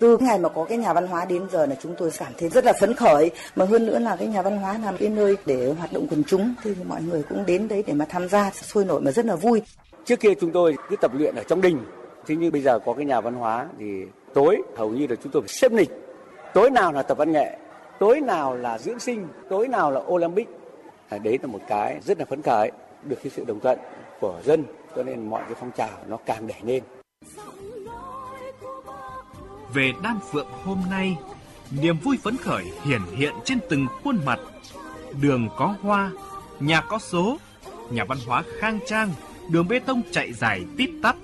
[SPEAKER 27] Từ ngày mà có cái nhà văn hóa đến giờ là chúng tôi cảm thấy rất là phấn khởi mà hơn nữa là cái nhà văn hóa là cái nơi để hoạt động quần chúng thì mọi người cũng đến đấy để mà tham gia sôi nổi mà rất là vui.
[SPEAKER 31] Trước kia chúng tôi cứ tập luyện ở trong đình, thế nhưng bây giờ có cái nhà văn hóa thì tối hầu như là chúng tôi phải xếp lịch. Tối nào là tập văn nghệ, tối nào là diễn sinh, tối nào là Olympic. À, đấy là một cái rất là phấn khởi, được cái sự đồng thuận của dân cho nên mọi cái phong trào nó càng đẩy lên.
[SPEAKER 25] Về Đan Phượng hôm nay, niềm vui phấn khởi hiển hiện trên từng khuôn mặt. Đường có hoa, nhà có số, nhà văn hóa khang trang, đường bê tông chạy dài tít tắp.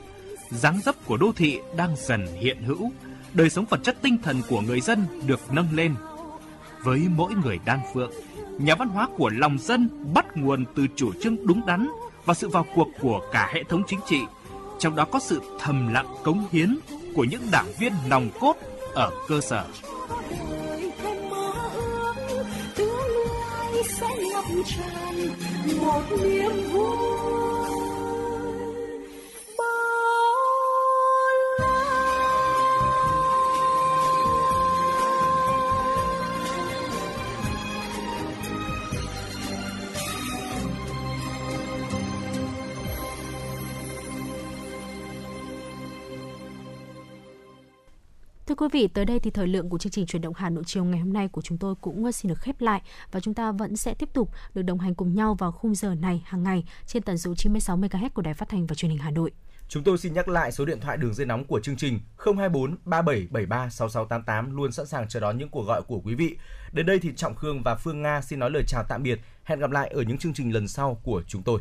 [SPEAKER 25] dáng dấp của đô thị đang dần hiện hữu, đời sống vật chất tinh thần của người dân được nâng lên. Với mỗi người Đan Phượng, nhà văn hóa của lòng dân bắt nguồn từ chủ trương đúng đắn và sự vào cuộc của cả hệ thống chính trị, trong đó có sự thầm lặng cống hiến của những đảng viên nòng cốt ở cơ sở.
[SPEAKER 7] sẽ ngập tràn một niềm vui
[SPEAKER 3] quý vị, tới đây thì thời lượng của chương trình chuyển động Hà Nội chiều ngày hôm nay của chúng tôi cũng ờ, xin được khép lại và chúng ta vẫn sẽ tiếp tục được đồng hành cùng nhau vào khung giờ này hàng ngày trên tần số 96 MHz của Đài Phát thanh và Truyền hình Hà Nội.
[SPEAKER 4] Chúng tôi xin nhắc lại số điện thoại đường dây nóng của chương trình 024 3773 6688 luôn sẵn sàng chờ đón những cuộc gọi của quý vị. Đến đây thì Trọng Khương và Phương Nga xin nói lời chào tạm biệt. Hẹn gặp lại ở những chương trình lần sau của chúng tôi.